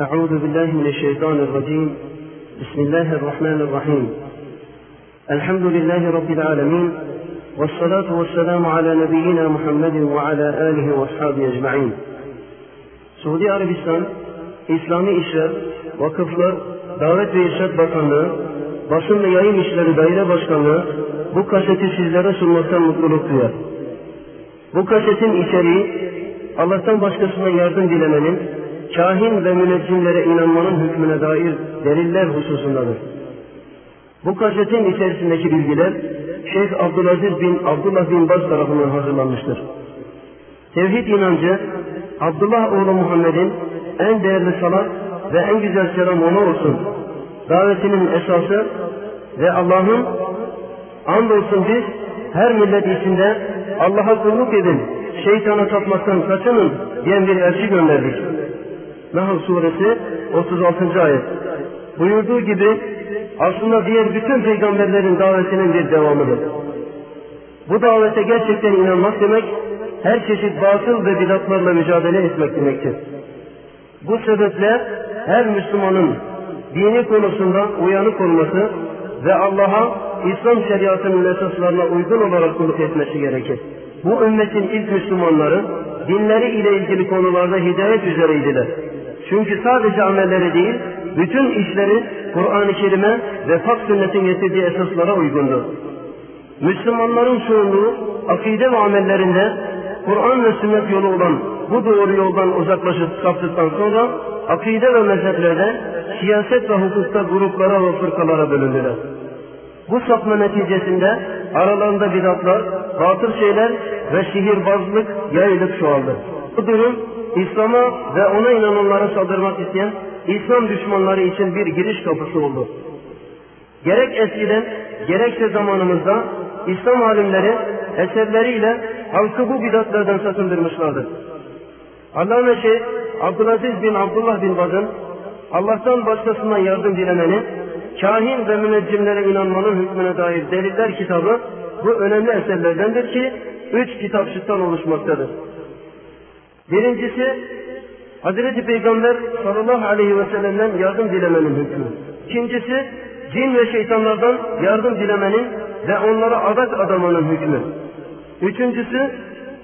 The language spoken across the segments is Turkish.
أعوذ بالله من الشيطان الرجيم بسم الله الرحمن الرحيم الحمد لله رب العالمين والصلاة والسلام على نبينا محمد وعلى آله وأصحابه أجمعين Suudi Arabistan İslami İşler, Vakıflar, Davet ve İrşad Bakanlığı, Basın ve Yayın İşleri Daire Başkanlığı bu kaseti sizlere sunmaktan mutluluk duyar. Bu kasetin içeriği Allah'tan başkasına yardım dilemenin, kahin ve müneccimlere inanmanın hükmüne dair deliller hususundadır. Bu kasetin içerisindeki bilgiler Şeyh Abdülaziz bin Abdullah bin Baz tarafından hazırlanmıştır. Tevhid inancı Abdullah oğlu Muhammed'in en değerli salat ve en güzel selam ona olsun. Davetinin esası ve Allah'ın andolsun biz her millet içinde Allah'a kulluk edin, şeytana tapmaktan kaçının diyen bir elçi gönderdik. Nahl suresi 36. ayet. Buyurduğu gibi aslında diğer bütün peygamberlerin davetinin bir devamıdır. Bu davete gerçekten inanmak demek, her çeşit batıl ve bidatlarla mücadele etmek demektir. Bu sebeple her Müslümanın dini konusunda uyanık olması ve Allah'a İslam şeriatının esaslarına uygun olarak kulluk etmesi gerekir. Bu ümmetin ilk Müslümanları dinleri ile ilgili konularda hidayet üzereydiler. Çünkü sadece amelleri değil, bütün işleri Kur'an-ı Kerim'e ve Fak sünnetin getirdiği esaslara uygundu. Müslümanların çoğunluğu akide ve amellerinde Kur'an ve sünnet yolu olan bu doğru yoldan uzaklaşıp saptıktan sonra akide ve mezheplerde siyaset ve hukukta gruplara ve fırkalara bölündüler. Bu sapma neticesinde aralarında bidatlar, batıl şeyler ve sihirbazlık yayılıp çoğaldı. Bu durum İslam'a ve ona inananlara saldırmak isteyen İslam düşmanları için bir giriş kapısı oldu. Gerek eskiden gerekse zamanımızda İslam alimleri eserleriyle halkı bu bidatlardan sakındırmışlardır. Allah'ın Şeyh Abdülaziz bin Abdullah bin Baz'ın Allah'tan başkasından yardım dilemenin, kahin ve müneccimlere inanmanın hükmüne dair deliller kitabı bu önemli eserlerdendir ki üç kitapçıktan oluşmaktadır. Birincisi Hazreti Peygamber sallallahu aleyhi ve sellem'den yardım dilemenin hükmü. İkincisi cin ve şeytanlardan yardım dilemenin ve onlara adak adamanın hükmü. Üçüncüsü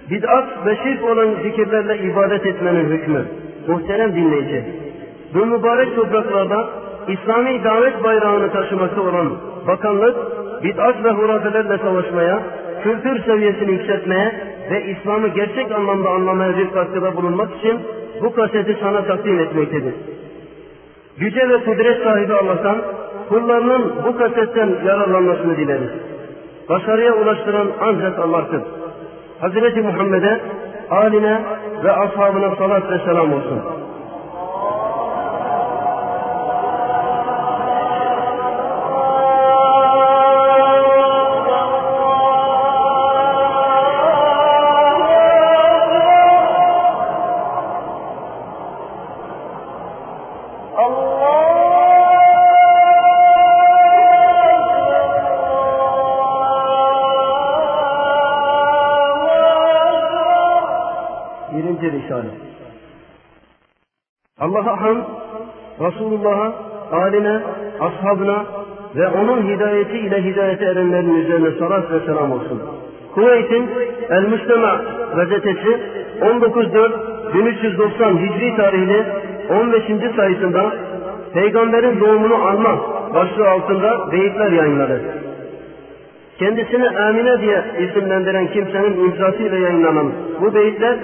bid'at ve şirk olan zikirlerle ibadet etmenin hükmü. Muhterem dinleyici, bu mübarek topraklarda İslami davet bayrağını taşımakta olan bakanlık, bid'at ve hurafelerle savaşmaya, kültür seviyesini yükseltmeye ve İslam'ı gerçek anlamda anlamaya bir katkıda bulunmak için bu kaseti sana takdim etmektedir. Güce ve kudret sahibi Allah'tan kullarının bu kasetten yararlanmasını dileriz. Başarıya ulaştıran ancak Allah'tır. Hazreti Muhammed'e, aline ve ashabına salat ve selam olsun. Resulullah'a, aline, ashabına ve onun hidayeti ile hidayete erenlerin üzerine salat ve selam olsun. Kuveyt'in El Müslüma gazetesi 19.4.1390 Hicri tarihli 15. sayısında Peygamberin doğumunu anma başlığı altında beyitler yayınladı. Kendisini Amine diye isimlendiren kimsenin imzasıyla yayınlanan bu beyitler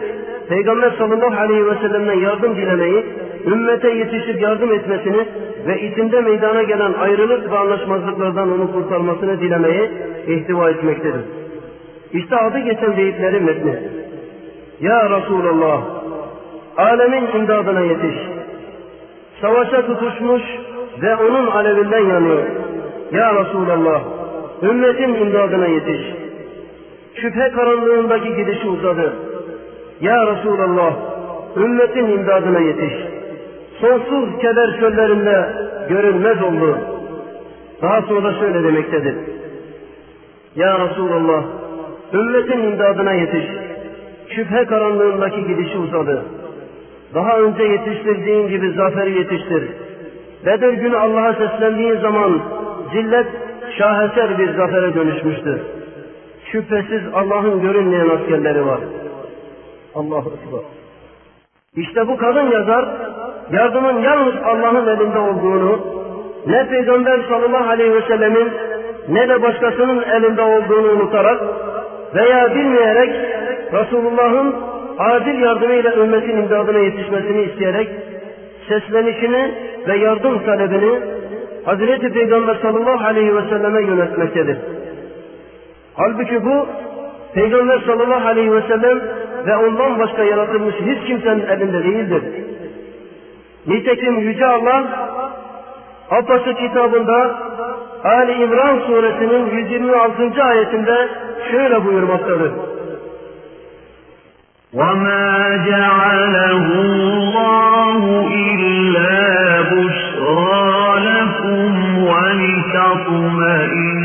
Peygamber sallallahu aleyhi ve sellem'den yardım dilemeyi, ümmete yetişip yardım etmesini ve içinde meydana gelen ayrılık ve anlaşmazlıklardan onu kurtarmasını dilemeyi ihtiva etmektedir. İşte adı geçen beyitlerin metni. Ya Resulallah, alemin imdadına yetiş. Savaşa tutuşmuş ve onun alevinden yanıyor. Ya Resulallah, ümmetin imdadına yetiş. Şüphe karanlığındaki gidişi uzadı. Ya Resulallah, ümmetin imdadına yetiş. Sonsuz keder çöllerinde görünmez oldu. Daha sonra şöyle demektedir. Ya Resulallah, ümmetin imdadına yetiş. Şüphe karanlığındaki gidişi uzadı. daha önce yetiştirdiğin gibi zaferi yetiştir. Bedir günü Allah'a seslendiğin zaman zillet şaheser bir zafere dönüşmüştür. Şüphesiz Allah'ın görünmeyen askerleri var. Allahu Ekber. İşte bu kadın yazar, yardımın yalnız Allah'ın elinde olduğunu, ne Peygamber sallallahu aleyhi ve sellemin ne de başkasının elinde olduğunu unutarak veya bilmeyerek Resulullah'ın acil yardımıyla ümmetin imdadına yetişmesini isteyerek seslenişini ve yardım talebini Hazreti Peygamber sallallahu aleyhi ve selleme yönetmektedir. Halbuki bu Peygamber sallallahu aleyhi ve sellem ve ondan başka yaratılmış hiç kimsenin elinde değildir. Nitekim Yüce Allah Abbas'ı kitabında Ali İmran suresinin 126. ayetinde şöyle buyurmaktadır. وَمَا جَعَلَهُ اللَّهُ إِلَّا بُشْرَى لَكُمْ وَلِتَطْمَئِنَّ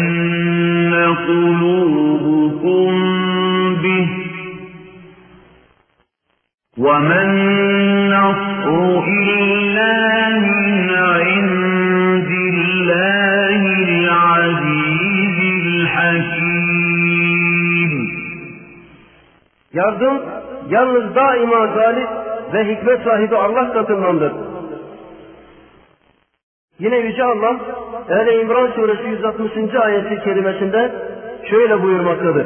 وَمَا النَّصْرُ إِلَّا مِنْ عِندِ اللَّهِ الْعَزِيزِ الْحَكِيمِ Yardım yalnız daima galip ve hikmet sahibi Allah katındandır. Yine Yüce Allah Ehl-i İmran suresi 160. ayeti kerimesinde şöyle buyurmaktadır.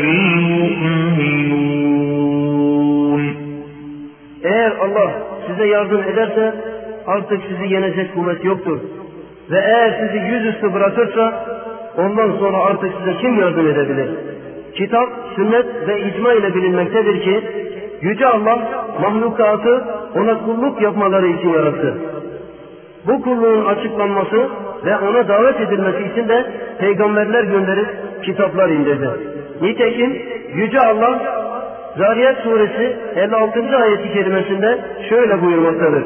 size yardım ederse artık sizi yenecek kuvvet yoktur. Ve eğer sizi yüzüstü bırakırsa ondan sonra artık size kim yardım edebilir? Kitap, sünnet ve icma ile bilinmektedir ki Yüce Allah mahlukatı ona kulluk yapmaları için yarattı. Bu kulluğun açıklanması ve ona davet edilmesi için de peygamberler gönderip kitaplar indirdi. Nitekim Yüce Allah Zariyat suresi 56. ayeti kerimesinde şöyle buyurmaktadır.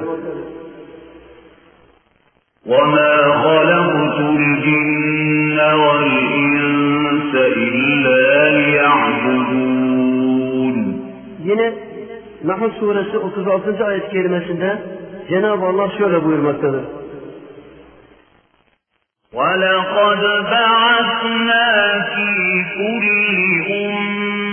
وَمَا خَلَقْتُ الْجِنَّ وَالْإِنسَ إِلَّا لِيَعْبُدُونِ Yine Nahl suresi 36. ayet kerimesinde Cenab-ı Allah şöyle buyurmaktadır. وَلَقَدْ بَعَثْنَا فِي كُلِّ أُمَّةٍ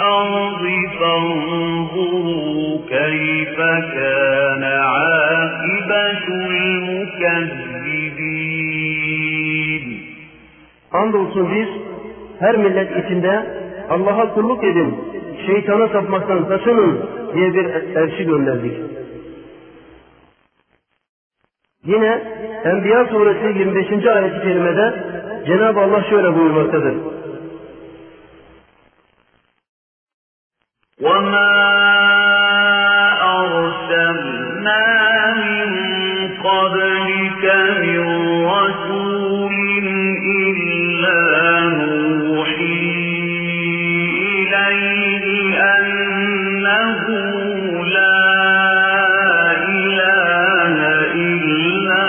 الأرض فانظروا كيف كان عاقبة المكذبين Andolsun biz her millet içinde Allah'a kulluk edin, şeytana sapmaktan kaçının diye bir elçi gönderdik. Yine Enbiya suresi 25. ayet-i kerimede Cenab-ı Allah şöyle buyurmaktadır. وما أرسلنا من قبلك من رسول إلا نوحي إليه أنه لا إله إلا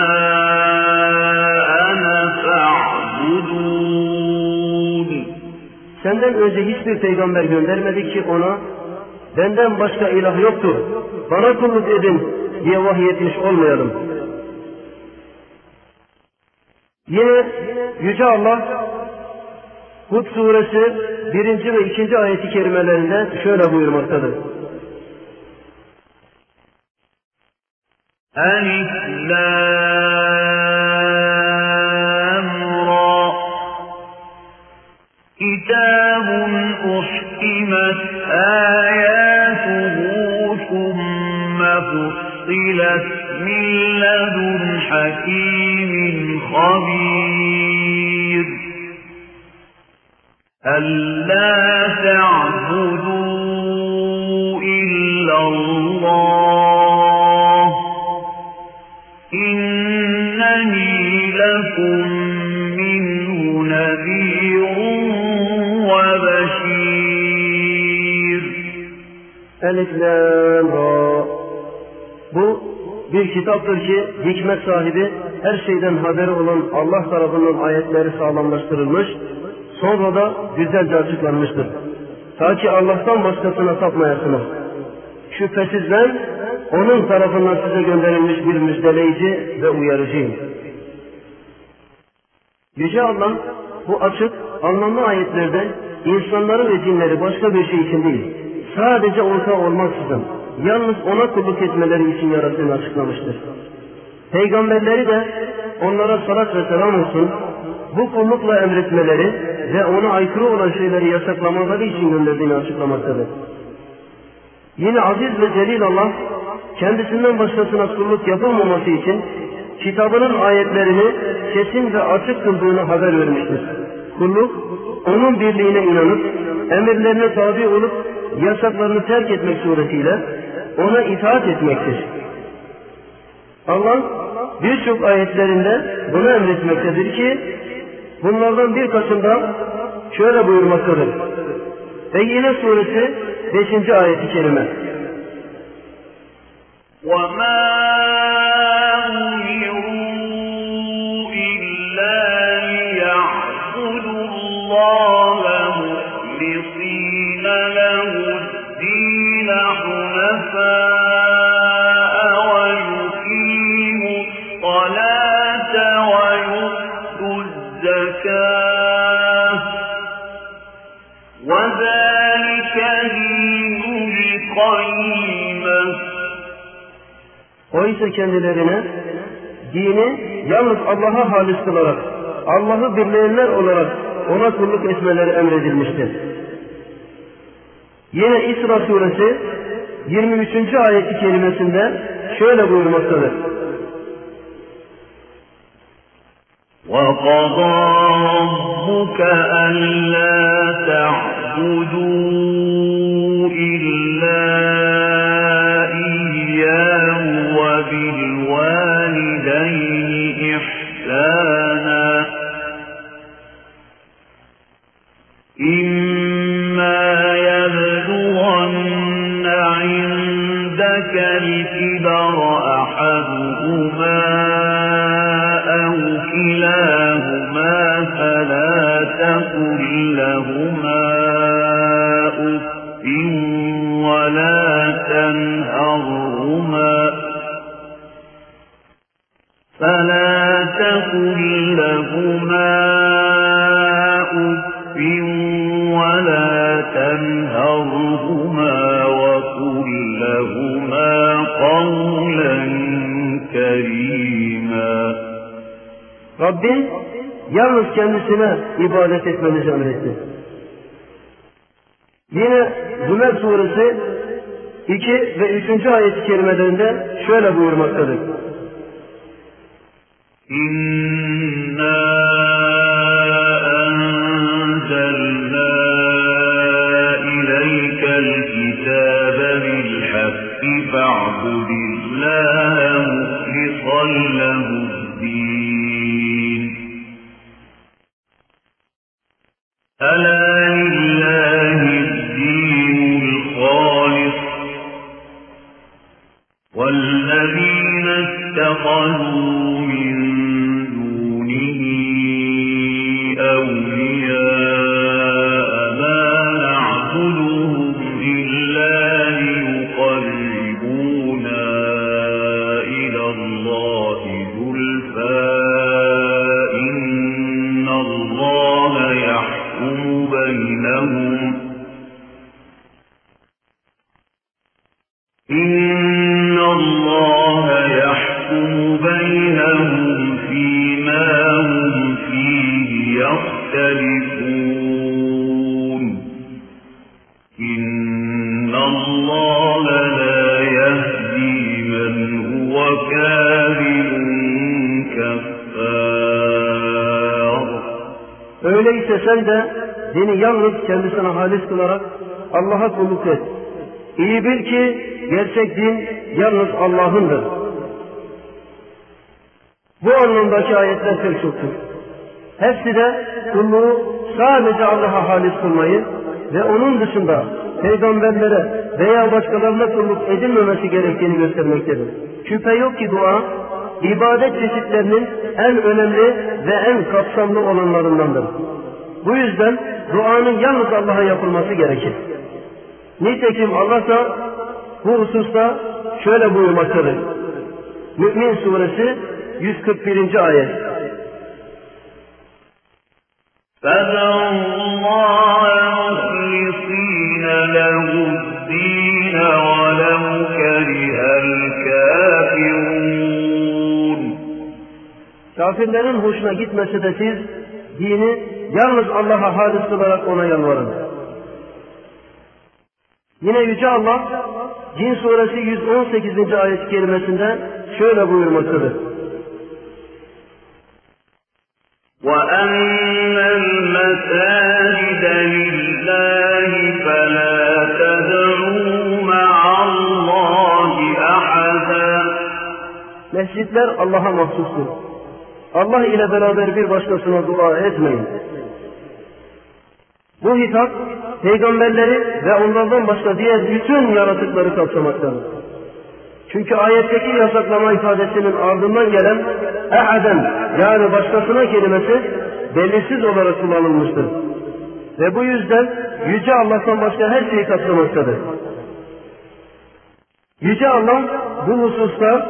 أنا فاعبدون Senden önce hiçbir peygamber göndermedik ki ona Benden başka ilah yoktur. Bana kulluk edin diye vahyetmiş olmayalım. Yine Yüce Allah Hud suresi 1. ve 2. ayeti kerimelerinde şöyle buyurmaktadır. Elif-Lam-Ra Kitabun uskimet ayet فصلت من لدن حكيم خبير ألا تعبدوا إلا الله إنني لكم منه نذير وبشير. Bu bir kitaptır ki hikmet sahibi her şeyden haberi olan Allah tarafından ayetleri sağlamlaştırılmış, sonra da güzelce açıklanmıştır. Ta ki Allah'tan başkasına tapmayasınız. Şüphesiz ben onun tarafından size gönderilmiş bir müjdeleyici ve uyarıcıyım. Yüce Allah bu açık, anlamlı ayetlerde insanları ve cinleri başka bir şey için değil, sadece ortağı olmaksızın, yalnız ona kulluk etmeleri için yarattığını açıklamıştır. Peygamberleri de onlara salat ve selam olsun, bu kullukla emretmeleri ve ona aykırı olan şeyleri yasaklamaları için gönderdiğini açıklamaktadır. Yine aziz ve celil Allah kendisinden başkasına kulluk yapılmaması için kitabının ayetlerini kesin ve açık kıldığını haber vermiştir. Kulluk onun birliğine inanıp emirlerine tabi olup yasaklarını terk etmek suretiyle ona itaat etmektir. Allah birçok ayetlerinde bunu emretmektedir ki bunlardan birkaçında şöyle buyurmaktadır. Beyyine suresi 5. ayeti kerime. وما Oysa kendilerine dini yalnız Allah'a halis kılarak, Allah'ı birleyenler olarak ona kulluk etmeleri emredilmiştir. Yine İsra suresi 23. ayeti kerimesinde şöyle buyurmaktadır. ibadet etmemizi emretti. Yine Zümer suresi 2 ve 3. ayet-i kerimelerinde şöyle buyurmaktadır. İn halis kılarak Allah'a kulluk et. İyi bil ki gerçek din yalnız Allah'ındır. Bu anlamdaki ayetler pek çoktur. Hepsi de kulluğu sadece Allah'a halis kılmayı ve onun dışında peygamberlere veya başkalarına kulluk edilmemesi gerektiğini göstermektedir. Şüphe yok ki dua, ibadet çeşitlerinin en önemli ve en kapsamlı olanlarındandır. Bu yüzden duanın yalnız Allah'a yapılması gerekir. Nitekim Allah da bu hususta şöyle buyurmaktadır. Mü'min suresi 141. ayet. فَدَعُوا اللَّهَ مُخْلِصِينَ لَهُ الدِّينَ وَلَوْ كَرِهَ الْكَافِرُونَ Kafirlerin hoşuna gitmese de siz dini yalnız Allah'a halis kılarak ona yalvarın. Yine Yüce Allah Cin suresi 118. ayet-i kerimesinde şöyle buyurmaktadır. وَأَنَّ الْمَسَاجِدَ لِلَّهِ فَلَا تَدْعُوا مَعَ اللَّهِ أَحَدًا Mescitler Allah'a mahsustur. Allah ile beraber bir başkasına dua etmeyin. Bu hitap peygamberleri ve onlardan başka diğer bütün yaratıkları kapsamaktadır. Çünkü ayetteki yasaklama ifadesinin ardından gelen ehaden yani başkasına kelimesi belirsiz olarak kullanılmıştır. Ve bu yüzden Yüce Allah'tan başka her şeyi kapsamaktadır. Yüce Allah bu hususta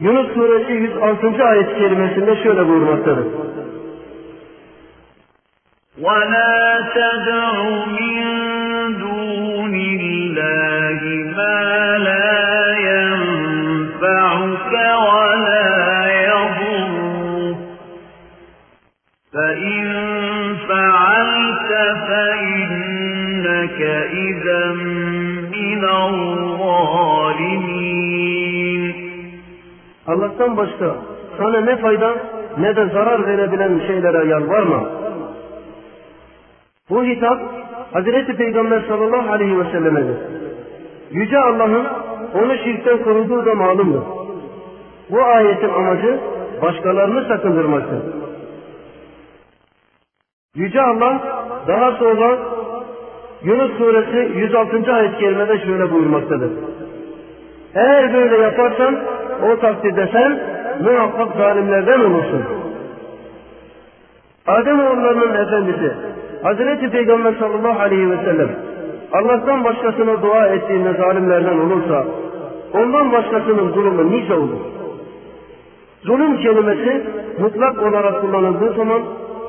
Yunus suresi 106. ayet-i kerimesinde şöyle buyurmaktadır. ولا تدع من دون الله ما لا ينفعك ولا يضرك فإن فعلت فإنك إذا من الظالمين الله تنبشك sana ne fayda ne de zarar verebilen şeylere لا varma Bu hitap Hazreti Peygamber sallallahu aleyhi ve sellemedir. Yüce Allah'ın onu şirkten koruduğu da malumdur. Bu ayetin amacı başkalarını sakındırmaktır. Yüce Allah daha sonra Yunus suresi 106. ayet-i kerimede şöyle buyurmaktadır. Eğer böyle yaparsan o takdirde sen muhakkak zalimlerden olursun. Adem oğullarının efendisi Hazreti Peygamber sallallahu aleyhi ve sellem Allah'tan başkasına dua ettiğinde zalimlerden olursa ondan başkasının durumu nice olur. Zulüm kelimesi mutlak olarak kullanıldığı zaman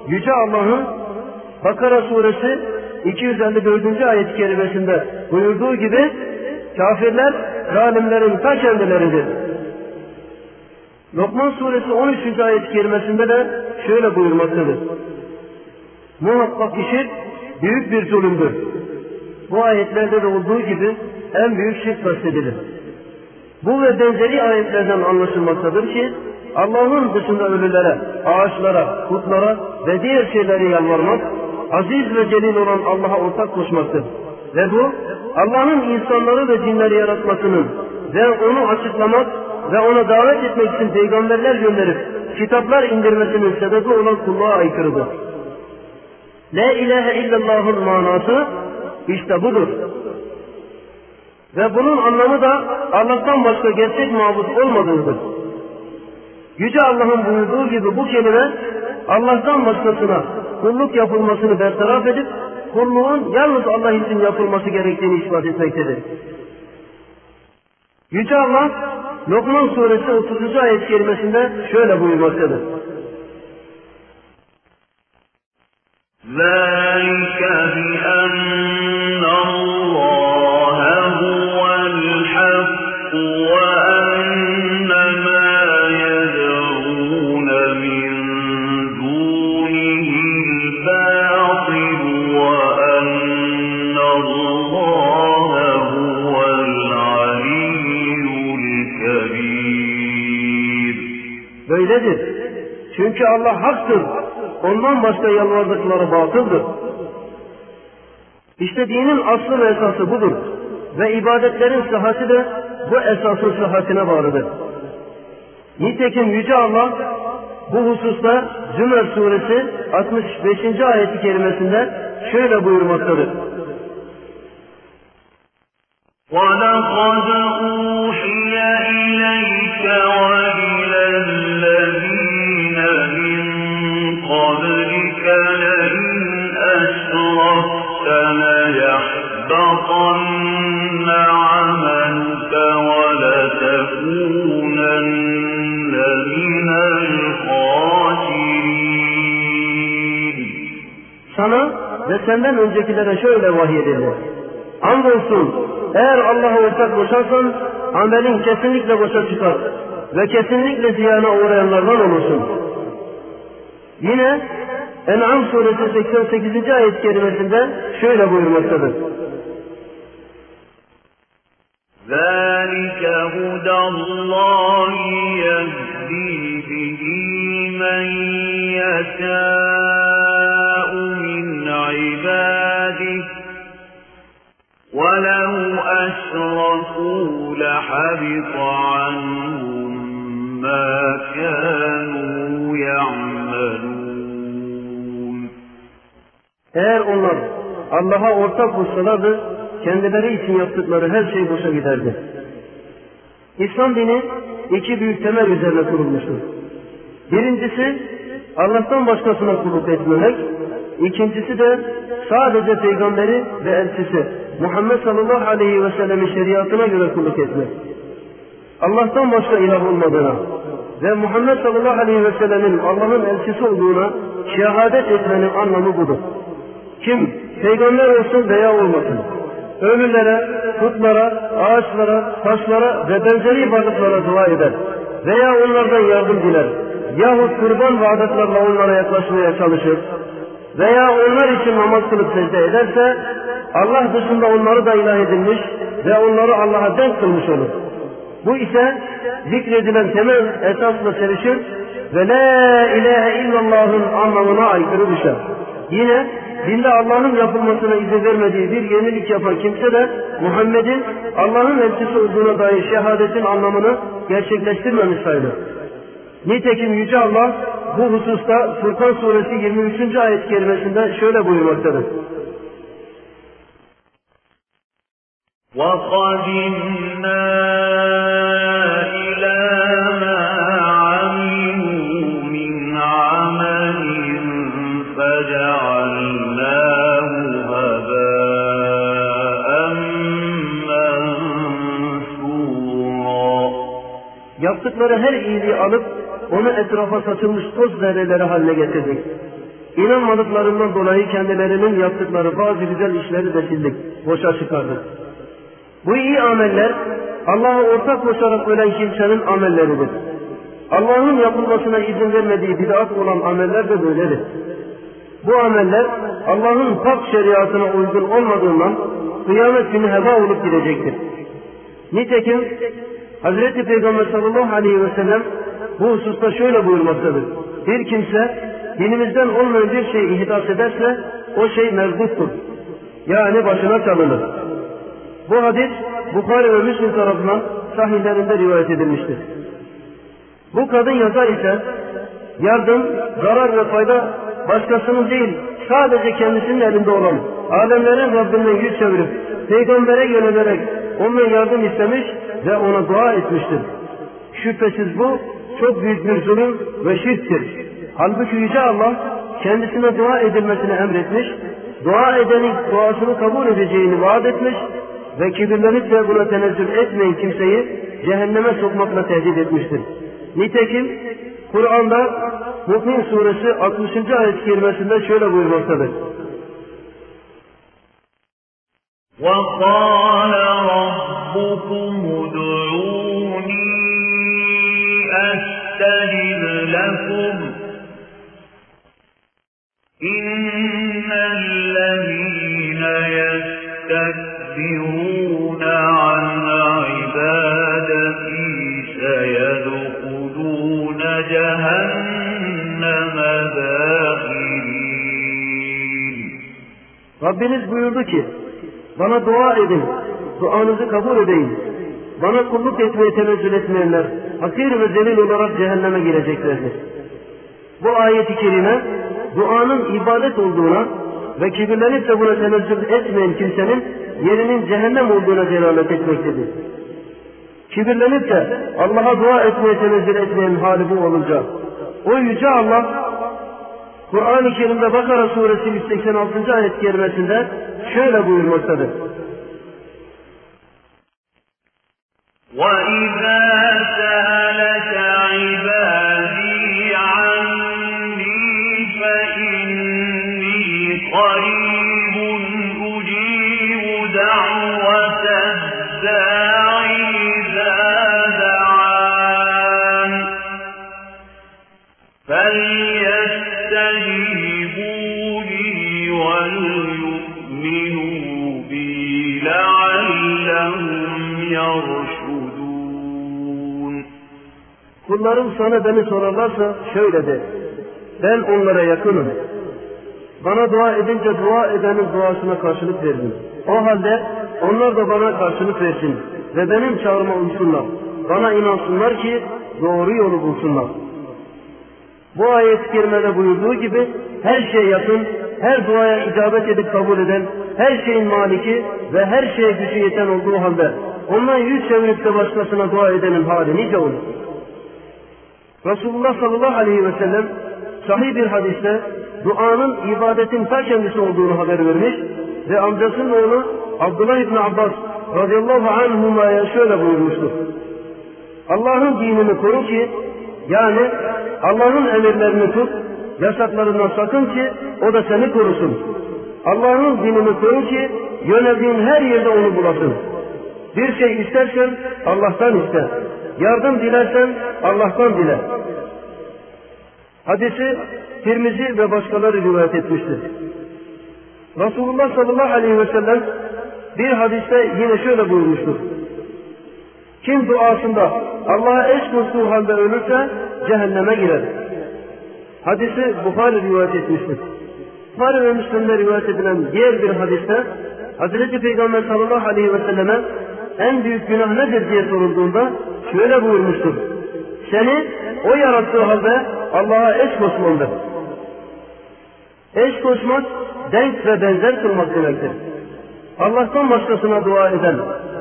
Yüce Allah'ın Bakara suresi 254. ayet-i kerimesinde buyurduğu gibi kafirler zalimlerin ta kendileridir. Lokman suresi 13. ayet-i kerimesinde de şöyle buyurmaktadır. Muhakkak ki büyük bir zulümdür. Bu ayetlerde de olduğu gibi en büyük şirk kastedilir. Bu ve benzeri ayetlerden anlaşılmaktadır ki Allah'ın dışında ölülere, ağaçlara, putlara ve diğer şeylere yalvarmak, aziz ve celil olan Allah'a ortak koşmaktır. Ve bu Allah'ın insanları ve cinleri yaratmasının ve onu açıklamak ve ona davet etmek için peygamberler gönderip kitaplar indirmesinin sebebi olan kulluğa aykırıdır. La ilahe illallah'ın manası işte budur. Ve bunun anlamı da Allah'tan başka gerçek mabut olmadığıdır. Yüce Allah'ın buyurduğu gibi bu kelime Allah'tan başkasına kulluk yapılmasını bertaraf edip kulluğun yalnız Allah için yapılması gerektiğini ispat etmektedir. Yüce Allah Lokman suresi 30. ayet kerimesinde şöyle buyurmaktadır. ذلك بأن الله هو الحق وأن ما يدعون من دونه الباطل وأن الله هو العلي الكبير Böyledir. Çünkü Allah haktır. Ondan başka yalvardıkları batıldır. İşte dinin aslı ve esası budur. Ve ibadetlerin sıhhati de bu esasın sıhhatine bağlıdır. Nitekim Yüce Allah bu hususta Zümer suresi 65. ayeti kerimesinde şöyle buyurmaktadır. Senden öncekilere şöyle vahyedildi. Andolsun eğer Allah'a ortak koşarsan amelin kesinlikle boşa çıkar ve kesinlikle ziyana uğrayanlardan olursun. Yine En'am suresi 88. ayet kerimesinde şöyle buyurmaktadır. Allah'a ortak koşsalardı kendileri için yaptıkları her şey boşa giderdi. İslam dini iki büyük temel üzerine kurulmuştur. Birincisi Allah'tan başkasına kulluk etmemek, ikincisi de sadece peygamberi ve elçisi Muhammed sallallahu aleyhi ve sellemin şeriatına göre kulluk etmek. Allah'tan başka ilah olmadığına ve Muhammed sallallahu aleyhi ve sellemin Allah'ın elçisi olduğuna şehadet etmenin anlamı budur. Kim peygamber olsun veya olmasın, ölülere, putlara, ağaçlara, taşlara ve benzeri varlıklara dua eder veya onlardan yardım diler yahut kurban ve adetlerle onlara yaklaşmaya çalışır veya onlar için namaz kılıp secde ederse Allah dışında onları da ilah edilmiş ve onları Allah'a denk kılmış olur. Bu ise zikredilen temel esasla çelişir ve la ilahe illallah'ın anlamına aykırı düşer. Yine dinde Allah'ın yapılmasına izin vermediği bir yenilik yapan kimse de Muhammed'in Allah'ın elçisi olduğuna dair şehadetin anlamını gerçekleştirmemiş sayılır. Nitekim Yüce Allah bu hususta Furkan suresi 23. ayet kerimesinde şöyle buyurmaktadır. وَقَدِمْنَا Yaptıkları her iyiliği alıp onu etrafa saçılmış toz zerreleri haline getirdik. İnanmadıklarından dolayı kendilerinin yaptıkları bazı güzel işleri de sildik, boşa çıkardık. Bu iyi ameller Allah'a ortak koşarak ölen kimsenin amelleridir. Allah'ın yapılmasına izin vermediği bid'at olan ameller de böyledir. Bu ameller Allah'ın pak şeriatına uygun olmadığından kıyamet günü heba olup gidecektir. Nitekim Hazreti Peygamber sallallahu aleyhi ve sellem bu hususta şöyle buyurmaktadır. Bir kimse dinimizden olmayan bir şey ihdas ederse o şey mevcuttur. Yani başına çalınır. Bu hadis Bukhari ve Müslim tarafından sahihlerinde rivayet edilmiştir. Bu kadın yazar ise yardım, zarar ve fayda başkasının değil sadece kendisinin elinde olan alemlerin Rabbinden yüz çevirip peygambere yönelerek ondan yardım istemiş ve ona dua etmiştir. Şüphesiz bu çok büyük bir zulüm ve şirktir. Halbuki Yüce Allah kendisine dua edilmesini emretmiş, dua edenin duasını kabul edeceğini vaat etmiş ve kibirlenip de buna tenezzül etmeyin kimseyi cehenneme sokmakla tehdit etmiştir. Nitekim Kur'an'da Mü'min suresi 60. ayet kerimesinde şöyle buyurmaktadır. وَقَالَ رَبُّكُمُ ادْعُونِي أَسْتَجِبْ لَكُمْ. إِنَّ الَّذِينَ يَسْتَكْبِرُونَ عَنْ عِبَادَتِي سَيَدْخُلُونَ جَهَنَّمَ دَاخِرِينَ. Rabbiniz buyurdu ki, bana dua edin, duanızı kabul edeyim. Bana kulluk etmeye tenezzül etmeyenler, hakir ve zelil olarak cehenneme gireceklerdir. Bu ayeti kerime, duanın ibadet olduğuna ve kibirlenip de buna tenezzül etmeyen kimsenin yerinin cehennem olduğuna delalet etmektedir. Kibirlenip de Allah'a dua etmeye tenezzül etmeyen hali bu olunca, o yüce Allah, Kur'an-ı Kerim'de Bakara suresi 186. ayet kerimesinde şöyle buyurmaktadır. وإذا Kullarım sana beni sorarlarsa şöyle de. Ben onlara yakınım. Bana dua edince dua edenin duasına karşılık verdim. O halde onlar da bana karşılık versin ve benim çağrıma uysunlar. Bana inansınlar ki doğru yolu bulsunlar. Bu ayet-i kerimede buyurduğu gibi her şey yakın, her duaya icabet edip kabul eden, her şeyin maliki ve her şeye gücü yeten olduğu halde ondan yüz çevirip de başkasına dua edenin hali nice olur. Resulullah sallallahu aleyhi ve sellem sahih bir hadiste duanın ibadetin ta kendisi olduğunu haber vermiş ve amcasının oğlu Abdullah İbni Abbas radıyallahu anhuma'ya şöyle buyurmuştur. Allah'ın dinini koru ki yani Allah'ın emirlerini tut, yasaklarından sakın ki o da seni korusun. Allah'ın dinini koru ki yöneldiğin her yerde onu bulasın. Bir şey istersen Allah'tan iste. Yardım dilersen Allah'tan dile. Hadisi Tirmizi ve başkaları rivayet etmiştir. Resulullah sallallahu aleyhi ve sellem bir hadiste yine şöyle buyurmuştur. Kim duasında Allah'a eş koştuğu halde ölürse cehenneme girer. Hadisi Bukhari rivayet etmiştir. Bukhari ve Müslim'de rivayet edilen diğer bir hadiste Hazreti Peygamber sallallahu aleyhi ve selleme en büyük günah nedir diye sorulduğunda şöyle buyurmuştur. Seni o yarattığı halde Allah'a eş koşmandır. Eş koşmak denk ve benzer kılmak demektir. Allah'tan başkasına dua eden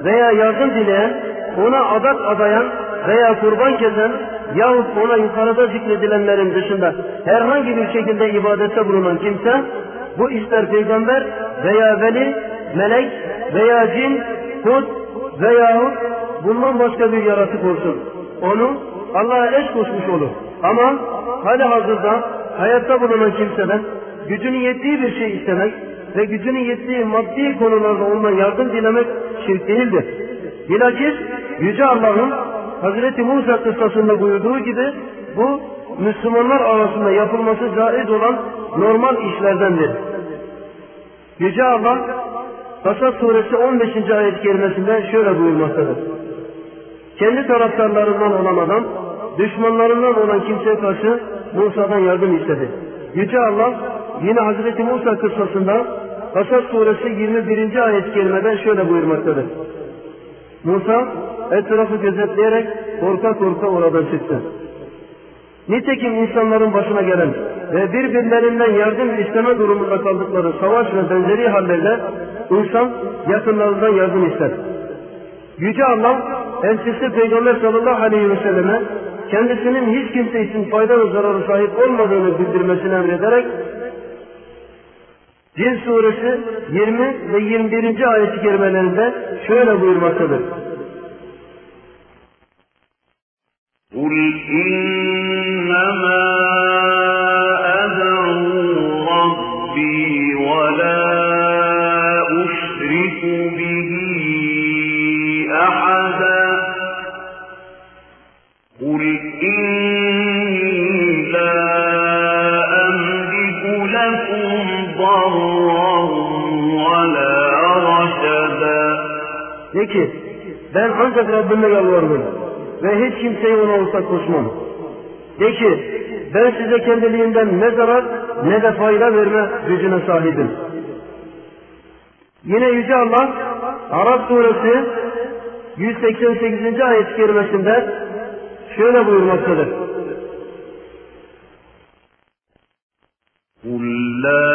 veya yardım dileyen, ona adak adayan veya kurban kesen yahut ona yukarıda zikredilenlerin dışında herhangi bir şekilde ibadette bulunan kimse bu ister peygamber veya veli, melek veya cin, kut veyahut bundan başka bir yaratık olsun. Onu Allah'a eş koşmuş olur. Ama hali hazırda hayatta bulunan kimseden gücünün yettiği bir şey istemek ve gücünün yettiği maddi konularda ondan yardım dilemek şirk değildir. Bilakis Yüce Allah'ın Hazreti Musa kıssasında buyurduğu gibi bu Müslümanlar arasında yapılması caiz olan normal işlerdendir. Yüce Allah Kasas suresi 15. ayet kerimesinde şöyle buyurmaktadır. Kendi taraftarlarından olan adam, düşmanlarından olan kimseye karşı Musa'dan yardım istedi. Yüce Allah yine Hazreti Musa kıssasında Kasas suresi 21. ayet kerimeden şöyle buyurmaktadır. Musa etrafı gözetleyerek korka korka oradan çıktı. Nitekim insanların başına gelen ve birbirlerinden yardım isteme durumunda kaldıkları savaş ve benzeri hallerle insan yakınlarından yardım ister. Yüce Allah elçisi Peygamber sallallahu aleyhi ve selleme kendisinin hiç kimse için fayda ve zararı sahip olmadığını bildirmesini emrederek Cin suresi 20 ve 21. ayet-i kerimelerinde şöyle buyurmaktadır. قُلْ إِنَّمَا أَدْعُو رَبِّي وَلَا أُشْرِكُ بِهِ أَحَدًا قُلْ إِنِّي لَا أَمْلِكُ لَكُمْ ضَرًّا وَلَا رَشَدًا De ki ben ancak Rabbime yalvarırım ve hiç kimseyi ona ortak koşmam. De ki ben size kendiliğinden ne zarar ne de fayda verme gücüne sahibim. Yine Yüce Allah Arap suresi 188. ayet-i kerimesinde şöyle buyurmaktadır. قل لا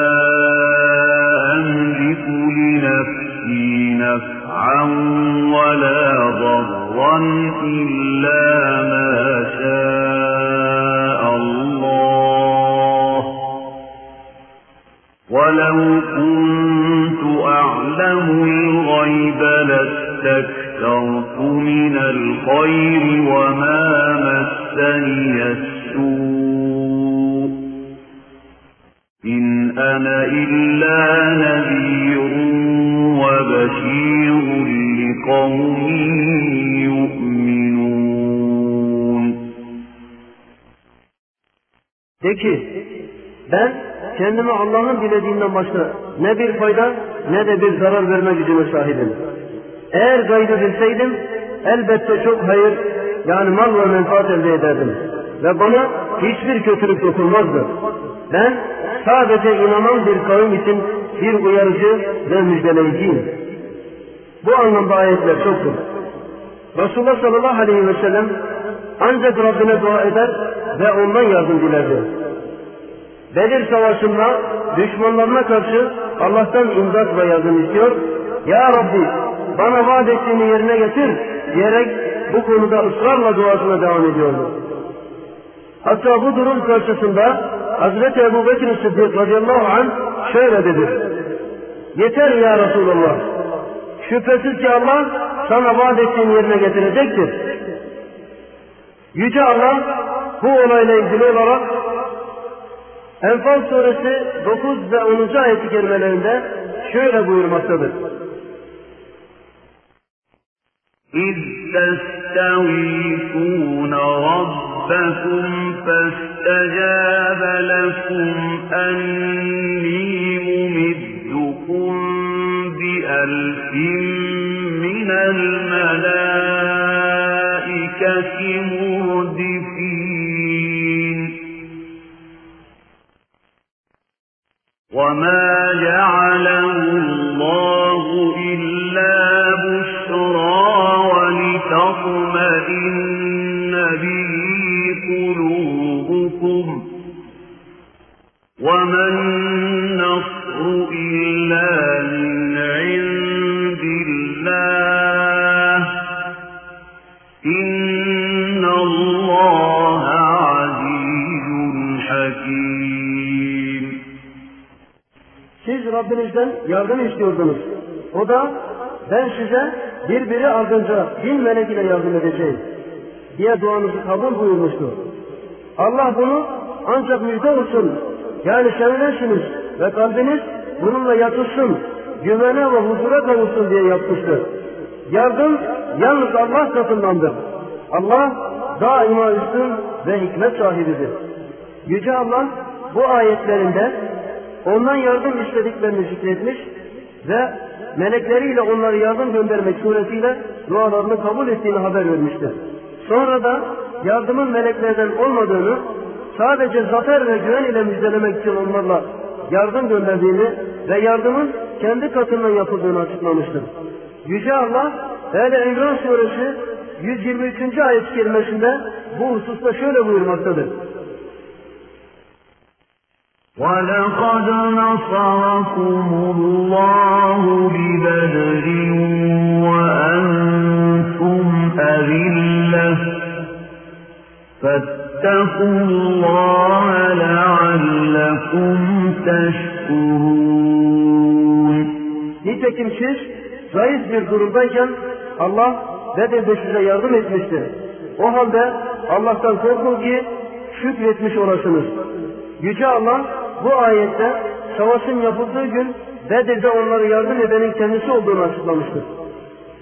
أملك لنفسي نفعا ولا ضرا إلا ما شاء الله ولو كنت أعلم الغيب لاستكثرت من الخير وما مسني السوء إن أنا إلا نذير وبشير لقوم De ki, ben kendime Allah'ın dilediğinden başka ne bir fayda ne de bir zarar verme gücüne sahibim. Eğer gaybı bilseydim elbette çok hayır yani mal ve menfaat elde ederdim. Ve bana hiçbir kötülük dokunmazdı. Ben sadece inanan bir kavim için bir uyarıcı ve müjdeleyiciyim. Bu anlamda ayetler çoktur. Resulullah sallallahu aleyhi ve sellem ancak Rabbine dua eder ve ondan yardım dilerdi. Bedir Savaşı'nda düşmanlarına karşı Allah'tan imdat ve yardım istiyor. Ya Rabbi bana vaat ettiğini yerine getir diyerek bu konuda ısrarla duasına devam ediyordu. Hatta bu durum karşısında Hazreti Ebu Bekir Sıddık radıyallahu anh şöyle dedi. Yeter ya Resulallah. Şüphesiz ki Allah sana vaat ettiğini yerine getirecektir. Yüce Allah bu olayla ilgili olarak Enfal suresi 9 ve 10. ayet-i kerimelerinde şöyle buyurmaktadır. إذ تستغيثون ربكم فاستجاب لكم أني ممدكم بألف من الملائكة وما جعله الله إلا بشرى ولتطمئن به قلوبكم وما Rabbinizden yardım istiyordunuz. O da ben size birbiri ardınca bin melek ile yardım edeceğim diye duanızı kabul buyurmuştu. Allah bunu ancak müjde olsun. Yani sevinesiniz ve kalbiniz bununla yatışsın, güvene ve huzura kavuşsun diye yapmıştır. Yardım yalnız Allah katındandır. Allah daima üstün ve hikmet sahibidir. Yüce Allah bu ayetlerinde ondan yardım istediklerini zikretmiş ve melekleriyle onlara yardım göndermek suretiyle dualarını kabul ettiğini haber vermiştir. Sonra da yardımın meleklerden olmadığını sadece zafer ve güven ile müjdelemek için onlarla yardım gönderdiğini ve yardımın kendi katından yapıldığını açıklamıştır. Yüce Allah Hele İmran suresi 123. ayet-i kerimesinde bu hususta şöyle buyurmaktadır. ولقد نصركم الله ببدر وأنتم أذلة فاتقوا الله لعلكم تشكرون Nitekim siz zayıf bir durumdayken Allah Bedir'de size yardım etmiştir. O halde Allah'tan korkun ki şükretmiş olasınız. Yüce Allah bu ayette savaşın yapıldığı gün Bedir'de onlara yardım edenin kendisi olduğunu açıklamıştır.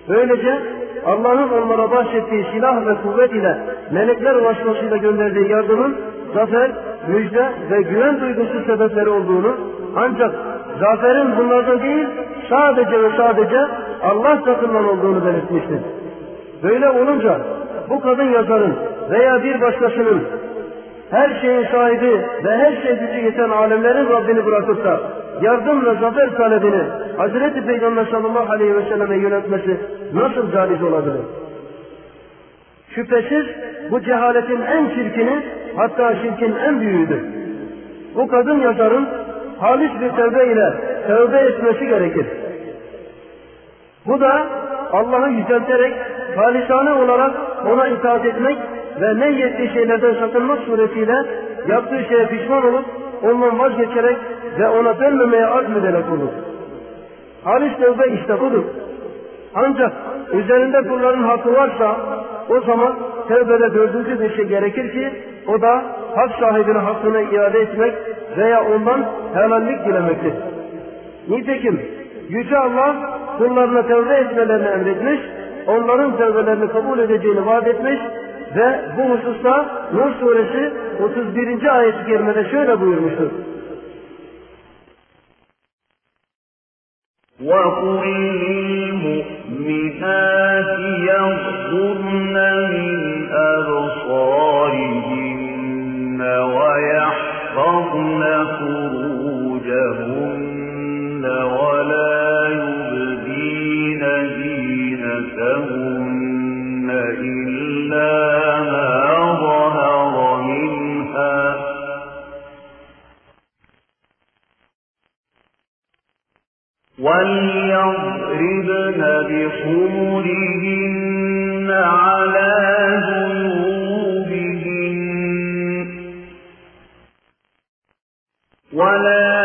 Böylece Allah'ın onlara bahşettiği silah ve kuvvet ile melekler ulaşmasıyla gönderdiği yardımın zafer, müjde ve güven duygusu sebepleri olduğunu ancak zaferin bunlardan değil sadece ve sadece Allah tarafından olduğunu belirtmiştir. Böyle olunca bu kadın yazarın veya bir başkasının her şeyin sahibi ve her şey gücü yeten alemlerin Rabbini bırakıp da yardım ve zafer talebini Hazreti Peygamber sallallahu aleyhi ve selleme yöneltmesi nasıl caiz olabilir? Şüphesiz bu cehaletin en çirkini hatta şirkin en büyüğüdür. Bu kadın yazarın halis bir tövbe ile tövbe etmesi gerekir. Bu da Allah'ı yücelterek halisane olarak ona itaat etmek ve ne yettiği şeylerden sakınmak suretiyle yaptığı şeye pişman olup ondan vazgeçerek ve ona dönmemeye azmederek olur. Halis tövbe işte budur. Ancak üzerinde kulların hakkı varsa o zaman tevbede dördüncü bir şey gerekir ki o da hak sahibine hakkını iade etmek veya ondan helallik dilemektir. Nitekim Yüce Allah kullarına tevbe etmelerini emretmiş, onların tevbelerini kabul edeceğini vaat etmiş ve bu hususta Nur suresi 31. ayet-i kerimede şöyle buyurmuştur. وقل للمؤمنات يغضن من أبصارهن ويحفظن فروجهن ولا يبدين زينتهن إلا وليضربن بخمرهن على جيوبهن ولا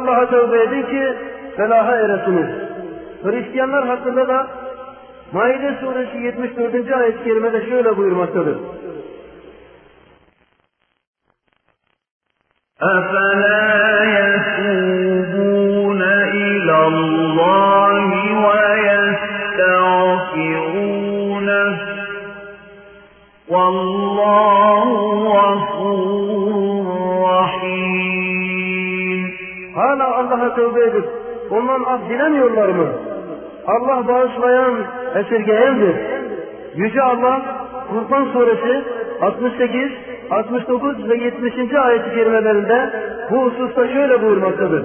Allah'a tövbe edin ki felaha eresiniz. Hristiyanlar hakkında da Maide suresi 74. ayet-i kerimede şöyle buyurmaktadır. Allah bağışlayan, esirgeyendir. Yüce Allah Kurban suresi 68, 69 ve 70. ayet-i kerimelerinde bu hususta şöyle buyurmaktadır.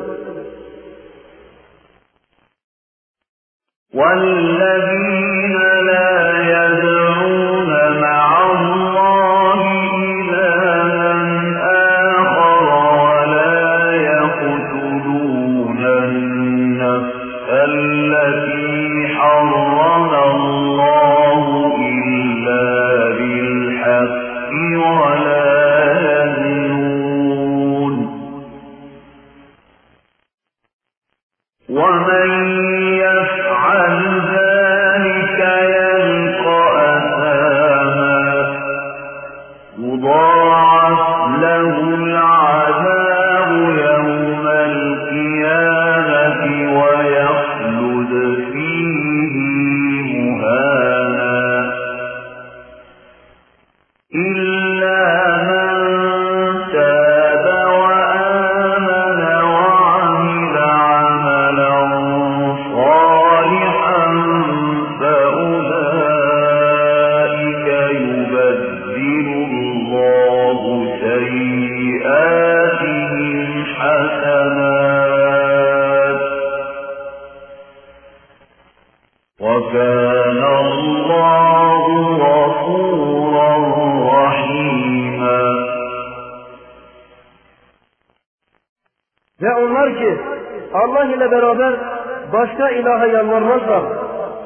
Başka ilaha yalvarmazlar.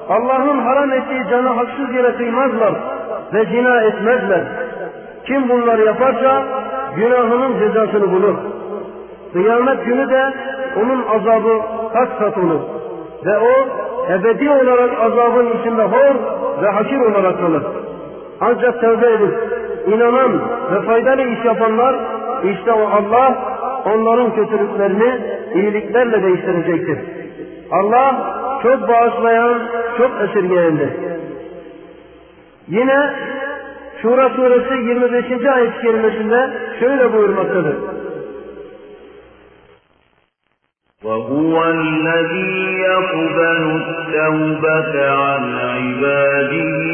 Allah'ın haram ettiği canı haksız yere kıymazlar ve zina etmezler. Kim bunları yaparsa günahının cezasını bulur. Kıyamet günü de onun azabı kat kat olur. Ve o ebedi olarak azabın içinde hor ve hakir olarak kalır. Ancak tövbe edip inanan ve faydalı iş yapanlar işte o Allah onların kötülüklerini iyiliklerle değiştirecektir. Allah çok bağışlayan, çok esirgeyendir. Yine Şura suresi 25. ayet-i kerimesinde şöyle buyurmaktadır. وهو الذي يقبل التوبة عن عباده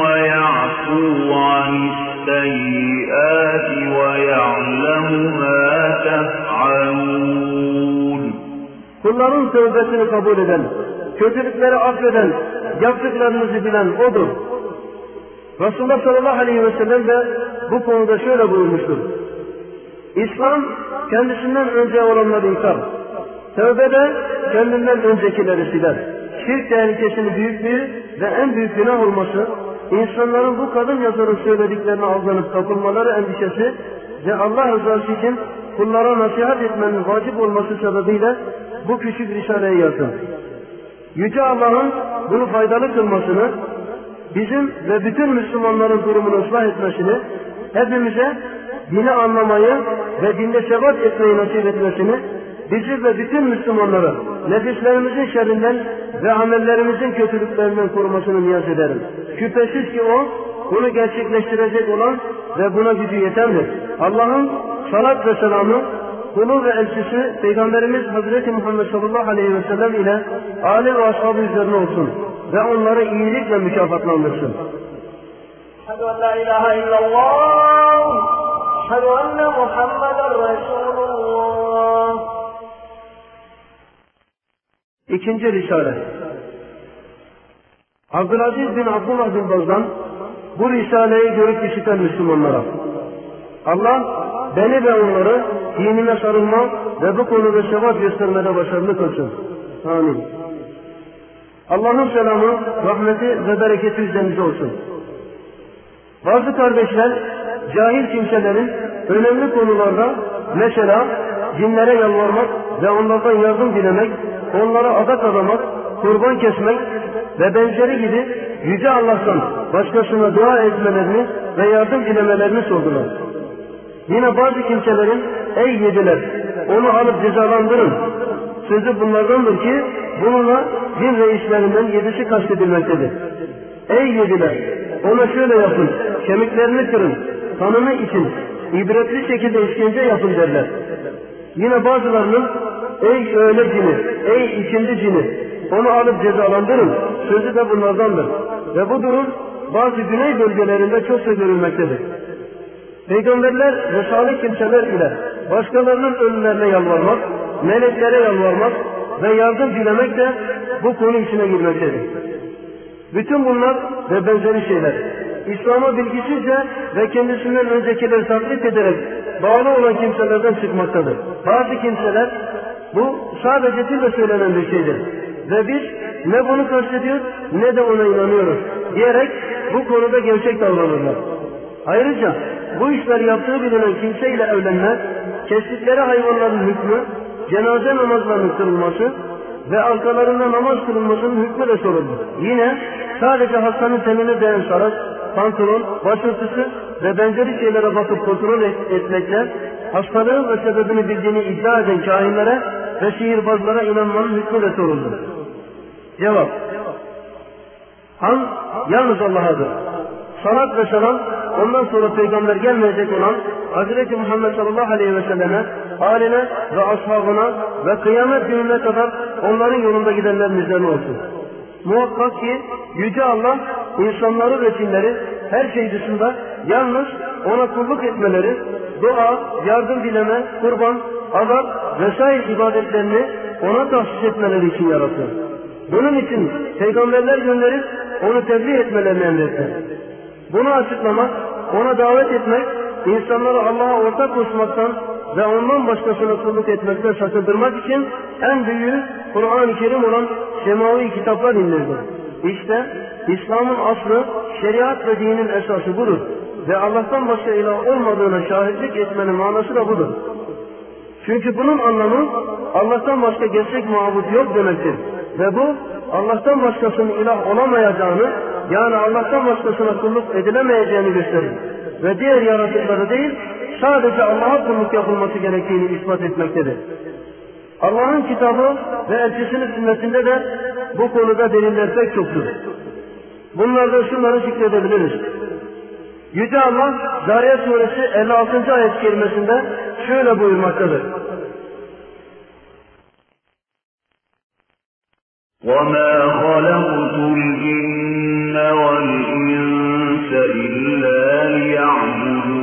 ويعفو عن السيئات ويعلم ما تفعلون Kulların tövbesini kabul eden, kötülükleri affeden, yaptıklarınızı bilen O'dur. Resulullah sallallahu aleyhi ve sellem de bu konuda şöyle buyurmuştur. İslam kendisinden önce olanları yıkar. Tövbe de kendinden öncekileri siler. Şirk tehlikesinin büyüklüğü ve en büyük günah olması, insanların bu kadın yazarın söylediklerine aldanıp kapılmaları endişesi ve Allah rızası için kullara nasihat etmenin vacip olması sebebiyle bu küçük risaleyi yazdım. Yüce Allah'ın bunu faydalı kılmasını, bizim ve bütün Müslümanların durumunu ıslah etmesini, hepimize dini anlamayı ve dinde sebat etmeyi nasip etmesini, bizi ve bütün Müslümanları nefislerimizin şerrinden ve amellerimizin kötülüklerinden korumasını niyaz ederim. Şüphesiz ki O, bunu gerçekleştirecek olan ve buna gücü yetendir. Allah'ın salat ve selamı, kulu ve elçisi Peygamberimiz Hazreti Muhammed sallallahu aleyhi ve sellem ile âli ve ashabı üzerine olsun ve onları iyilikle mükafatlandırsın. أشهد أن لا إله إلا الله أشهد أن محمدا رسول الله İkinci Risale Abdülaziz bin Abdullah bin Baz'dan bu Risale'yi görüp işiten Müslümanlara Allah beni ve onları dinine sarılma ve bu konuda sebat göstermede başarılı kılsın. Amin. Allah'ın selamı, rahmeti ve bereketi üzerinize olsun. Bazı kardeşler cahil kimselerin önemli konularda mesela cinlere yalvarmak ve onlardan yardım dilemek, onlara adak adamak, kurban kesmek ve benzeri gibi Yüce Allah'tan başkasına dua etmelerini ve yardım dilemelerini sordular. Yine bazı kimselerin ey yediler onu alıp cezalandırın. Sözü bunlardandır ki bununla din reislerinden yedisi kastedilmektedir. Ey yediler ona şöyle yapın kemiklerini kırın kanını için ibretli şekilde işkence yapın derler. Yine bazılarının ey öğle cini, ey ikindi cini onu alıp cezalandırın. Sözü de bunlardandır. Ve bu durum bazı güney bölgelerinde çok görülmektedir. Peygamberler ve kimseler ile başkalarının ölümlerine yalvarmak, meleklere yalvarmak ve yardım dilemek de bu konu içine girmektedir. Bütün bunlar ve benzeri şeyler İslam'a bilgisizce ve kendisinden öncekileri taklit ederek bağlı olan kimselerden çıkmaktadır. Bazı kimseler bu sadece dille söylenen bir şeydir. Ve biz ne bunu kastediyor ne de ona inanıyoruz diyerek bu konuda gevşek davranırlar. Ayrıca bu işler yaptığı bilinen kimseyle evlenme, kestikleri hayvanların hükmü, cenaze namazlarının kılınması ve arkalarında namaz kılınmasının hükmü de soruldu. Yine sadece hastanın tenine değen sarat, pantolon, başörtüsü ve benzeri şeylere bakıp kontrol et, etmekle hastalığın ve sebebini bildiğini iddia eden kahinlere ve sihirbazlara inanmanın hükmü de soruldu. Cevap. Han yalnız Allah'adır. Salat ve selam ondan sonra peygamber gelmeyecek olan Hz. Muhammed sallallahu aleyhi ve selleme, haline ve ashabına ve kıyamet gününe kadar onların yolunda gidenlerin üzerine olsun. Muhakkak ki Yüce Allah insanları ve cinleri her şey dışında yalnız ona kulluk etmeleri, dua, yardım dileme, kurban, azap vesaire ibadetlerini ona tahsis etmeleri için yarattı. Bunun için peygamberler gönderip onu tebliğ etmelerini emretti. Bunu açıklamak, ona davet etmek, insanları Allah'a ortak koşmaktan ve ondan başkasına kulluk etmekten sakındırmak için en büyüğü Kur'an-ı Kerim olan semavi kitaplar indirdi. İşte İslam'ın aslı, şeriat ve dinin esası budur. Ve Allah'tan başka ilah olmadığına şahitlik etmenin manası da budur. Çünkü bunun anlamı Allah'tan başka gerçek mabut yok demektir. Ve bu Allah'tan başkasının ilah olamayacağını yani Allah'tan başkasına kulluk edilemeyeceğini gösterir. Ve diğer yaratıkları değil sadece Allah'a kulluk yapılması gerektiğini ispat etmektedir. Allah'ın kitabı ve elçisinin sünnetinde de bu konuda deliller pek çoktur. Bunlardan şunları zikredebiliriz. Yüce Allah Zariyat suresi 56. ayet kerimesinde şöyle buyurmaktadır. وَمَا خَلَقْتُ الْجِنَّ وَالْإِنسَ إِلَّا لِيَعْبُدُونَ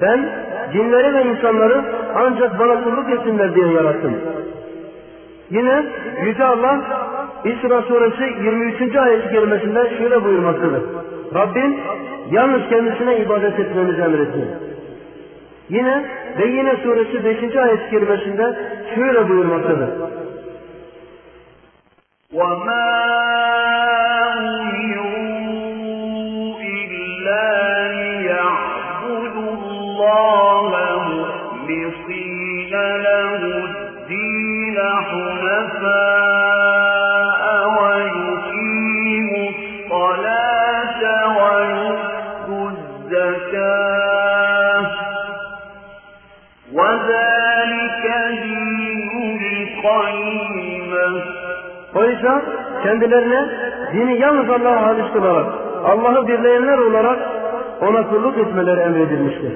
Ben cinleri ve insanları ancak bana kulluk etsinler diye yarattım. Yine Yüce Allah İsra suresi 23. ayet kerimesinde şöyle buyurmaktadır. Rabbin yalnız kendisine ibadet etmenizi emretti. Yine ve yine suresi 5. ayet kerimesinde şöyle buyurmaktadır. وَمَا Oysa kendilerine dini yalnız Allah'a halis kılarak, Allah'ı birleyenler olarak ona kulluk etmeleri emredilmiştir.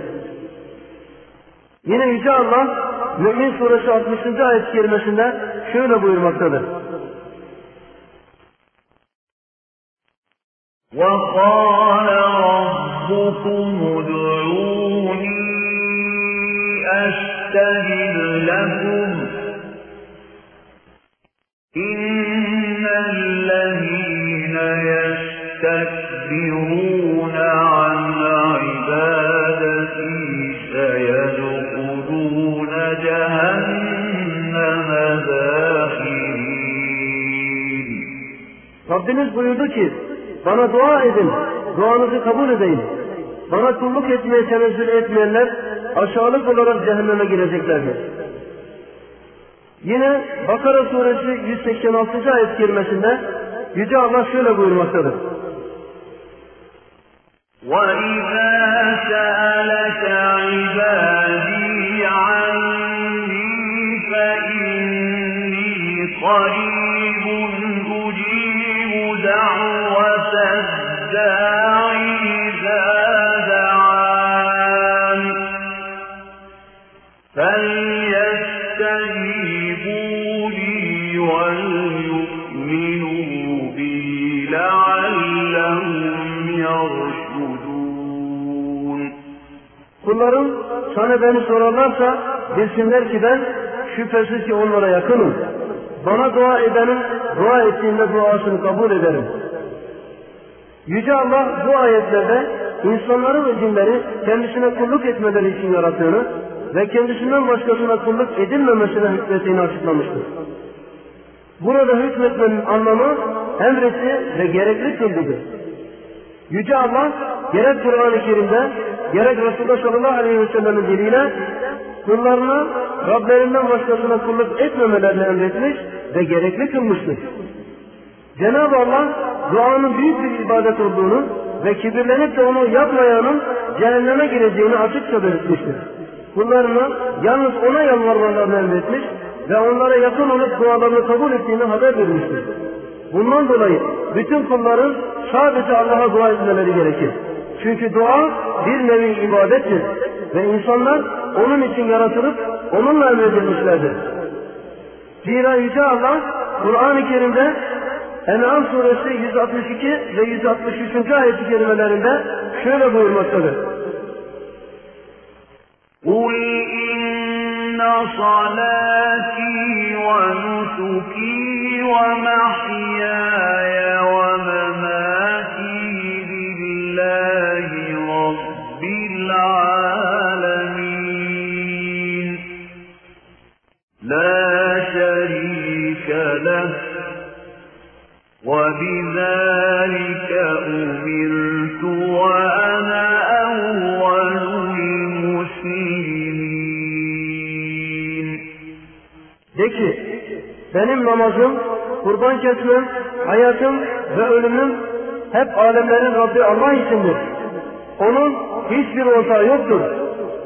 Yine Yüce Allah Mü'min suresi 60. ayet kerimesinde şöyle buyurmaktadır. وقال ربكم ادعوني أستجب لكم إن Rabbiniz buyurdu ki bana dua edin, duanızı kabul edeyim. Bana kulluk etmeye tenezzül etmeyenler aşağılık olarak cehenneme gireceklerdir. Yine Bakara suresi 186. ayet kerimesinde Yüce Allah şöyle buyurmaktadır. وَإِذَا سَأَلَكَ Kullarım sana beni sorarlarsa bilsinler ki ben şüphesiz ki onlara yakınım. bana dua edenin dua ettiğinde duasını kabul ederim. Yüce Allah bu ayetlerde insanları ve cinleri kendisine kulluk etmeleri için yarattığını ve kendisinden başkasına kulluk edilmemesine hükmettiğini açıklamıştır. Burada hükmetmenin anlamı emretti ve gerekli kıldıdır. Yüce Allah gerek Kur'an-ı Kerim'de gerek Resulullah sallallahu aleyhi ve sellem'in diliyle kullarına Rablerinden başkasına kulluk etmemelerini emretmiş ve gerekli kılmıştır. Cenab-ı Allah duanın büyük bir ibadet olduğunu ve kibirlenip de onu yapmayanın cehenneme gireceğini açıkça belirtmiştir. Kullarına yalnız ona yalvarmalarını emretmiş ve onlara yakın olup dualarını kabul ettiğini haber vermiştir. Bundan dolayı bütün kulların sadece Allah'a dua etmeleri gerekir. Çünkü dua bir nevi ibadettir ve insanlar onun için yaratılıp onunla emredilmişlerdir. Zira Yüce Allah Kur'an-ı Kerim'de En'am suresi 162 ve 163. ayet-i kerimelerinde şöyle buyurmaktadır. قل إن صلاتي ونسكي ومحياي وبذلك أمرت وأنا أول المسلمين De ki, benim namazım, kurban kesmem, hayatım ve ölümüm hep alemlerin Rabbi Allah içindir. Onun hiçbir ortağı yoktur.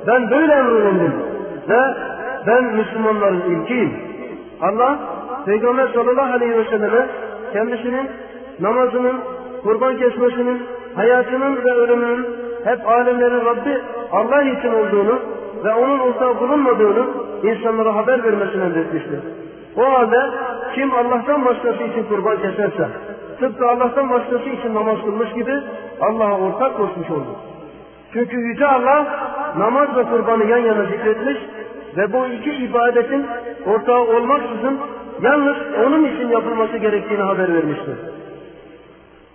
Ben böyle emrolundum ve ben Müslümanların ilkiyim. Allah, Peygamber sallallahu aleyhi ve selleme kendisinin namazının, kurban kesmesinin, hayatının ve ölümünün hep alemlerin Rabbi Allah için olduğunu ve onun ortağı bulunmadığını insanlara haber vermesini emretmiştir. O halde kim Allah'tan başkası için kurban keserse, tıpkı Allah'tan başkası için namaz kılmış gibi Allah'a ortak koşmuş olur. Çünkü Yüce Allah namaz ve kurbanı yan yana zikretmiş ve bu iki ibadetin ortağı olmaksızın yalnız onun için yapılması gerektiğini haber vermiştir.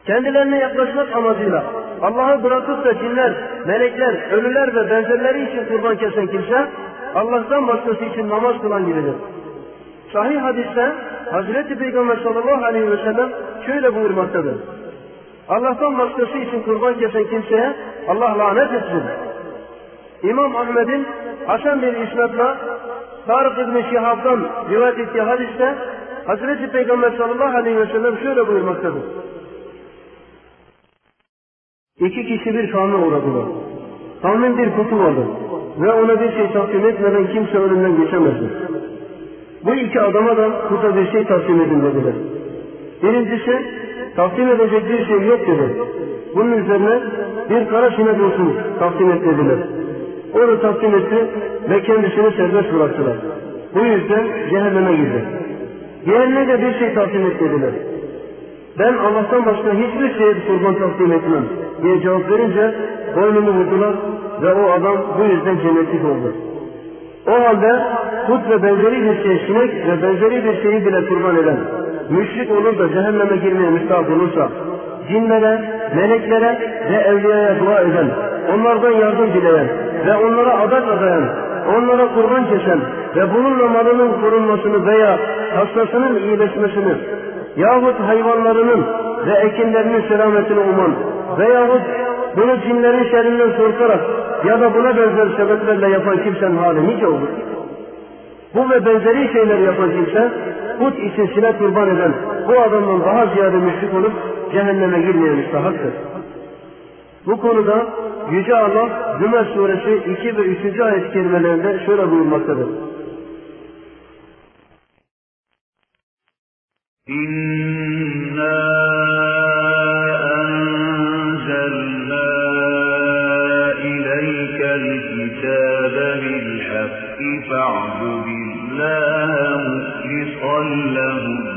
Kendilerine yaklaşmak amacıyla Allah'ı bırakıp da cinler, melekler, ölüler ve benzerleri için kurban kesen kimse Allah'tan başkası için namaz kılan gibidir. Sahih hadiste Hazreti Peygamber sallallahu aleyhi ve sellem şöyle buyurmaktadır. Allah'tan başkası için kurban kesen kimseye Allah lanet etsin. İmam Ahmet'in Hasan bir isnatla Tarık İbni Şihab'dan rivayet ettiği hadiste Hazreti Peygamber sallallahu aleyhi ve sellem şöyle buyurmaktadır. İki kişi bir kavme uğradılar. Kavmin bir kutu vardı ve ona bir şey takdim etmeden kimse önünden geçemezdi. Bu iki adama da kuta bir şey takdim edin dediler. Birincisi takdim edecek bir şey yok dedi. Bunun üzerine bir kara sinek olsun takdim et dediler. Onu takdim etti ve kendisini serbest bıraktılar. Bu yüzden cehenneme girdi. Diğerine de bir şey takdim et dediler. Ben Allah'tan başka hiçbir şeye kurban takdim etmem diye cevap verince boynunu vurdular ve o adam bu yüzden cennetlik oldu. O halde put ve benzeri bir şey sinek ve benzeri bir şeyi bile kurban eden, müşrik olur da cehenneme girmeye müstahak olursa, cinlere, meleklere ve evliyaya dua eden, onlardan yardım dileyen ve onlara adak adayan, onlara kurban kesen ve bununla malının korunmasını veya hastasının iyileşmesini yahut hayvanlarının ve ekinlerinin selametini uman veyahut bunu cinlerin şerrinden korkarak ya da buna benzer sebeplerle yapan kimsenin hali nice olur bu ve benzeri şeyler yapan kimse put içesine kurban eden bu adamdan daha ziyade müşrik olup cehenneme girmeye müstahaktır. Bu konuda Yüce Allah Zümer suresi 2 ve 3. ayet kelimelerinde şöyle buyurmaktadır. İnna فاعبد الله مخلصا له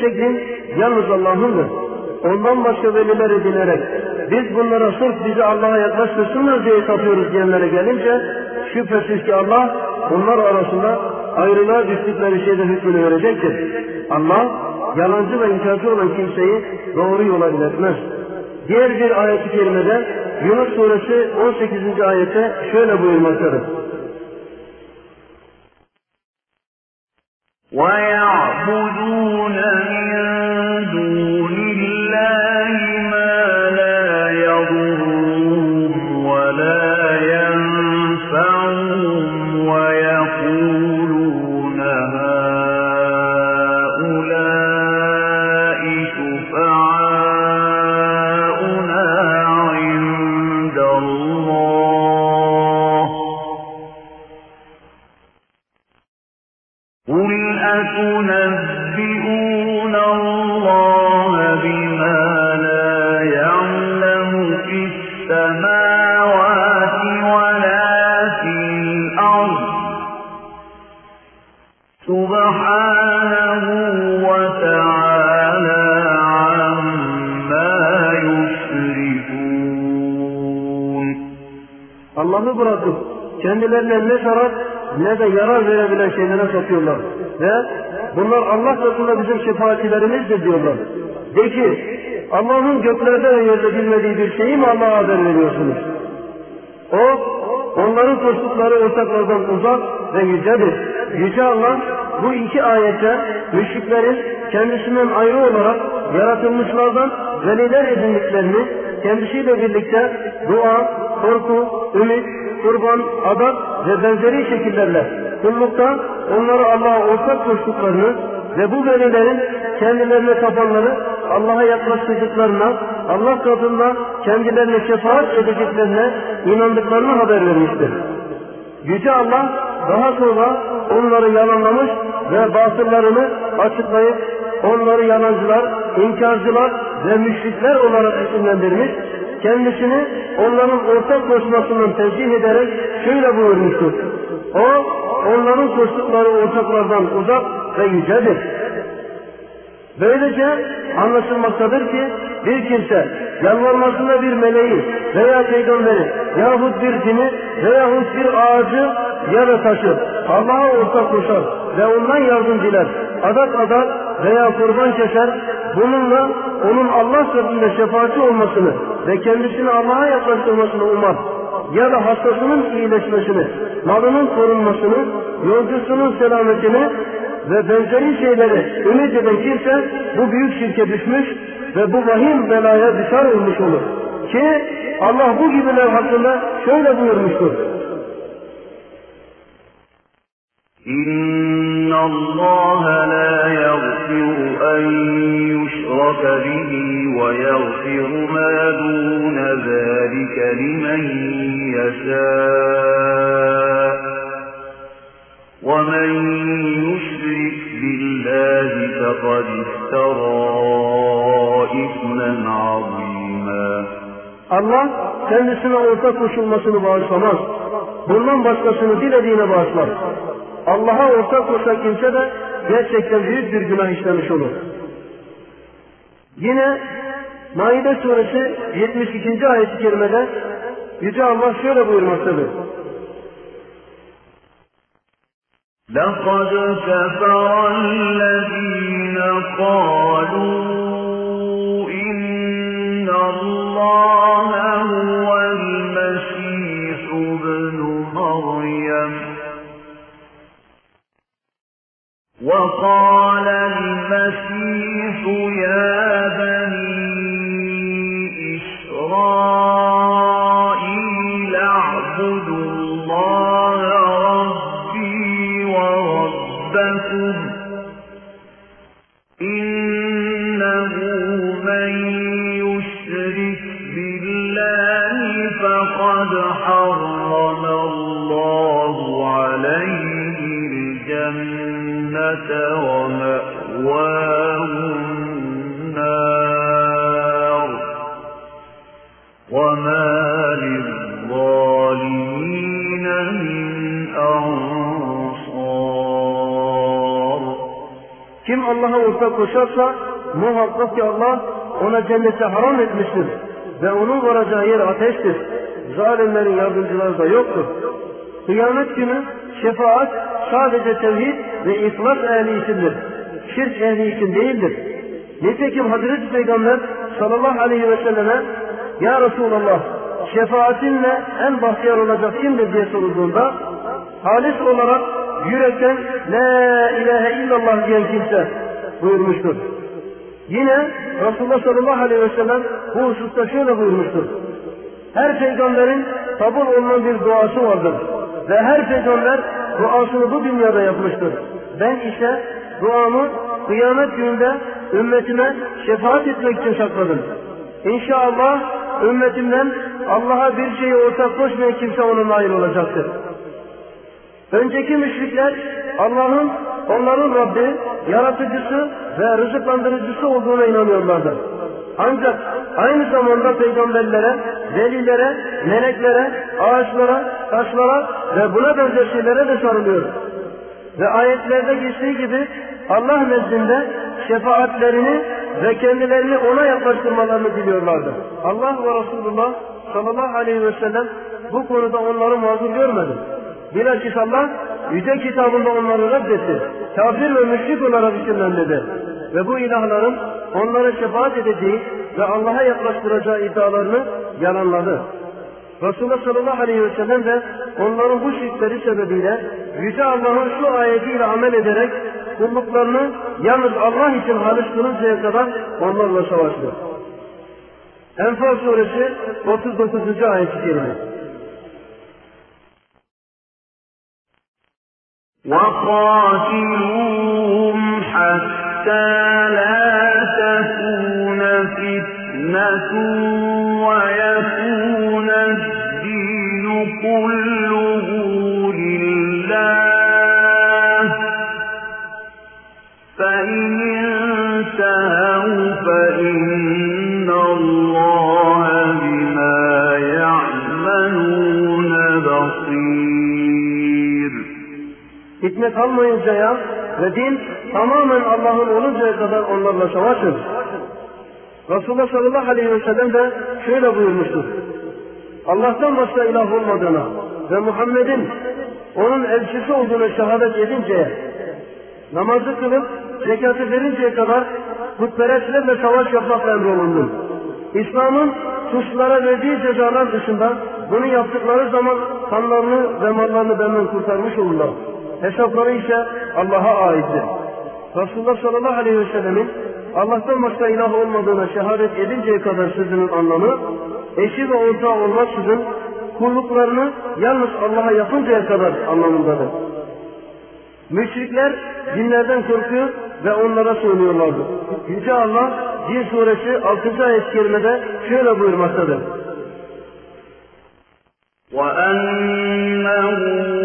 gerçek din yalnız Allah'ındır. Ondan başka veliler edinerek biz bunlara sırf bizi Allah'a yaklaştırsınlar diye tapıyoruz diyenlere gelince şüphesiz ki Allah onlar arasında ayrılığa düştükleri şeyde hükmünü verecektir. Allah yalancı ve inkarcı olan kimseyi doğru yola iletmez. Diğer bir ayet-i kerimede Yunus suresi 18. ayette şöyle buyurmaktadır. Kendilerine ne zarar ne de yarar verebilen şeylere satıyorlar. Ve bunlar Allah katında bizim şefaatçilerimizdir diyorlar. De ki Allah'ın göklerde ve yerde bilmediği bir şeyi mi Allah'a haber veriyorsunuz? O onların koştukları ortaklardan uzak ve yücedir. Yüce Allah bu iki ayette müşriklerin kendisinden ayrı olarak yaratılmışlardan veliler edindiklerini kendisiyle birlikte dua, korku, ümit, kurban, adak ve benzeri şekillerle kullukta onları Allah'a ortak koştuklarını ve bu velilerin kendilerine tapanları Allah'a yaklaştırdıklarına, Allah katında kendilerine şefaat edeceklerine inandıklarını haber vermiştir. Yüce Allah daha sonra onları yalanlamış ve batıllarını açıklayıp onları yalancılar, inkarcılar ve müşrikler olarak isimlendirmiş, kendisini onların ortak koşmasından tezih ederek şöyle buyurmuştur. O, onların koştukları ortaklardan uzak ve yücedir. Böylece anlaşılmaktadır ki bir kimse yalvarmasında bir meleği veya peygamberi yahut bir cini veyahut bir ağacı ya da taşı Allah'a ortak koşar ve ondan yardım diler. Adak adar veya kurban keser. Bununla onun Allah katında şefaatçi olmasını ve kendisini Allah'a yaklaştırmasını umar ya da hastasının iyileşmesini, malının korunmasını, yolcusunun selametini ve benzeri şeyleri ümit eden kimse bu büyük şirke düşmüş ve bu vahim belaya düşer olmuş olur. Ki Allah bu gibiler hakkında şöyle buyurmuştur. İnna Allah la yaghfiru en يشرك به ويغفر ما دون ذلك لمن يشاء ومن يشرك بالله فقد افترى إثما عظيما Allah kendisine ortak koşulmasını bağışlamaz. Bundan başkasını dilediğine bağışlar. Allah'a ortak koşan kimse de gerçekten büyük bir günah işlemiş olur. Yine Maide suresi 72. ayet-i kerimede Yüce Allah şöyle buyurmaktadır. لَقَدْ كَفَرَ الَّذ۪ينَ قَالُوا اِنَّ اللّٰهَ هُوَ الْمَس۪يحُ بْنُ المسيح يا بني إسرائيل. Kim Allah'a ortak koşarsa muhakkak ki Allah ona cennete haram etmiştir. Ve onun varacağı yer ateştir. Zalimlerin yardımcıları da yoktur. Kıyamet günü şefaat sadece tevhid ve ihlas ehli içindir. Şirk ehli için değildir. Nitekim Hazreti Peygamber sallallahu aleyhi ve selleme Ya Resulallah şefaatinle en bahtiyar olacak kimdir diye sorulduğunda halis olarak yürekten La ilahe illallah diyen kimse buyurmuştur. Yine Resulullah sallallahu aleyhi ve sellem bu hususta şöyle buyurmuştur. Her peygamberin kabul olunan bir duası vardır. Ve her peygamber duasını bu dünyada yapmıştır. Ben ise duamı kıyamet gününde ümmetime şefaat etmek için sakladım. İnşallah ümmetimden Allah'a bir şeyi ortak koşmayan kimse ona nail olacaktır. Önceki müşrikler Allah'ın onların Rabbi, yaratıcısı ve rızıklandırıcısı olduğuna inanıyorlardı. Ancak aynı zamanda peygamberlere, velilere, meleklere, ağaçlara, taşlara ve buna benzer şeylere de sarılıyor. Ve ayetlerde geçtiği gibi Allah nezdinde şefaatlerini ve kendilerini ona yaklaştırmalarını diliyorlardı. Allah ve Resulullah sallallahu aleyhi ve sellem bu konuda onları mazur görmedi. Bilakis Allah yüce kitabında onları reddetti. Kafir ve müşrik olarak isimlendirdi. Ve bu ilahların onlara şefaat edeceği ve Allah'a yaklaştıracağı iddialarını yalanladı. Resulullah sallallahu aleyhi ve sellem de onların bu şirkleri sebebiyle Yüce Allah'ın şu ayetiyle amel ederek kulluklarını yalnız Allah için halis kılıncaya kadar onlarla savaştı. Enfal suresi 39. ayet-i kerime. وقاتلوهم حتى لا تكون فتنة Fitne kalmayıncaya ve din tamamen Allah'ın oluncaya kadar onlarla savaşın. Resulullah sallallahu aleyhi ve sellem de şöyle buyurmuştur. Allah'tan başka ilah olmadığına ve Muhammed'in onun elçisi olduğuna şehadet edinceye, namazı kılıp zekatı verinceye kadar putperestlerle savaş yapmakla emrolundum. İslam'ın suçlara verdiği cezalar dışında bunu yaptıkları zaman kanlarını ve mallarını benden kurtarmış olurlar Hesapları ise Allah'a aittir. Resulullah sallallahu aleyhi ve sellemin Allah'tan başka ilah olmadığına şehadet edinceye kadar sözünün anlamı, eşi ve ortağı olmaksızın kulluklarını yalnız Allah'a yapıncaya kadar anlamındadır. Müşrikler cinlerden korkuyor ve onlara sığınıyorlardı. Yüce Allah Cin suresi 6. ayet-i kerimede şöyle buyurmaktadır. وأنه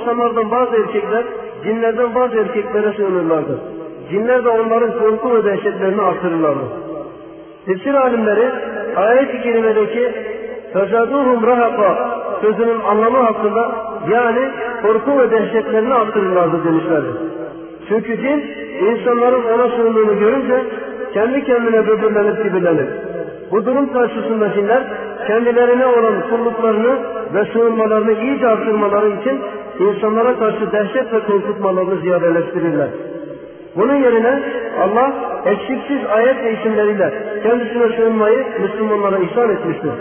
insanlardan bazı erkekler cinlerden bazı erkeklere sığınırlardı. Cinler de onların korku ve dehşetlerini artırırlardı. Tefsir alimleri ayet-i kerimedeki Fezaduhum rahaka sözünün anlamı hakkında yani korku ve dehşetlerini artırırlardı demişlerdi. Çünkü cin insanların ona sığındığını görünce kendi kendine böbürlenip kibirlenir. Bu durum karşısında cinler kendilerine olan kulluklarını ve sığınmalarını iyice artırmaları için insanlara karşı dehşet ve korkutmalarını ziyadeleştirirler. Bunun yerine Allah eksiksiz ayet ve isimleriyle kendisine sığınmayı Müslümanlara ihsan etmiştir.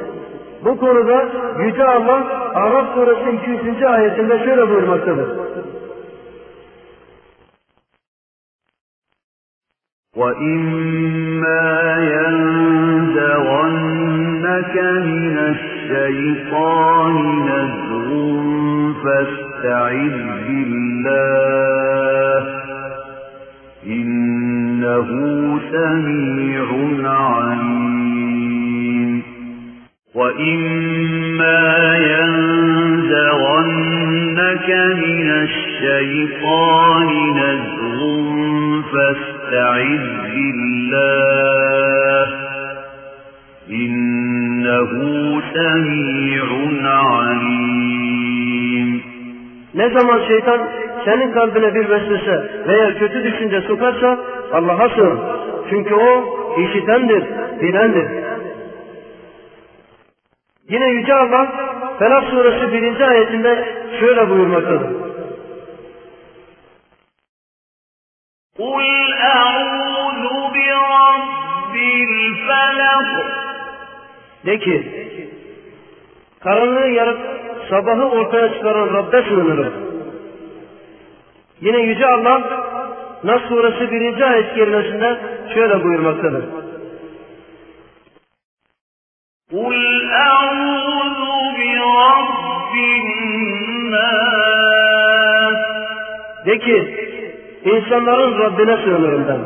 Bu konuda Yüce Allah Arap suresi 200. ayetinde şöyle buyurmaktadır. وَإِمَّا يَنزَغَنَّكَ مِنَ الشَّيْطَانِ نَزْغٌ فَاسْتَعِذْ بِاللَّهِ. إِنَّهُ سَمِيعٌ عَلِيمٌ. وَإِمَّا يَنزَغَنَّكَ مِنَ الشَّيْطَانِ نَزْغٌ فَاسْتَعِذْ بِاللَّهِ. إِنَّهُ سَمِيعٌ عَلِيمٌ. Ne zaman şeytan senin kalbine bir vesvese veya kötü düşünce sokarsa Allah'a sığın. Çünkü o işitendir, bilendir. Yine Yüce Allah Felak suresi birinci ayetinde şöyle buyurmaktadır. قُلْ أَعُوذُ بِرَبِّ الْفَلَقِ De ki, karanlığı yarıp sabahı ortaya çıkaran Rab'be sığınırım. Yine Yüce Allah Nas suresi birinci ayet kerimesinde şöyle buyurmaktadır. قُلْ أَعُوذُ بِرَبِّ النَّاسِ De ki, insanların Rabbine sığınırım ben.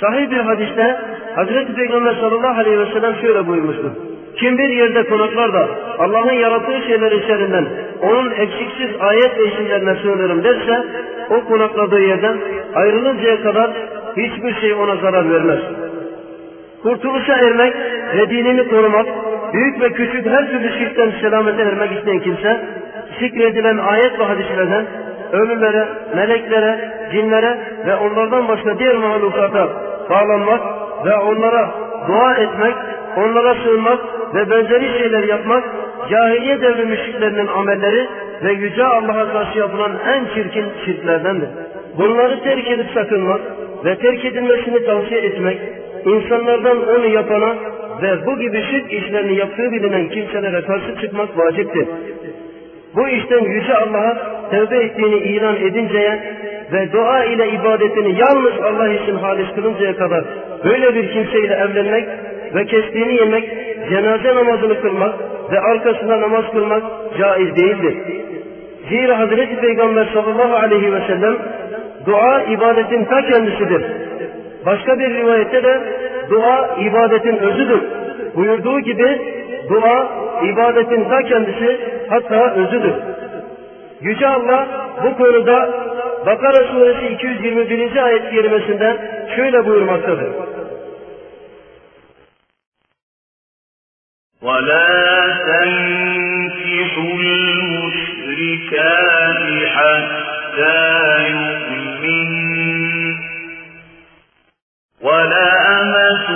Sahih bir hadiste Hazreti Peygamber sallallahu aleyhi ve sellem şöyle buyurmuştur. Kim bir yerde konaklar da Allah'ın yarattığı şeyler içerinden onun eksiksiz ayet ve isimlerine sığınırım derse o konakladığı yerden ayrılıncaya kadar hiçbir şey ona zarar vermez. Kurtuluşa ermek ve dinini korumak, büyük ve küçük her türlü şirkten selamete ermek isteyen kimse, zikredilen ayet ve hadislerden ölülere, meleklere, cinlere ve onlardan başka diğer mahlukata bağlanmak ve onlara dua etmek, onlara sığınmak ve benzeri şeyler yapmak, cahiliye devri müşriklerinin amelleri ve Yüce Allah'a karşı yapılan en çirkin şirklerdendir. Bunları terk edip sakınmak ve terk edilmesini tavsiye etmek, insanlardan onu yapana ve bu gibi şirk işlerini yaptığı bilinen kimselere karşı çıkmak vaciptir. Bu işten Yüce Allah'a tevbe ettiğini ilan edinceye ve dua ile ibadetini yalnız Allah için halis kılıncaya kadar böyle bir kimseyle evlenmek ve kestiğini yemek, cenaze namazını kılmak ve arkasında namaz kılmak caiz değildir. Zira Hazreti Peygamber sallallahu aleyhi ve sellem dua ibadetin ta kendisidir. Başka bir rivayette de dua ibadetin özüdür. Buyurduğu gibi dua ibadetin ta kendisi hatta özüdür. Yüce Allah bu konuda Bakara suresi 221. ayet kerimesinde şöyle buyurmaktadır. ولا تنكحوا المشركات حتى يؤمن ولا أمة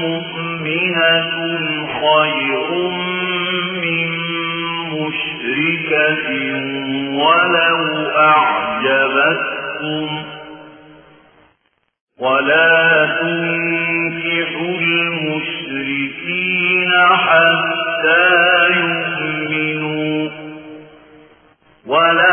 مؤمنة خير من مشركة ولو أعجبتكم. ولا تنكحوا حتى يؤمنوا. ولعبد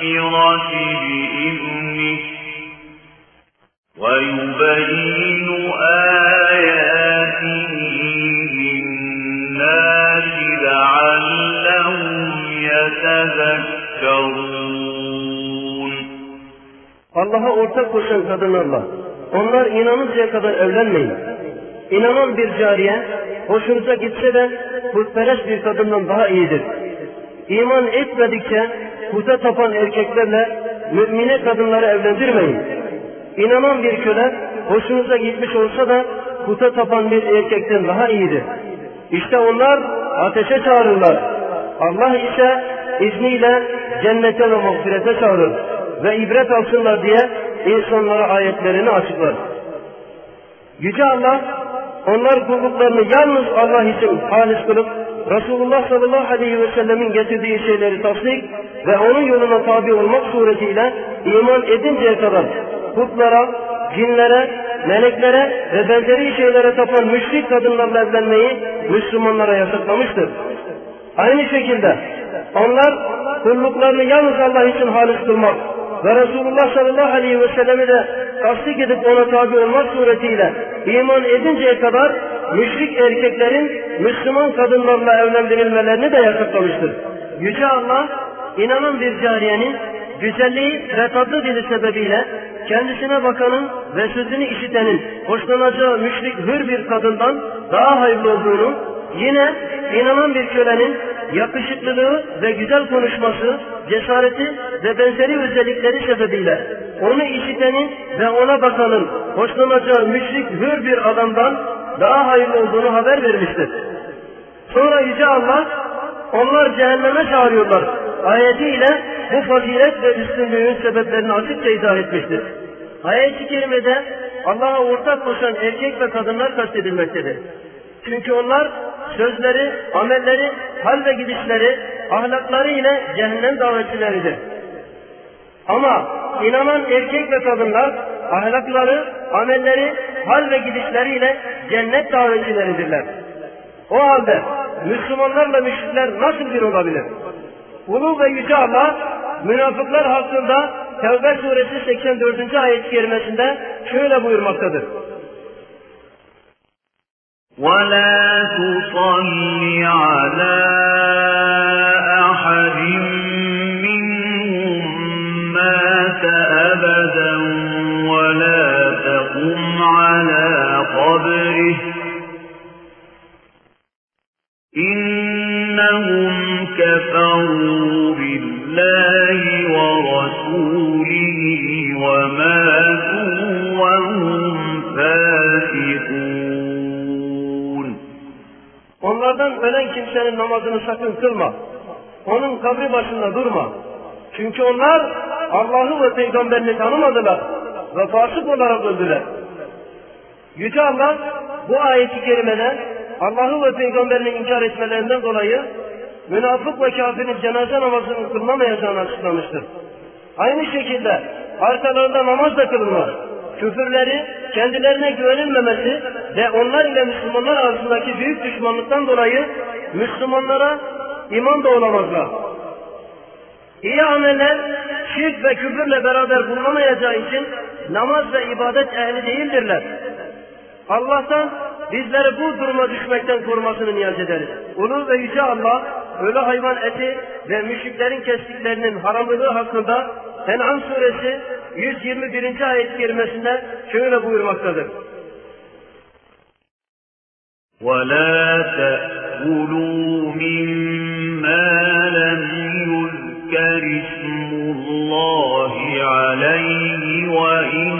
والمغفرة بإذنه ويبين آياته للناس لعلهم يتذكرون Allah'a ortak koşan kadınlarla onlar inanıncaya kadar evlenmeyin. İnanan bir cariye hoşunuza gitse de putperest bir kadından daha iyidir. İman etmedikçe puta tapan erkeklerle mümine kadınları evlendirmeyin. İnanan bir köle hoşunuza gitmiş olsa da puta tapan bir erkekten daha iyidir. İşte onlar ateşe çağırırlar. Allah ise izniyle cennete ve mağfirete çağırır ve ibret alsınlar diye insanlara ayetlerini açıklar. Yüce Allah onlar kulluklarını yalnız Allah için halis kılıp Resulullah sallallahu aleyhi ve sellemin getirdiği şeyleri tasdik ve onun yoluna tabi olmak suretiyle iman edinceye kadar putlara, cinlere meleklere ve benzeri şeylere tapan müşrik kadınlarla evlenmeyi Müslümanlara yasaklamıştır. Aynı şekilde onlar kulluklarını yalnız Allah için halis kılmak ve Resulullah sallallahu aleyhi ve sellemi de tasdik edip ona tabi olmak suretiyle iman edinceye kadar müşrik erkeklerin Müslüman kadınlarla evlendirilmelerini de yasaklamıştır. Yüce Allah inanan bir cariyenin güzelliği ve tatlı dili sebebiyle kendisine bakanın ve sözünü işitenin hoşlanacağı müşrik hür bir kadından daha hayırlı olduğunu, yine inanan bir kölenin yakışıklılığı ve güzel konuşması, cesareti ve benzeri özellikleri sebebiyle onu işitenin ve ona bakanın hoşlanacağı müşrik hür bir adamdan daha hayırlı olduğunu haber vermiştir. Sonra Yüce Allah onlar cehenneme çağırıyorlar. Ayetiyle bu fazilet ve üstünlüğün sebeplerini açıkça izah etmiştir. Ayet-i kerimede Allah'a ortak koşan erkek ve kadınlar kastedilmektedir. Çünkü onlar sözleri, amelleri, hal ve gidişleri, ahlakları ile cehennem davetçileridir. Ama inanan erkek ve kadınlar ahlakları, amelleri, hal ve gidişleriyle cennet davetçileridirler. O halde Müslümanlarla müşrikler nasıl bir olabilir? Ulu ve Yüce Allah münafıklar hakkında Tevbe suresi 84. ayet-i kerimesinde şöyle buyurmaktadır. ولا تصل على أحد منهم مات أبدا ولا تقم على قبره. إنهم كفروا بالله ورسوله وماتوا Onlardan ölen kimsenin namazını sakın kılma. Onun kabri başında durma. Çünkü onlar Allah'ı ve peygamberini tanımadılar ve fasık olarak öldüler. Yüce Allah bu ayeti kerimede Allah'ı ve peygamberini inkar etmelerinden dolayı münafık ve kafirin cenaze namazını kılmamayacağını açıklamıştır. Aynı şekilde arkalarında namaz da kılınmaz. Küfürleri, kendilerine güvenilmemesi ve onlar ile Müslümanlar arasındaki büyük düşmanlıktan dolayı Müslümanlara iman da olamazlar. İyi ameller şirk ve küfürle beraber bulunamayacağı için namaz ve ibadet ehli değildirler. Allah'tan bizleri bu duruma düşmekten korumasını niyaz ederiz. Ulu ve Yüce Allah ölü hayvan eti ve müşriklerin kestiklerinin haramlığı hakkında En'am suresi 121. ayet-i kerimesinde şöyle buyurmaktadır. ولا تأكلوا مما لم يذكر اسم الله عليه وإنه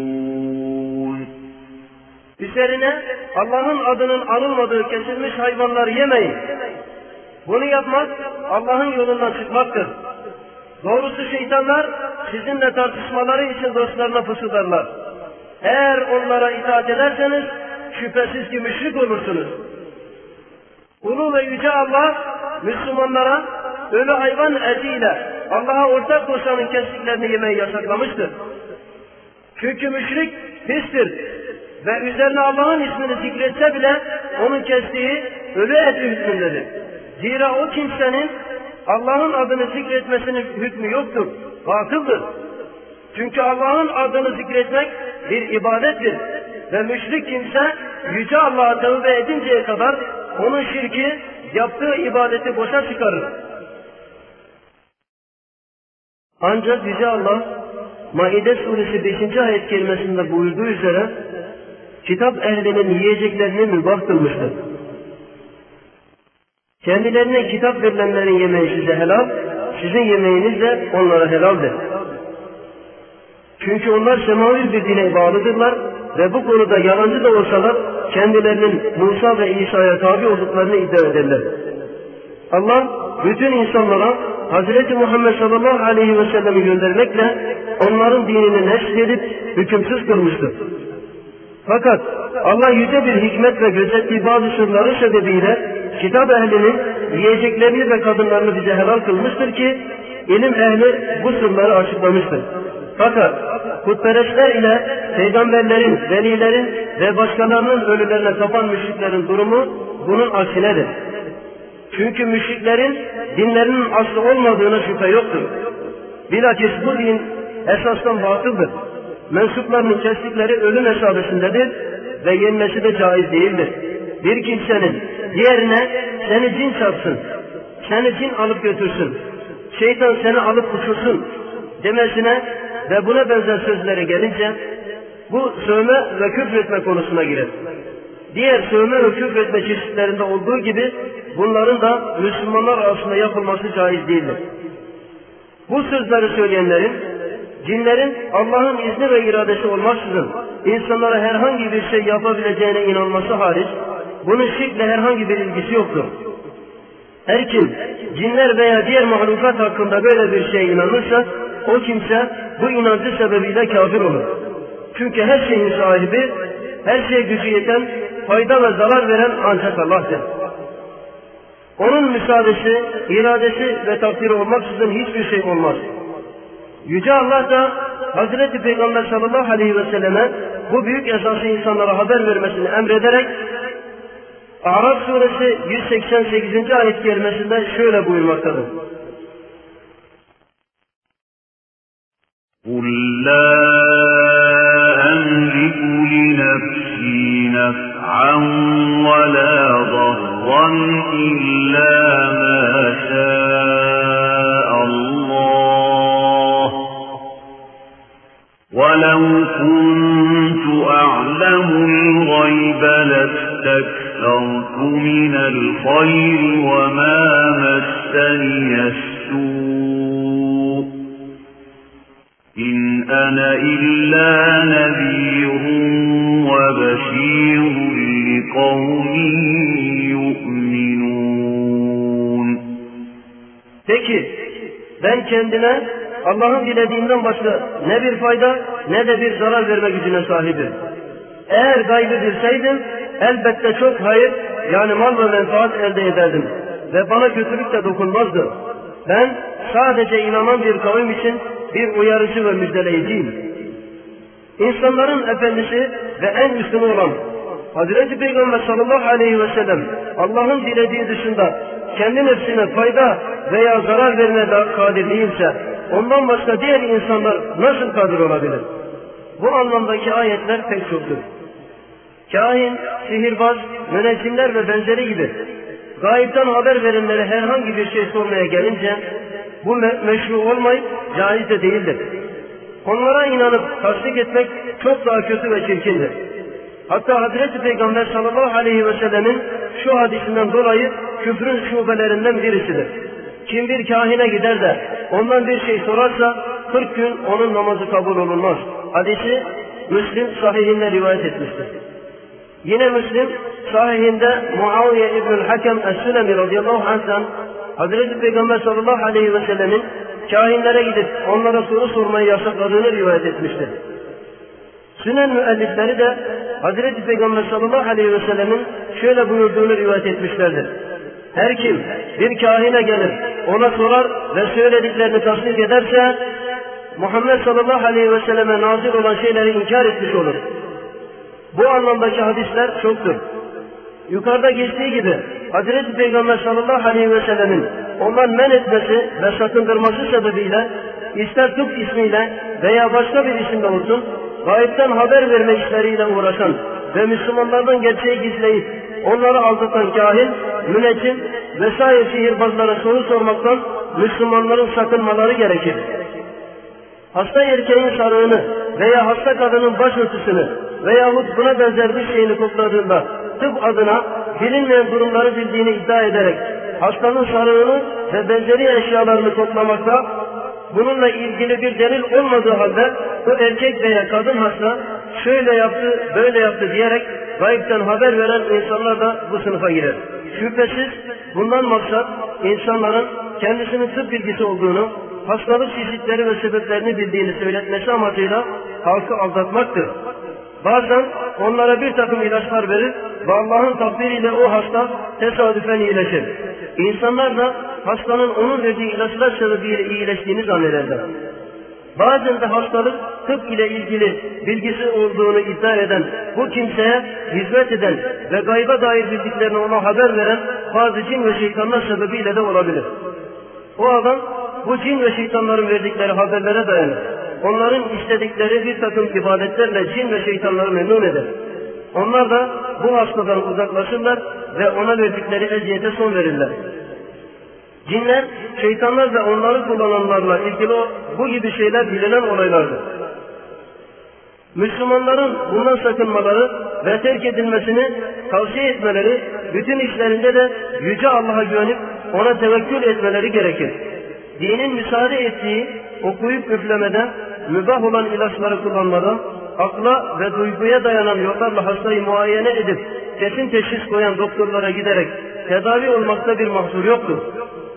Üzerine Allah'ın adının anılmadığı kesilmiş hayvanlar yemeyin. Bunu yapmak Allah'ın yolundan çıkmaktır. Doğrusu şeytanlar sizinle tartışmaları için dostlarına fısıldarlar. Eğer onlara itaat ederseniz şüphesiz ki müşrik olursunuz. Ulu ve Yüce Allah Müslümanlara ölü hayvan etiyle Allah'a ortak koşanın kestiklerini yemeyi yasaklamıştır. Çünkü müşrik pistir ve üzerine Allah'ın ismini zikretse bile onun kestiği ölü et hükmündedir. Zira o kimsenin Allah'ın adını zikretmesinin hükmü yoktur, batıldır. Çünkü Allah'ın adını zikretmek bir ibadettir. Ve müşrik kimse Yüce Allah'a tövbe edinceye kadar onun şirki yaptığı ibadeti boşa çıkarır. Ancak Yüce Allah Maide suresi 5. ayet kelimesinde buyurduğu üzere kitap ehlinin yiyeceklerini mübah kılmıştır. Kendilerine kitap verilenlerin yemeği size helal, sizin yemeğiniz de onlara helaldir. Çünkü onlar semavi bir dine bağlıdırlar ve bu konuda yalancı da olsalar kendilerinin Musa ve İsa'ya tabi olduklarını iddia ederler. Allah bütün insanlara Hz. Muhammed sallallahu aleyhi ve sellem'i göndermekle onların dinini neşredip hükümsüz kılmıştır. Fakat Allah yüce bir hikmet ve gözettiği bazı sırları sebebiyle kitap ehlinin yiyeceklerini ve kadınlarını bize helal kılmıştır ki ilim ehli bu sırları açıklamıştır. Fakat putperestler ile peygamberlerin, velilerin ve başkalarının ölülerine tapan müşriklerin durumu bunun aksinedir. Çünkü müşriklerin dinlerinin aslı olmadığına şüphe yoktur. Bilakis bu din esasdan batıldır. Mensuplarının kestikleri ölüm mesabesindedir ve yenmesi de caiz değildir. Bir kimsenin diğerine seni cin çarpsın, seni cin alıp götürsün, şeytan seni alıp uçursun demesine ve buna benzer sözlere gelince bu sövme ve küfretme konusuna girer. Diğer sövme ve küfretme çeşitlerinde olduğu gibi bunların da Müslümanlar arasında yapılması caiz değildir. Bu sözleri söyleyenlerin cinlerin Allah'ın izni ve iradesi olmaksızın insanlara herhangi bir şey yapabileceğine inanması hariç bunun şirkle herhangi bir ilgisi yoktur. Her kim cinler veya diğer mahlukat hakkında böyle bir şeye inanırsa o kimse bu inancı sebebiyle kafir olur. Çünkü her şeyin sahibi, her şeye gücü yeten, fayda ve zarar veren ancak Allah'tır. Onun müsaadesi, iradesi ve takdiri olmaksızın hiçbir şey olmaz. Yüce Allah da Hazreti Peygamber sallallahu aleyhi ve selleme bu büyük esası insanlara haber vermesini emrederek Araf suresi 188. ayet kerimesinde şöyle buyurmaktadır. قل لا أملك لنفسي نفعا ولا ضرا إلا ما ولو كنت أعلم الغيب لاستكثرت من الخير وما مسني السوء إن أنا إلا نذير وبشير لقوم يؤمنون De ki ben kendine Allah'ın dilediğinden başka ne bir fayda ne de bir zarar verme gücüne sahibim. Eğer gaybı bilseydim elbette çok hayır yani mal ve menfaat elde ederdim ve bana kötülük de dokunmazdı. Ben sadece inanan bir kavim için bir uyarıcı ve müjdeleyiciyim. İnsanların efendisi ve en üstünü olan Hazreti Peygamber sallallahu aleyhi ve sellem Allah'ın dilediği dışında kendi nefsine fayda veya zarar vermeye kadir değilse ondan başka diğer insanlar nasıl kadir olabilir? Bu anlamdaki ayetler pek çoktur. Kahin, sihirbaz, müneccimler ve benzeri gibi gayipten haber verenlere herhangi bir şey sormaya gelince bu me- meşru olmayıp caiz de değildir. Onlara inanıp tasdik etmek çok daha kötü ve çirkindir. Hatta Hazreti Peygamber sallallahu aleyhi ve sellemin şu hadisinden dolayı küfrün şubelerinden birisidir. Kim bir kahine gider de ondan bir şey sorarsa 40 gün onun namazı kabul olunmaz. Hadisi Müslim sahihinde rivayet etmiştir. Yine Müslim sahihinde Muaviye İbnül Hakem Es-Sülemi radıyallahu anh'tan Hazreti Peygamber sallallahu aleyhi ve sellemin kahinlere gidip onlara soru sormayı yasakladığını rivayet etmiştir. Sünen müellifleri de Hazreti Peygamber sallallahu aleyhi ve sellemin şöyle buyurduğunu rivayet etmişlerdir. Her kim bir kahine gelir, ona sorar ve söylediklerini tasdik ederse Muhammed sallallahu aleyhi ve selleme nazil olan şeyleri inkar etmiş olur. Bu anlamdaki hadisler çoktur. Yukarıda geçtiği gibi Hazreti Peygamber sallallahu aleyhi ve sellemin ondan men etmesi ve sakındırması sebebiyle ister tıp ismiyle veya başka bir isimle olsun gayipten haber verme işleriyle uğraşan ve Müslümanlardan gerçeği gizleyip onları aldatan kahin, müneccim vesaire sihirbazlara soru sormaktan Müslümanların sakınmaları gerekir. Hasta erkeğin sarığını veya hasta kadının başörtüsünü veyahut buna benzer bir şeyini kokladığında tıp adına bilinmeyen durumları bildiğini iddia ederek hastanın sarığını ve benzeri eşyalarını koklamakta bununla ilgili bir delil olmadığı halde bu erkek veya kadın hasta şöyle yaptı, böyle yaptı diyerek gayipten haber veren insanlar da bu sınıfa girer. Şüphesiz bundan maksat insanların kendisinin tıp bilgisi olduğunu, hastalık çeşitleri ve sebeplerini bildiğini söyletmesi amacıyla halkı aldatmaktır. Bazen onlara bir takım ilaçlar verir ve Allah'ın takdiriyle o hasta tesadüfen iyileşir. İnsanlar da hastanın onun verdiği ilaçlar sebebiyle iyileştiğini zannederler. Bazen de hastalık tıp ile ilgili bilgisi olduğunu iddia eden, bu kimseye hizmet eden ve gayba dair bildiklerini ona haber veren bazı cin ve şeytanlar sebebiyle de olabilir. O adam bu cin ve şeytanların verdikleri haberlere dayanır. Onların istedikleri bir takım ibadetlerle cin ve şeytanları memnun eder. Onlar da bu hastadan uzaklaşırlar ve ona verdikleri eziyete son verirler. Cinler, şeytanlar ve onları kullananlarla ilgili bu gibi şeyler bilinen olaylardır. Müslümanların bundan sakınmaları ve terk edilmesini tavsiye etmeleri, bütün işlerinde de Yüce Allah'a güvenip ona tevekkül etmeleri gerekir. Dinin müsaade ettiği okuyup üflemeden, mübah olan ilaçları kullanmadan, akla ve duyguya dayanan yollarla hastayı muayene edip kesin teşhis koyan doktorlara giderek tedavi olmakta bir mahsur yoktur.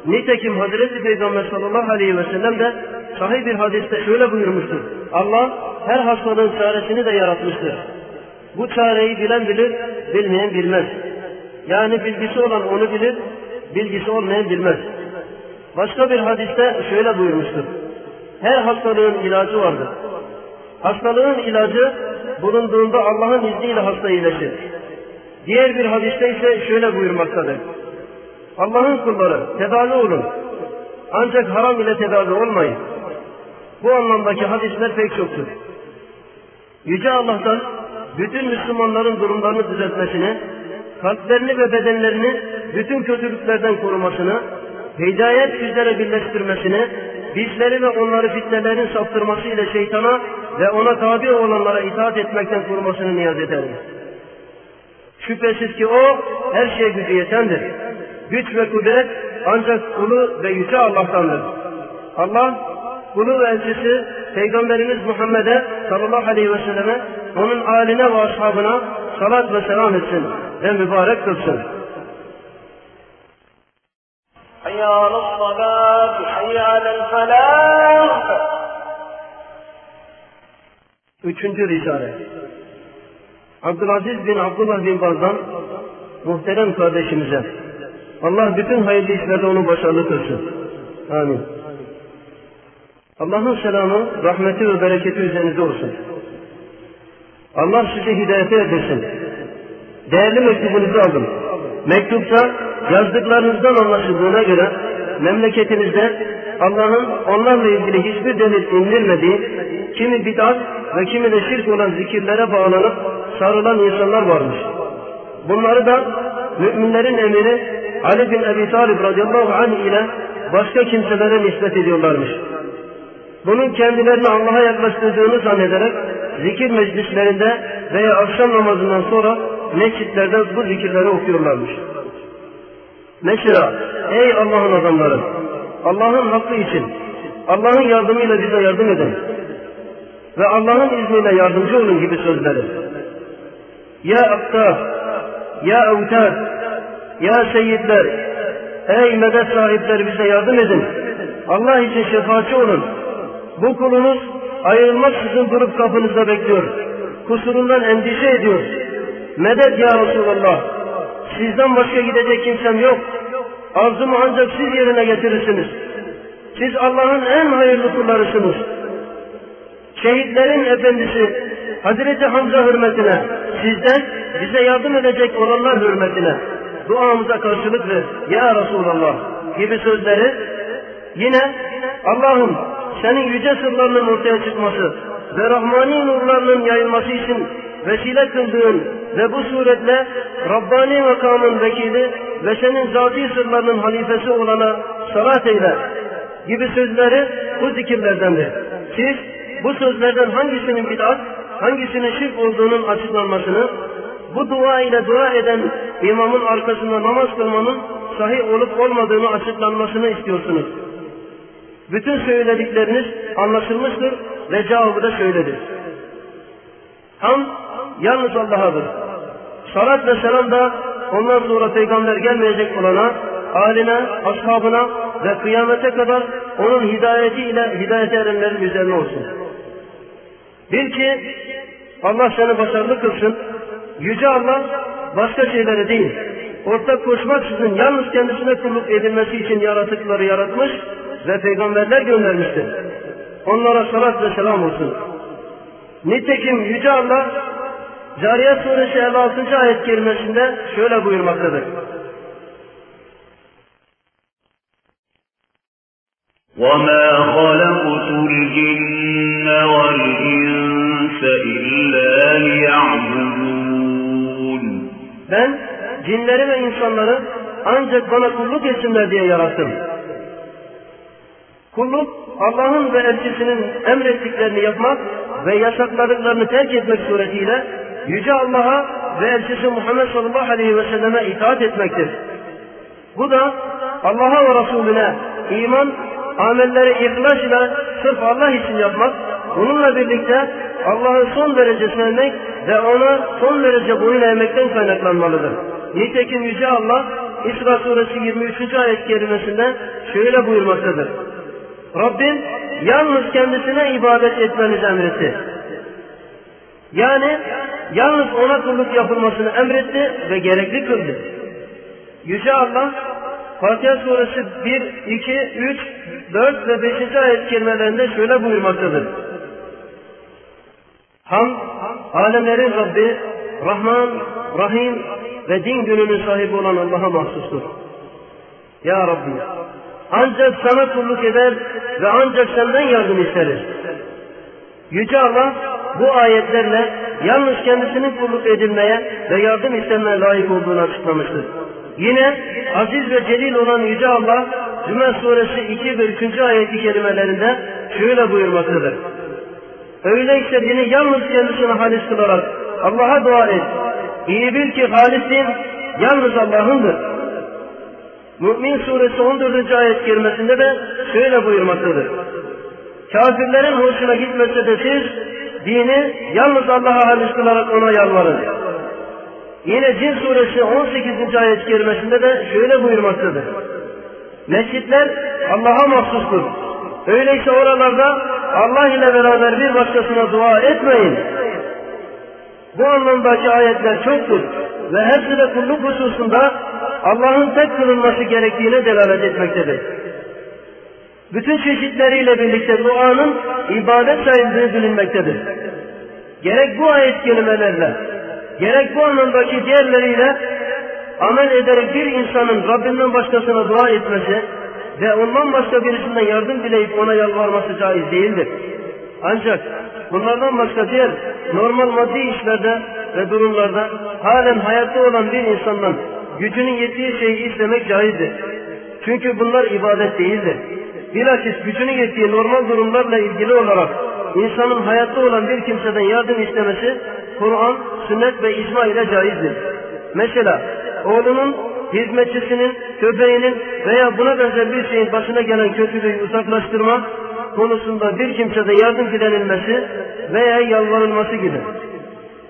Nitekim Hazreti Peygamber sallallahu aleyhi ve sellem de sahih bir hadiste şöyle buyurmuştur. Allah her hastalığın çaresini de yaratmıştır. Bu çareyi bilen bilir, bilmeyen bilmez. Yani bilgisi olan onu bilir, bilgisi olmayan bilmez. Başka bir hadiste şöyle buyurmuştur. Her hastalığın ilacı vardır. Hastalığın ilacı bulunduğunda Allah'ın izniyle hasta iyileşir. Diğer bir hadiste ise şöyle buyurmaktadır. Allah'ın kulları tedavi olun. Ancak haram ile tedavi olmayın. Bu anlamdaki hadisler pek çoktur. Yüce Allah'tan bütün Müslümanların durumlarını düzeltmesini, kalplerini ve bedenlerini bütün kötülüklerden korumasını, hidayet üzere birleştirmesini, bizleri ve onları fitnelerin saptırması ile şeytana ve ona tabi olanlara itaat etmekten korumasını niyaz ederiz. Şüphesiz ki o her şeye gücü yetendir. Güç ve kudret ancak kulu ve yüce Allah'tandır. Allah kulu ve elçisi Peygamberimiz Muhammed'e sallallahu aleyhi ve selleme onun aline ve ashabına salat ve selam etsin ve mübarek kılsın. حي على الصلاة حي على الفلاح Üçüncü risale. Abdülaziz bin Abdullah bin Baz'dan muhterem kardeşimize Allah bütün hayırlı işlerde onu başarılı kılsın. Amin. Allah'ın selamı, rahmeti ve bereketi üzerinize olsun. Allah sizi hidayete edesin. Değerli mektubunuzu aldım. Mektupta yazdıklarınızdan anlaşıldığına göre memleketinizde Allah'ın onlarla ilgili hiçbir delil indirmediği, kimi bid'at ve kimi de şirk olan zikirlere bağlanıp sarılan insanlar varmış. Bunları da müminlerin emiri Ali bin Ebi Talib radıyallahu anh ile başka kimselere nispet ediyorlarmış. Bunun kendilerini Allah'a yaklaştırdığını zannederek zikir meclislerinde veya akşam namazından sonra mescitlerde bu zikirleri okuyorlarmış. Mesela ey Allah'ın adamları Allah'ın hakkı için Allah'ın yardımıyla bize yardım edin ve Allah'ın izniyle yardımcı olun gibi sözleri. Ya Aktar, Ya Evtar, Ya Seyyidler, ey medet sahipleri bize yardım edin. Allah için şefaatçi olun. Bu kulunuz ayrılmaksızın durup kapınızda bekliyor. Kusurundan endişe ediyor. Medet ya Resulallah. Sizden başka gidecek kimsem yok. Arzumu ancak siz yerine getirirsiniz. Siz Allah'ın en hayırlı kullarısınız. Şehitlerin efendisi Hazreti Hamza hürmetine, sizden bize yardım edecek olanlar hürmetine duamıza karşılık ver. Ya Resulallah gibi sözleri yine Allah'ım senin yüce sırlarının ortaya çıkması ve Rahmani nurlarının yayılması için vesile kıldığın ve bu suretle Rabbani makamın vekili ve senin zati sırlarının halifesi olana salat eyle gibi sözleri bu zikirlerdendir. Siz bu sözlerden hangisinin bid'at, hangisinin şirk olduğunun açıklanmasını, bu dua ile dua eden imamın arkasında namaz kılmanın sahih olup olmadığını açıklanmasını istiyorsunuz. Bütün söyledikleriniz anlaşılmıştır ve cevabı da şöyledir. Ham yalnız Allah'adır. Salat ve selam da ondan sonra peygamber gelmeyecek olana, haline, ashabına ve kıyamete kadar onun hidayetiyle hidayete erenlerin üzerine olsun. Bil ki Allah seni başarılı kılsın. Yüce Allah başka şeyleri değil, ortak koşmaksızın yalnız kendisine kulluk edilmesi için yaratıkları yaratmış ve peygamberler göndermiştir. Onlara salat ve selam olsun. Nitekim Yüce Allah Cariyet suresi 56. ayet kerimesinde şöyle buyurmaktadır. وَمَا خَلَقْتُ الْجِنَّ وَالْإِنسَ إِلَّا لِيَعْبُدُونَ Ben cinleri ve insanları ancak bana kulluk etsinler diye yarattım. Kulluk Allah'ın ve elçisinin emrettiklerini yapmak ve yasakladıklarını terk etmek suretiyle Yüce Allah'a ve elçisi Muhammed sallallahu aleyhi ve selleme itaat etmektir. Bu da Allah'a ve Resulüne iman, amelleri ihlas ile sırf Allah için yapmak, bununla birlikte Allah'ı son derece sevmek ve ona son derece boyun eğmekten kaynaklanmalıdır. Nitekim Yüce Allah İsra suresi 23. ayet kerimesinde şöyle buyurmaktadır. Rabbim yalnız kendisine ibadet etmenizi emretti. Yani yalnız ona kulluk yapılmasını emretti ve gerekli kıldı. Yüce Allah Fatiha suresi 1, 2, 3, 4 ve 5. ayet kelimelerinde şöyle buyurmaktadır. Ham, alemlerin Rabbi, Rahman, Rahim ve din gününün sahibi olan Allah'a mahsustur. Ya Rabbi, ancak sana kulluk eder ve ancak senden yardım isteriz. Yüce Allah bu ayetlerle yalnız kendisinin kulluk edilmeye ve yardım istenmeye layık olduğunu açıklamıştır. Yine aziz ve celil olan Yüce Allah Cüme suresi 2 ve 3. ayeti kelimelerinde şöyle buyurmaktadır. Öyleyse dini yalnız kendisine halis kılarak Allah'a dua et. İyi bil ki halis din yalnız Allah'ındır. Mü'min suresi 14. ayet kerimesinde de şöyle buyurmaktadır. Kafirlerin hoşuna gitmese de siz dini yalnız Allah'a halis kılarak ona yalvarın. Yine Cin suresi 18. ayet kerimesinde de şöyle buyurmaktadır. Mescitler Allah'a mahsustur. Öyleyse oralarda Allah ile beraber bir başkasına dua etmeyin. Bu anlamdaki ayetler çoktur ve hepsi de kulluk hususunda Allah'ın tek kılınması gerektiğine delalet etmektedir. Bütün çeşitleriyle birlikte duanın ibadet sayıldığı bilinmektedir. Gerek bu ayet kelimelerle, gerek bu anlamdaki diğerleriyle amel ederek bir insanın Rabbinden başkasına dua etmesi ve ondan başka birisinden yardım dileyip ona yalvarması caiz değildir. Ancak bunlardan başka diğer normal maddi işlerde ve durumlarda halen hayatta olan bir insandan gücünün yettiği şeyi istemek caizdir. Çünkü bunlar ibadet değildir. Bilakis gücünün yettiği normal durumlarla ilgili olarak insanın hayatta olan bir kimseden yardım istemesi Kur'an, sünnet ve icma ile caizdir. Mesela oğlunun, hizmetçisinin, köpeğinin veya buna benzer bir şeyin başına gelen kötülüğü uzaklaştırmak konusunda bir kimsede yardım dilenilmesi veya yalvarılması gibi.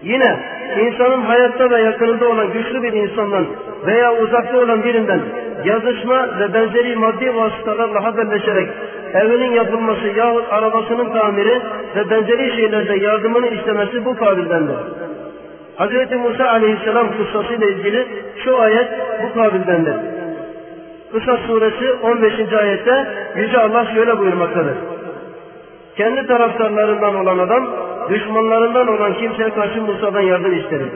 Yine insanın hayatta ve yakınında olan güçlü bir insandan veya uzakta olan birinden yazışma ve benzeri maddi vasıtalarla haberleşerek evinin yapılması yahut arabasının tamiri ve benzeri şeylerde yardımını istemesi bu kabildendir. Hz. Musa aleyhisselam kıssasıyla ilgili şu ayet bu kabildendir. Kıssas suresi 15. ayette Yüce Allah şöyle buyurmaktadır. Kendi taraftarlarından olan adam, düşmanlarından olan kimseye karşı Musa'dan yardım isterim.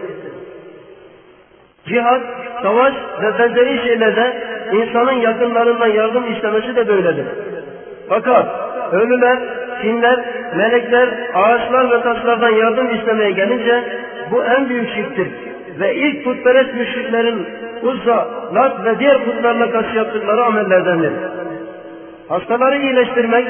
Cihad, savaş ve benzeri şeylerde insanın yakınlarından yardım istemesi de böyledir. Fakat ölüler, cinler, melekler, ağaçlar ve taşlardan yardım istemeye gelince bu en büyük şirktir. Ve ilk putperest müşriklerin Uzza, Lat ve diğer putlarla karşı yaptıkları amellerdendir. Hastaları iyileştirmek,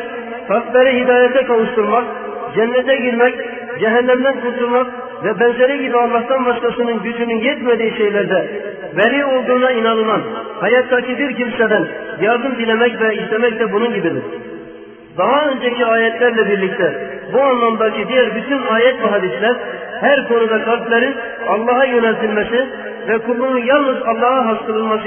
kalpleri hidayete kavuşturmak, cennete girmek, cehennemden kurtulmak ve benzeri gibi Allah'tan başkasının gücünün yetmediği şeylerde veli olduğuna inanılan hayattaki bir kimseden yardım dilemek ve istemek de bunun gibidir. Daha önceki ayetlerle birlikte bu anlamdaki diğer bütün ayet ve hadisler her konuda kalplerin Allah'a yöneltilmesi ve kulluğun yalnız Allah'a has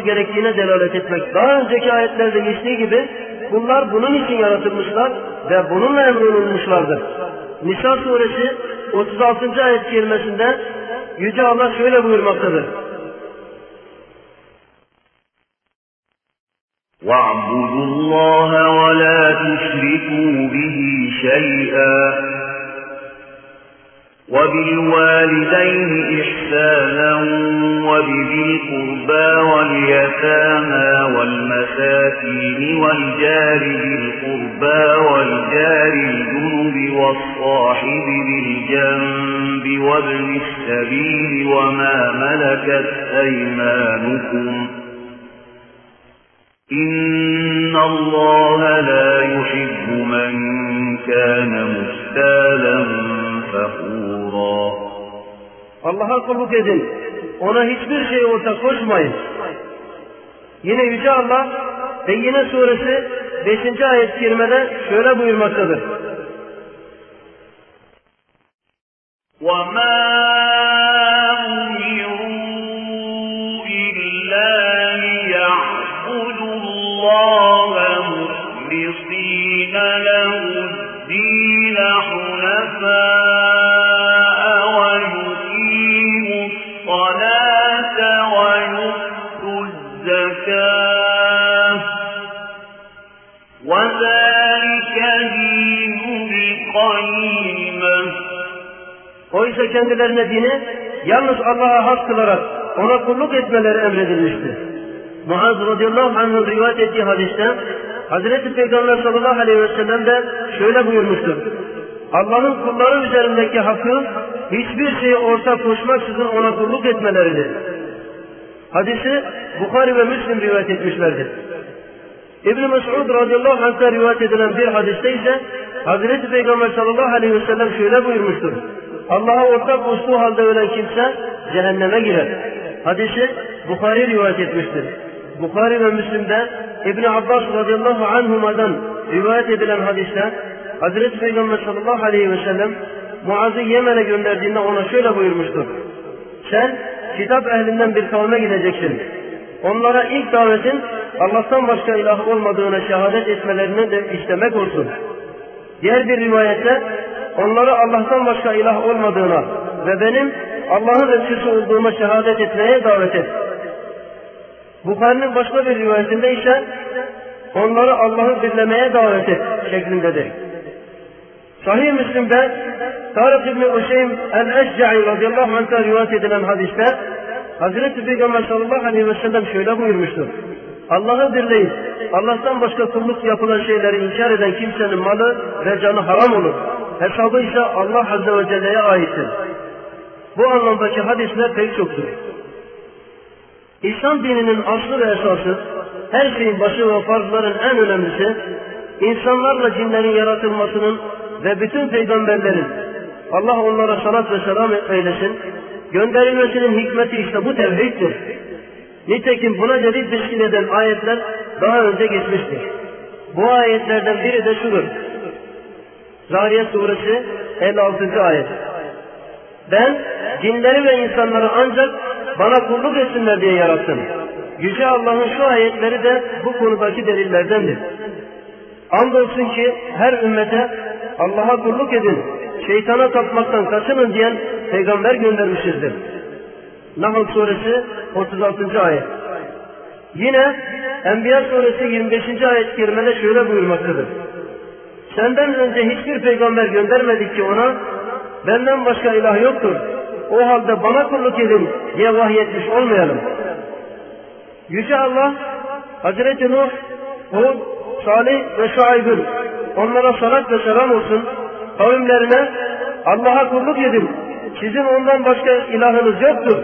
gerektiğine delalet etmek. Daha önceki ayetlerde geçtiği gibi kullar bunun için yaratılmışlar ve bununla emrolunmuşlardır. Nisa suresi 36. ayet kerimesinde Yüce Allah şöyle buyurmaktadır. واعبدوا الله ولا تشركوا به شيئا وبالوالدين إحسانا وبذي القربى واليتامى والمساكين والجار ذي القربى والجار الجنب والصاحب بالجنب وابن السبيل وما ملكت أيمانكم إن الله لا يحب من كان مختالا فخورا Allah'a kulluk edin. Ona hiçbir şey ortak koşmayın. Yine Yüce Allah Beyyine suresi 5. ayet-i kerimede şöyle buyurmaktadır. وما Oysa kendilerine dini yalnız Allah'a has kılarak ona kulluk etmeleri emredilmiştir. Muaz radıyallahu anh'ın rivayet ettiği hadiste Hazreti Peygamber sallallahu aleyhi ve sellem de şöyle buyurmuştur. Allah'ın kulları üzerindeki hakkı hiçbir şeye ortak koşmaksızın ona kulluk etmeleridir. Hadisi Bukhari ve Müslim rivayet etmişlerdir. İbn-i Mes'ud radıyallahu anh'ta rivayet edilen bir hadiste ise Hazreti Peygamber sallallahu aleyhi ve sellem şöyle buyurmuştur. Allah'a ortak koştuğu halde ölen kimse cehenneme girer. Hadisi Bukhari rivayet etmiştir. Bukhari ve Müslim'de İbn Abbas radıyallahu anhuma'dan rivayet edilen hadiste Hazreti Peygamber sallallahu aleyhi ve sellem Muaz'ı Yemen'e gönderdiğinde ona şöyle buyurmuştur. Sen kitap ehlinden bir kavme gideceksin. Onlara ilk davetin Allah'tan başka ilah olmadığına şehadet etmelerini de istemek olsun. Diğer bir rivayette onları Allah'tan başka ilah olmadığına ve benim Allah'ın Resulü olduğuma şehadet etmeye davet et. Bukhari'nin başka bir rivayetinde ise onları Allah'ı birlemeye davet et şeklindedir. Sahih Müslim'de Tarık İbni Uşeym el-Eşca'i radıyallahu anh'a rivayet edilen hadiste Hazreti Peygamber sallallahu aleyhi ve sellem şöyle buyurmuştur. Allah'ı birleyin. Allah'tan başka kulluk yapılan şeyleri inkar eden kimsenin malı ve canı haram olur. Hesabı ise Allah Azze ve Celle'ye aittir. Bu anlamdaki hadisler pek çoktur. İslam dininin aslı ve esası, her şeyin başı ve farzların en önemlisi, insanlarla cinlerin yaratılmasının ve bütün peygamberlerin, Allah onlara salat ve selam eylesin, gönderilmesinin hikmeti işte bu tevhiddir. Nitekim buna delil teşkil eden ayetler daha önce geçmiştir. Bu ayetlerden biri de şudur. Zariyet suresi 56. ayet. Ben cinleri ve insanları ancak bana kulluk etsinler diye yarattım. Yüce Allah'ın şu ayetleri de bu konudaki delillerdendir. Andolsun ki her ümmete Allah'a kulluk edin, şeytana tapmaktan kaçının diyen peygamber göndermişizdir. Nahl suresi 36. ayet. Yine Enbiya suresi 25. ayet kerimede şöyle buyurmaktadır. Senden önce hiçbir peygamber göndermedik ki ona benden başka ilah yoktur. O halde bana kulluk edin diye vahyetmiş olmayalım. Yüce Allah Hazreti Nuh, Hud, Salih ve Şuayb'ın onlara salat ve selam olsun kavimlerine Allah'a kulluk edin. Sizin ondan başka ilahınız yoktur.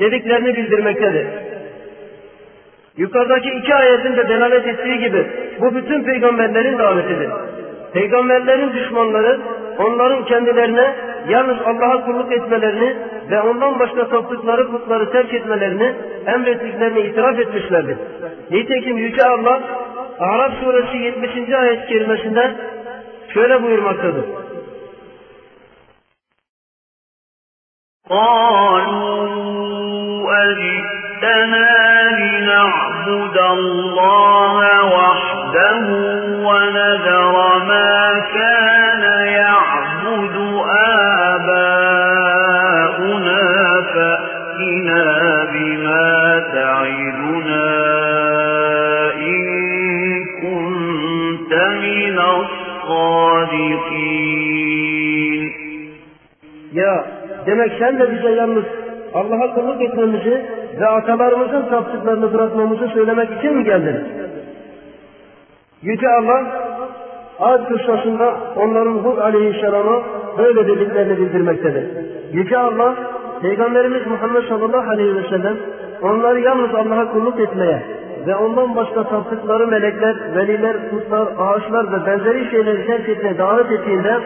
Dediklerini bildirmektedir. Yukarıdaki iki ayetin de delalet ettiği gibi bu bütün peygamberlerin davetidir. Peygamberlerin düşmanları onların kendilerine yalnız Allah'a kulluk etmelerini ve ondan başka taptıkları putları terk etmelerini emrettiklerini itiraf etmişlerdir. Nitekim Yüce Allah Arap suresi 70. ayet kerimesinde şöyle buyurmaktadır. قالوا أجئتنا لنعبد الله وحده ونذر ما كان يعبد آباؤنا فأتنا بما تعدنا إن كنت من الصادقين. Ya demek sen de bize yalnız Allah'a kulluk etmemizi ve atalarımızın taptıklarını bırakmamızı söylemek için mi geldin? Yüce Allah Ad kıssasında onların Hud aleyhisselama böyle dediklerini bildirmektedir. Yüce Allah Peygamberimiz Muhammed sallallahu aleyhi ve sellem onları yalnız Allah'a kulluk etmeye ve ondan başka taptıkları melekler, veliler, kutlar, ağaçlar ve benzeri şeyleri terk etmeye davet ettiğinde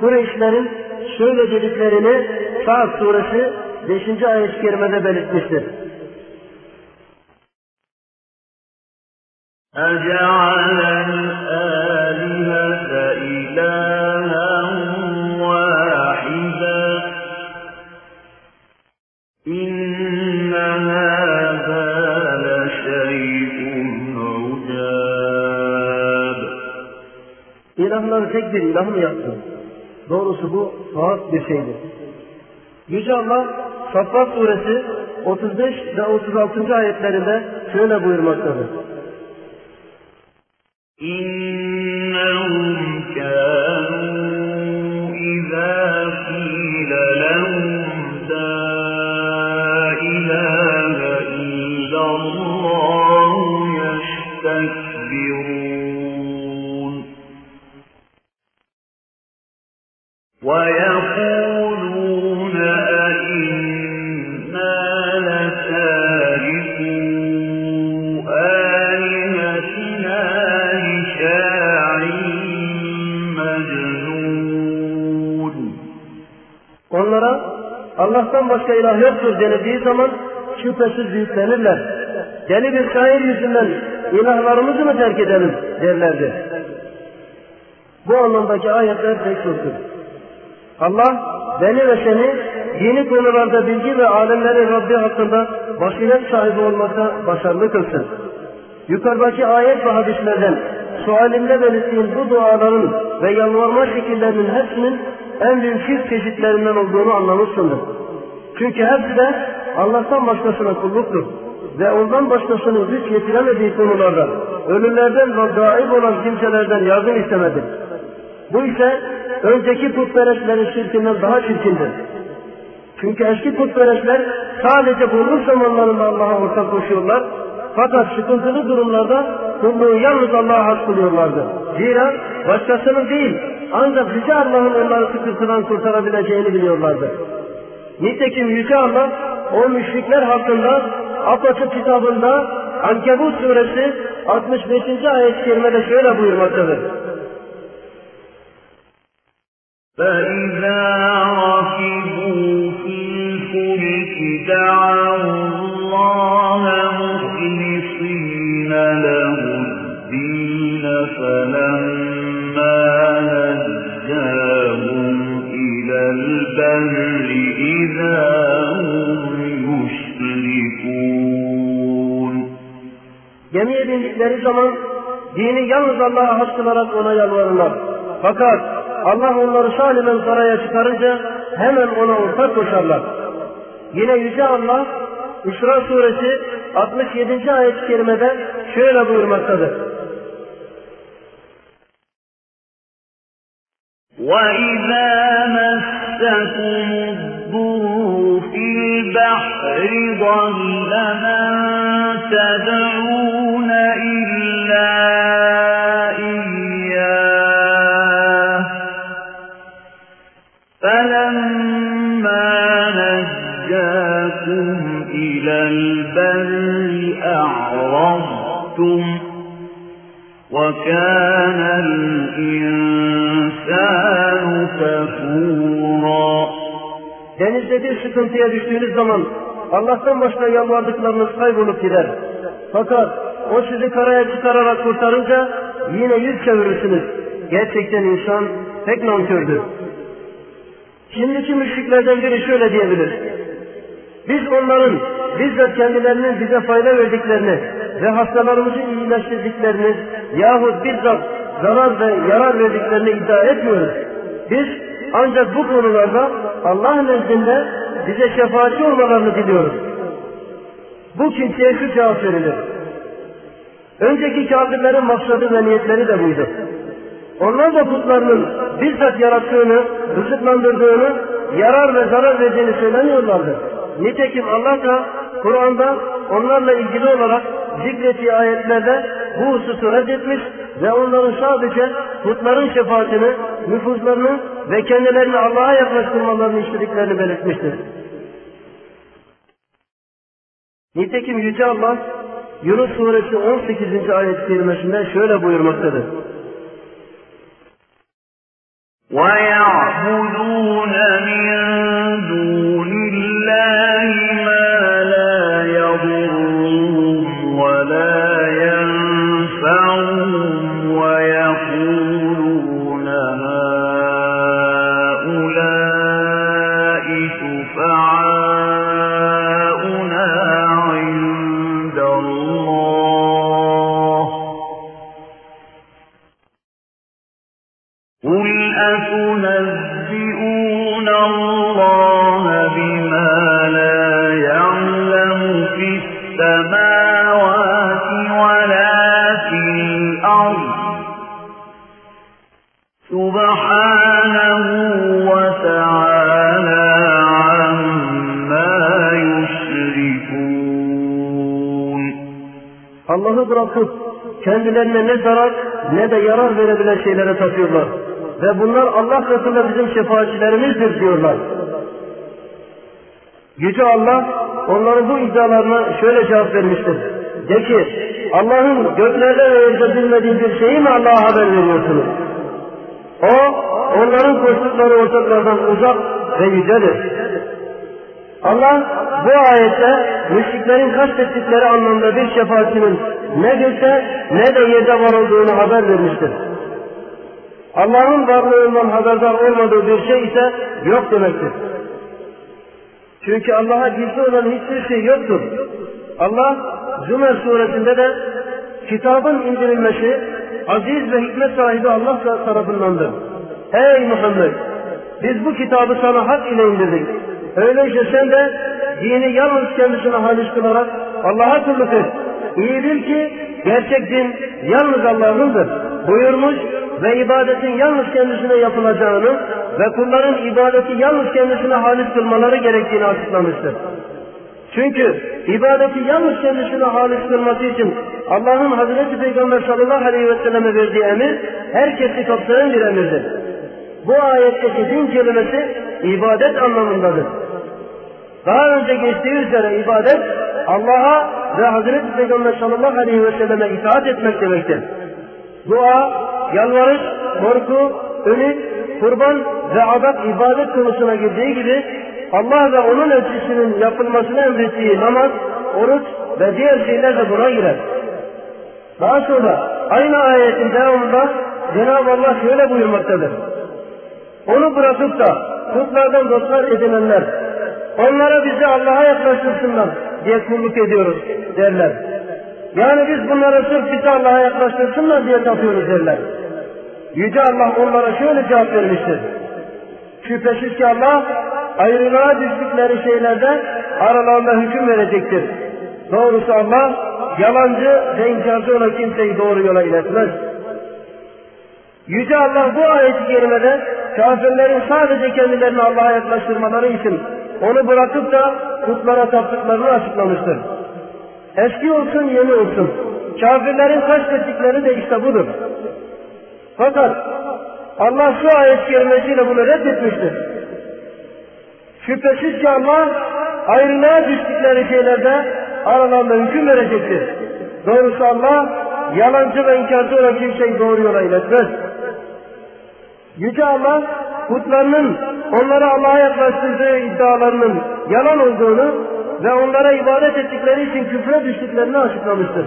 Kureyşlerin şöyle dediklerini Sa'd suresi 5. ayet-i kerimede belirtmiştir. أجعل الآلهة إلها واحدا إن هذا لشيء عجاب İlahları tek bir ilah mı yaptı? Doğrusu bu tuhaf bir şeydir. Yüce Allah Saffat suresi 35 ve 36. ayetlerinde şöyle buyurmaktadır. İnnehum kânû izâ fîle lehum dâ ilâhe illallâhu yestekbirûn. Ve Onlara Allah'tan başka ilah yoktur denildiği zaman şüphesiz büyüklenirler. Deli bir şair yüzünden ilahlarımızı mı terk edelim derlerdi. Bu anlamdaki ayetler pek çoktur. Allah beni ve seni dini konularda bilgi ve alemlerin Rabbi hakkında basiret sahibi olmakta başarılı kılsın. Yukarıdaki ayet ve hadislerden sualimde belirttiğim bu duaların ve yalvarma şekillerinin hepsinin en büyük şirk çeşitlerinden olduğunu anlamışsındır. Çünkü hepsi de Allah'tan başkasına kulluktur. Ve ondan başkasının güç yetiremediği konularda ölülerden ve gaib olan kimselerden yardım istemedir. Bu ise önceki putperestlerin şirkinden daha çirkindir. Çünkü eski putperestler sadece bolluk zamanlarında Allah'a ortak koşuyorlar. Fakat sıkıntılı durumlarda kulluğu yalnız Allah'a has kılıyorlardı. Zira başkasının değil ancak Yüce Allah'ın onları sıkıntıdan kurtarabileceğini biliyorlardı. Nitekim Yüce Allah o müşrikler hakkında Apaçık kitabında Ankebut suresi 65. ayet-i kerimede şöyle buyurmaktadır. فإذا Gemiye bindikleri zaman dini yalnız Allah'a has kılarak ona yalvarırlar. Fakat Allah onları salimen karaya çıkarınca hemen ona ortak koşarlar. Yine Yüce Allah İsra suresi 67. ayet-i kerimede şöyle buyurmaktadır. وإذا البحر ضل من تدعون إلا إياه. فلما نجاكم إلى البر أعرضتم وكان الإنسان كفورا. Denizde bir sıkıntıya düştüğünüz zaman Allah'tan başka yalvardıklarınız kaybolup gider. Fakat o sizi karaya çıkararak kurtarınca yine yüz çevirirsiniz. Gerçekten insan pek nankördür. Şimdiki müşriklerden biri şöyle diyebilir. Biz onların bizzat kendilerinin bize fayda verdiklerini ve hastalarımızı iyileştirdiklerini yahut bizzat zarar ve yarar verdiklerini iddia etmiyoruz. Biz ancak bu konularda Allah nezdinde bize şefaatçi olmalarını diliyoruz. Bu kimseye şu cevap verilir. Önceki kafirlerin maksadı ve niyetleri de buydu. Onlar da putlarının bizzat yarattığını, rızıklandırdığını, yarar ve zarar verdiğini söylemiyorlardı. Nitekim Allah da Kur'an'da onlarla ilgili olarak zikrettiği ayetlerde bu hususu reddetmiş ve onların sadece putların şefaatini, nüfuzlarını ve kendilerini Allah'a yaklaştırmalarını istediklerini belirtmiştir. Nitekim Yüce Allah Yunus suresi 18. ayet-i kerimesinde şöyle buyurmaktadır. وَيَعْبُدُونَ مِن kendilerine ne zarar ne de yarar verebilen şeylere tapıyorlar. Ve bunlar Allah katında bizim şefaatçilerimizdir diyorlar. Yüce Allah onların bu iddialarına şöyle cevap vermiştir. De ki Allah'ın göklerde ve yerde bilmediği bir şeyi mi Allah'a haber veriyorsunuz? O onların koştukları ortaklardan uzak ve yücedir. Allah bu ayette müşriklerin kastettikleri anlamda bir şefaatinin ne gökte ne de yerde var olduğunu haber vermiştir. Allah'ın varlığından haberdar olmadığı bir şey ise yok demektir. Çünkü Allah'a gizli olan hiçbir şey yoktur. Allah Zümer suresinde de kitabın indirilmesi aziz ve hikmet sahibi Allah tarafındandır. Ey Muhammed! Biz bu kitabı sana hak ile indirdik. Öyleyse sen de dini yalnız kendisine halis kılarak Allah'a kulluk et. İyi bil ki gerçek din yalnız Allah'ındır. Buyurmuş ve ibadetin yalnız kendisine yapılacağını ve kulların ibadeti yalnız kendisine halis kılmaları gerektiğini açıklamıştır. Çünkü ibadeti yalnız kendisine halis kılması için Allah'ın Hazreti Peygamber sallallahu aleyhi ve selleme verdiği emir herkesi kapsayan bir emirdir. Bu ayetteki din kelimesi ibadet anlamındadır. Daha önce geçtiği üzere ibadet Allah'a ve Hazreti Peygamber sallallahu aleyhi ve selleme itaat etmek demektir. Dua, yalvarış, korku, ümit, kurban ve adak ibadet konusuna girdiği gibi Allah ve onun elçisinin yapılmasını emrettiği namaz, oruç ve diğer şeyler de buna girer. Daha sonra aynı ayetin devamında Cenab-ı Allah şöyle buyurmaktadır. Onu bırakıp da putlardan dostlar edinenler, onlara bizi Allah'a yaklaştırsınlar diye kulluk ediyoruz derler. Yani biz bunlara sırf bizi Allah'a yaklaştırsınlar diye tapıyoruz derler. Yüce Allah onlara şöyle cevap vermiştir. Şüphesiz ki Allah ayrılığa düştükleri şeylerde aralarında hüküm verecektir. Doğrusu Allah yalancı ve inkarcı olan kimseyi doğru yola iletmez. Yüce Allah bu ayet-i kerimede kafirlerin sadece kendilerini Allah'a yaklaştırmaları için onu bırakıp da putlara taptıklarını açıklamıştır. Eski olsun yeni olsun. Kafirlerin kastettikleri de işte budur. Fakat Allah şu ayet kerimesiyle bunu reddetmiştir. Şüphesiz ki Allah ayrılığa düştükleri şeylerde aralarında hüküm verecektir. Doğrusu Allah yalancı ve inkarcı olan kimseyi doğru yola iletmez. Yüce Allah putlarının onları Allah'a yaklaştırdığı iddialarının yalan olduğunu ve onlara ibadet ettikleri için küfre düştüklerini açıklamıştır.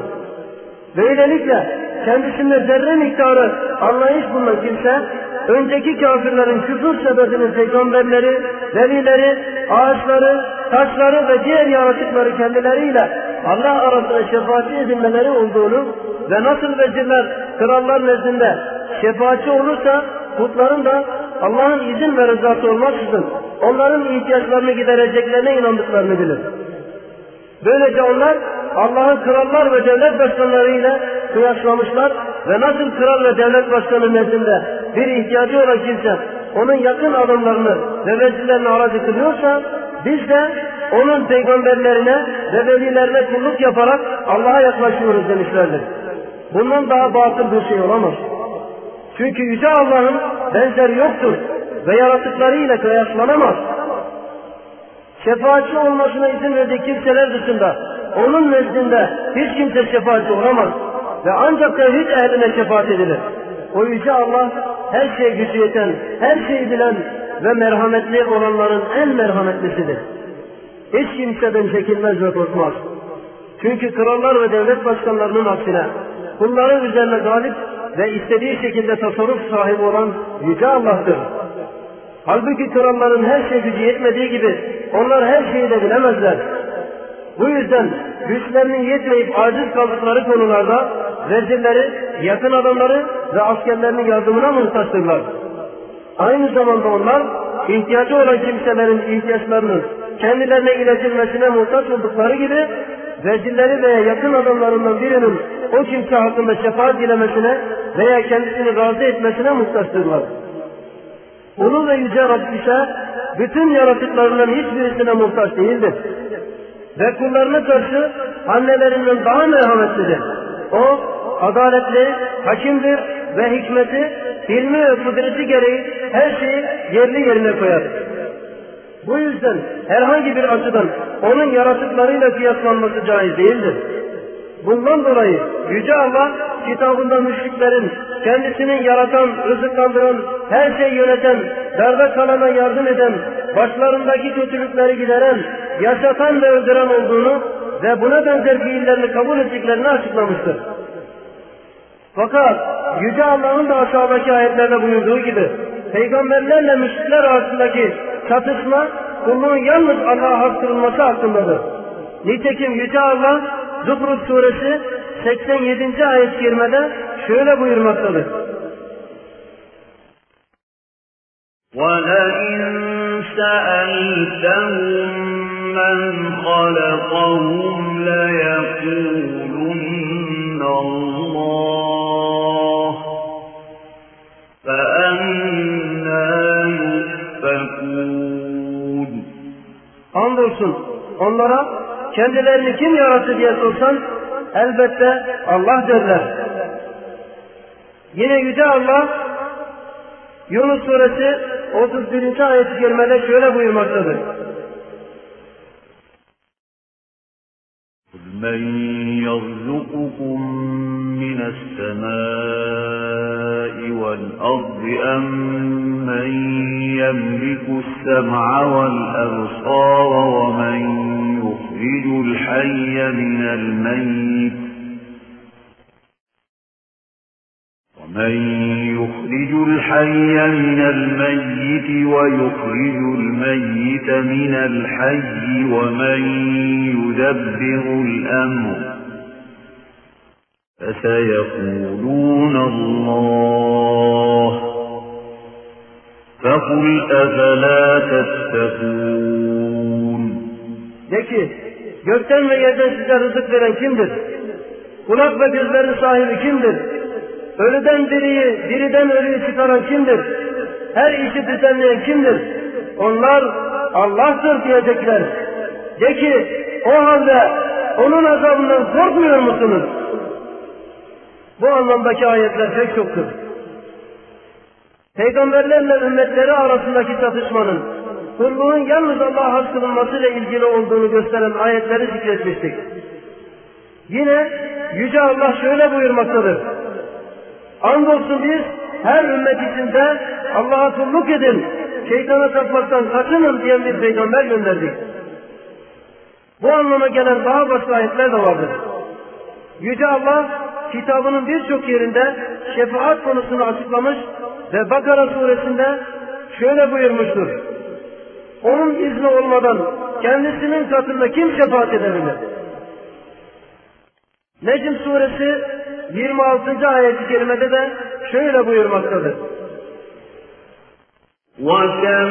Böylelikle kendisinde zerre miktarı anlayış bulunan kimse, önceki kafirlerin küfür sebebinin peygamberleri, velileri, ağaçları, taşları ve diğer yaratıkları kendileriyle Allah arasında şefaatçi edinmeleri olduğunu ve nasıl vezirler, krallar nezdinde şefaatçi olursa putların da Allah'ın izin ve rızası olmaksızın onların ihtiyaçlarını gidereceklerine inandıklarını bilir. Böylece onlar Allah'ın krallar ve devlet başkanları ile kıyaslamışlar ve nasıl kral ve devlet başkanı nezdinde bir ihtiyacı olan kimse onun yakın adamlarını ve vezirlerini aracı kılıyorsa biz de onun peygamberlerine ve velilerine kulluk yaparak Allah'a yaklaşıyoruz demişlerdir. Bundan daha batıl bir şey olamaz. Çünkü Yüce Allah'ın benzeri yoktur ve yaratıklarıyla kıyaslanamaz. Şefaatçi olmasına izin verdiği kimseler dışında onun nezdinde hiç kimse şefaatçi olamaz ve ancak tevhid ehline şefaat edilir. O Yüce Allah her şeye gücü yeten, her şeyi bilen ve merhametli olanların en merhametlisidir. Hiç kimseden çekilmez ve korkmaz. Çünkü krallar ve devlet başkanlarının aksine kulların üzerine galip ve istediği şekilde tasarruf sahibi olan Yüce Allah'tır. Halbuki kralların her şey gücü yetmediği gibi onlar her şeyi de bilemezler. Bu yüzden güçlerinin yetmeyip aciz kaldıkları konularda vezirleri, yakın adamları ve askerlerinin yardımına muhtaçtırlar. Aynı zamanda onlar ihtiyacı olan kimselerin ihtiyaçlarının kendilerine iletilmesine muhtaç oldukları gibi vezirleri veya yakın adamlarından birinin o kimse hakkında şefaat dilemesine veya kendisini razı etmesine muhtaçtırlar. Ulu ve Yüce Rabb ise bütün yaratıklarından hiçbirisine muhtaç değildir. Ve kullarına karşı annelerinden daha merhametlidir. O adaletli, hakimdir ve hikmeti, ilmi ve kudreti gereği her şeyi yerli yerine koyar. Bu yüzden herhangi bir açıdan onun yaratıklarıyla kıyaslanması caiz değildir. Bundan dolayı Yüce Allah kitabında müşriklerin kendisinin yaratan, rızıklandıran, her şeyi yöneten, darda kalana yardım eden, başlarındaki kötülükleri gideren, yaşatan ve öldüren olduğunu ve buna benzer fiillerini kabul ettiklerini açıklamıştır. Fakat Yüce Allah'ın da aşağıdaki ayetlerde buyurduğu gibi peygamberlerle müşrikler arasındaki çatışma kulluğun yalnız Allah'a has kılınması hakkındadır. Nitekim Yüce Allah Zuhruf suresi 87. ayet-i kerimede şöyle buyurmaktadır. وَلَئِن سَأَلْتَهُم مَّنْ خَلَقَهُمْ لَيَقُولُنَّ اللَّهُ Andolsun onlara kendilerini kim yarattı diye sorsan elbette Allah derler. Yine Yüce Allah Yunus suresi 31. ayet-i kerimede şöyle buyurmaktadır. قُلْ مَن يَرْزُقُكُم مِّنَ السَّمَاءِ وَالْأَرْضِ أَمَّن يَمْلِكُ السَّمْعَ وَالْأَبْصَارَ وَمَن يُخْرِجُ الْحَيَّ مِنَ الْمَيِّتِ ومن يخرج الحي من الميت ويخرج الميت من الحي ومن يدبر الأمر فسيقولون الله فقل أفلا تتقون De ki gökten ve yerden size rızık veren kimdir? Kulak ve gözlerin sahibi kimdir? Ölüden diriyi, diriden ölüyü çıkaran kimdir? Her işi düzenleyen kimdir? Onlar Allah'tır diyecekler. De ki o halde onun azabından korkmuyor musunuz? Bu anlamdaki ayetler pek çoktur. Peygamberlerle ümmetleri arasındaki çatışmanın kulluğun yalnız Allah'a has kılınmasıyla ilgili olduğunu gösteren ayetleri zikretmiştik. Yine Yüce Allah şöyle buyurmaktadır. Andolsun biz her ümmet içinde Allah'a kulluk edin, şeytana tapmaktan kaçının diyen bir peygamber gönderdik. Bu anlama gelen daha başka ayetler de vardır. Yüce Allah kitabının birçok yerinde şefaat konusunu açıklamış ve Bakara suresinde şöyle buyurmuştur. Onun izni olmadan kendisinin katında kim şefaat edebilir? Necm suresi 26. ayet-i kerimede de şöyle buyurmaktadır. وَكَمْ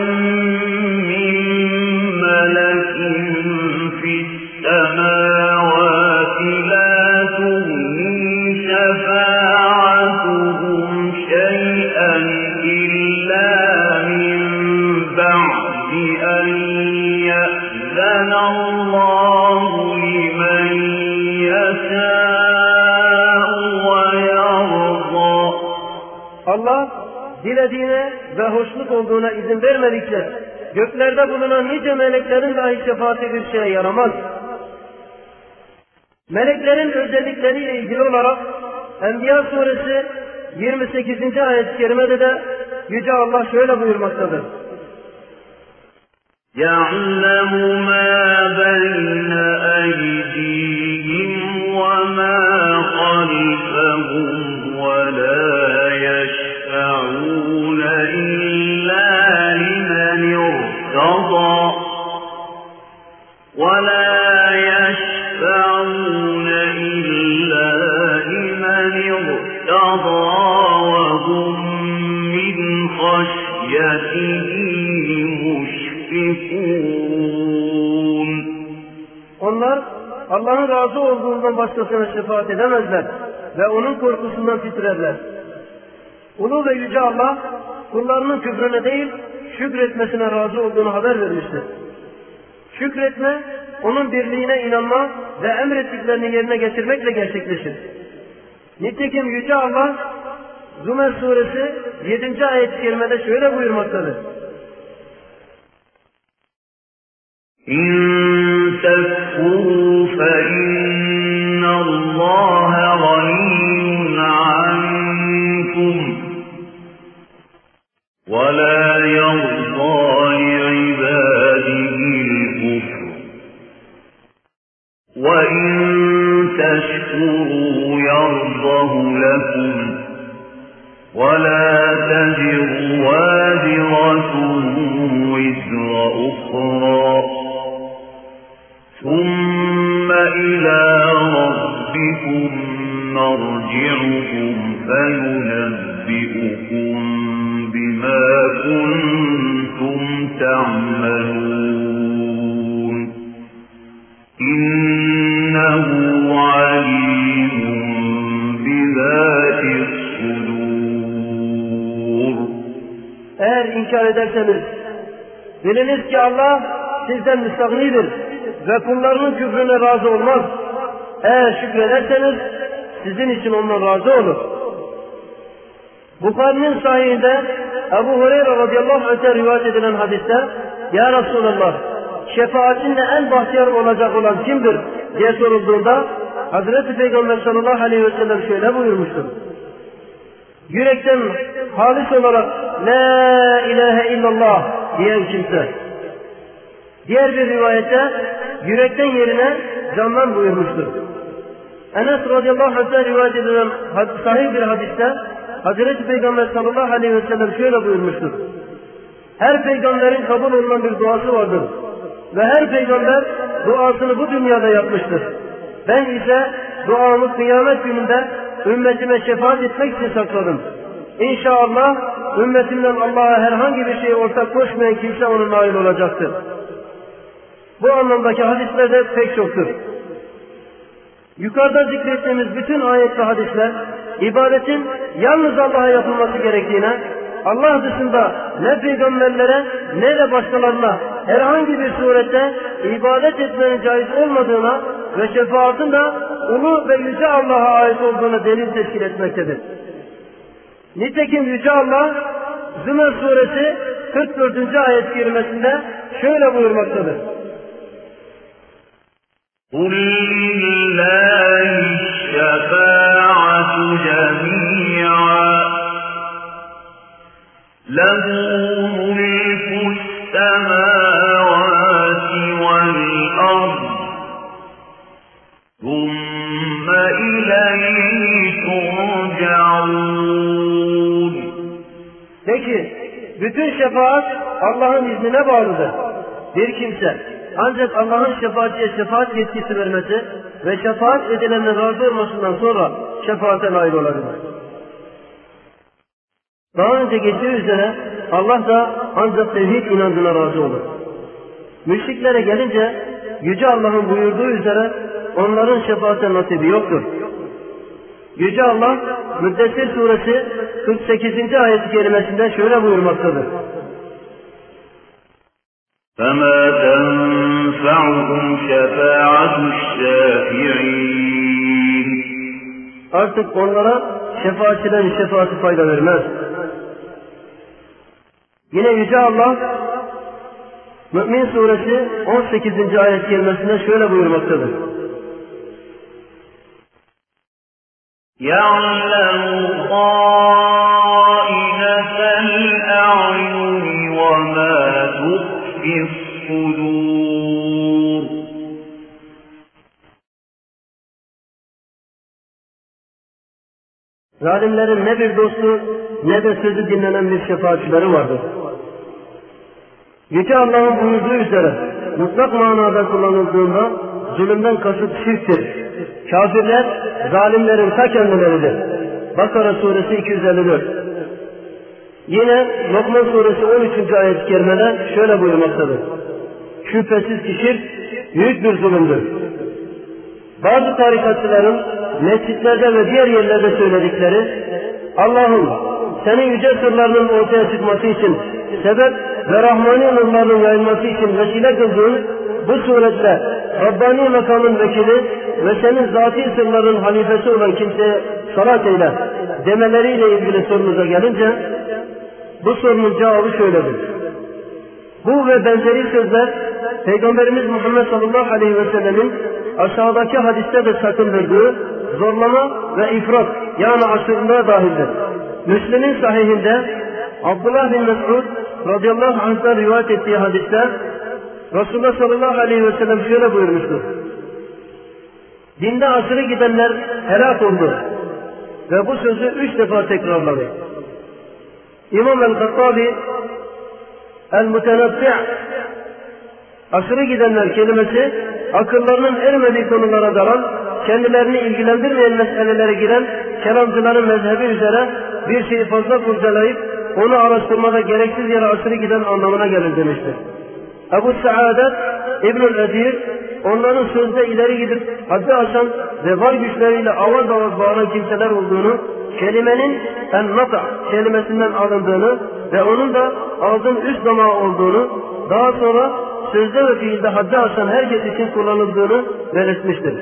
مِنْ مَلَكٍ فِي السَّمَاوَاتِ dilediğine ve hoşnut olduğuna izin vermedikçe göklerde bulunan nice meleklerin dahi şefaati bir şeye yaramaz. Meleklerin özellikleriyle ilgili olarak Enbiya suresi 28. ayet-i kerimede de Yüce Allah şöyle buyurmaktadır. يَعْلَمُ مَا بَيْنَ مُشْفِقُونَ Onlar Allah'ın razı olduğundan başkasına şefaat edemezler ve onun korkusundan titrerler. Ulu ve Yüce Allah kullarının küfrüne değil şükretmesine razı olduğunu haber vermiştir. Şükretme, onun birliğine inanma ve emrettiklerini yerine getirmekle gerçekleşir. Nitekim Yüce Allah Zümer suresi 7. ayet-i kerimede şöyle buyurmaktadır. إن تكفروا فإن الله غني عنكم ولا يرضى لعباده الكفر وإن تشكروا يرضه لكم ولا تزر وازرة وزر أخرى ثم إلى ربكم مرجعكم فينبئكم بما كنتم تعملون. إنه عليم بذات الصدور. Eğer inkar ederseniz biliniz ki Allah sizden müstahnidir. Ve kullarının küfrüne razı olmaz. Eğer şükrederseniz sizin için ondan razı olur. Bukhari'nin sahihinde Ebu Hureyre radıyallahu anh'ten rivayet edilen hadiste Ya Resulallah şefaatinle en bahtiyar olacak olan kimdir diye sorulduğunda Hazreti Peygamber sallallahu aleyhi ve sellem şöyle buyurmuştur. Yürekten halis olarak La ilahe illallah diyen kimse. Diğer bir rivayette yürekten yerine candan buyurmuştur. Enes radıyallahu anh'ten rivayet edilen sahih bir hadiste Hazreti Peygamber sallallahu aleyhi ve sellem şöyle buyurmuştur. Her peygamberin kabul olunan bir duası vardır. Ve her peygamber duasını bu dünyada yapmıştır. Ben ise duamı kıyamet gününde ümmetime şefaat etmek için sakladım. İnşallah ümmetimden Allah'a herhangi bir şeye ortak koşmayan kimse onun nail olacaktır. Bu anlamdaki hadisler de pek çoktur. Yukarıda zikrettiğimiz bütün ayet ve hadisler ibadetin yalnız Allah'a yapılması gerektiğine, Allah dışında ne peygamberlere ne de başkalarına herhangi bir surette ibadet etmenin caiz olmadığına ve şefaatin de ulu ve yüce Allah'a ait olduğuna delil teşkil etmektedir. Nitekim Yüce Allah Zümer suresi 44. ayet kerimesinde şöyle buyurmaktadır. قل لله الشفاعة جميعا له ملك السماوات والأرض ثم إليه ترجعون Peki, bütün şefaat Allah'ın iznine bağlıdır. Bir kimse ancak Allah'ın şefaatçiye şefaat yetkisi vermesi ve şefaat edilenle razı olmasından sonra şefaate nail olabilir. Daha önce geçtiği üzere Allah da ancak tevhid inancına razı olur. Müşriklere gelince Yüce Allah'ın buyurduğu üzere onların şefaate nasibi yoktur. Yüce Allah Müddessir suresi 48. ayet-i kerimesinde şöyle buyurmaktadır. فَمَا تَنْفَعُهُمْ شَفَاعَةُ الشَّافِعِينَ Artık onlara şefaatçilerin şefaati fayda vermez. Yine Yüce Allah Mü'min suresi 18. ayet kelimesinde şöyle buyurmaktadır. يَعْلَمُ Zalimlerin ne bir dostu ne de sözü dinlenen bir şefaatçileri vardır. Yüce Allah'ın buyurduğu üzere mutlak manada kullanıldığında zulümden kasıt şirktir. Kafirler zalimlerin ta kendileridir. Bakara suresi 254. Yine Lokman suresi 13. ayet-i kerimede şöyle buyurmaktadır. Şüphesiz ki şirk büyük bir zulümdür. Bazı tarikatçıların mescitlerde ve diğer yerlerde söyledikleri Allah'ım senin yüce sırlarının ortaya çıkması için sebep ve Rahmani nurlarının yayılması için vesile kıldığın bu suretle Rabbani makamın vekili ve senin zati sırların halifesi olan kimseye salat eyle demeleriyle ilgili sorunuza gelince bu sorunun cevabı şöyledir. Bu ve benzeri sözler Peygamberimiz Muhammed sallallahu aleyhi ve sellemin aşağıdaki hadiste de sakındırdığı zorlama ve ifrat yani aşırılığa dahildir. Müslim'in sahihinde Abdullah bin Mesud radıyallahu anh'tan rivayet ettiği hadiste Resulullah sallallahu aleyhi ve sellem şöyle buyurmuştur. Dinde aşırı gidenler helak oldu. Ve bu sözü üç defa tekrarladı. İmam el-Kattabi el-Mutenabbi' aşırı gidenler kelimesi akıllarının ermediği konulara dalan, kendilerini ilgilendirmeyen meselelere giren kelamcıların mezhebi üzere bir şeyi fazla kurcalayıp onu araştırmada gereksiz yere aşırı giden anlamına gelir demiştir. Ebu Saadet İbnül Edir onların sözde ileri gidip haddi aşan ve var güçleriyle avaz avaz bağıran kimseler olduğunu, kelimenin en-nata kelimesinden alındığını ve onun da ağzın üst damağı olduğunu, daha sonra sözde ve fiilde haddi aşan herkes için kullanıldığını belirtmiştir.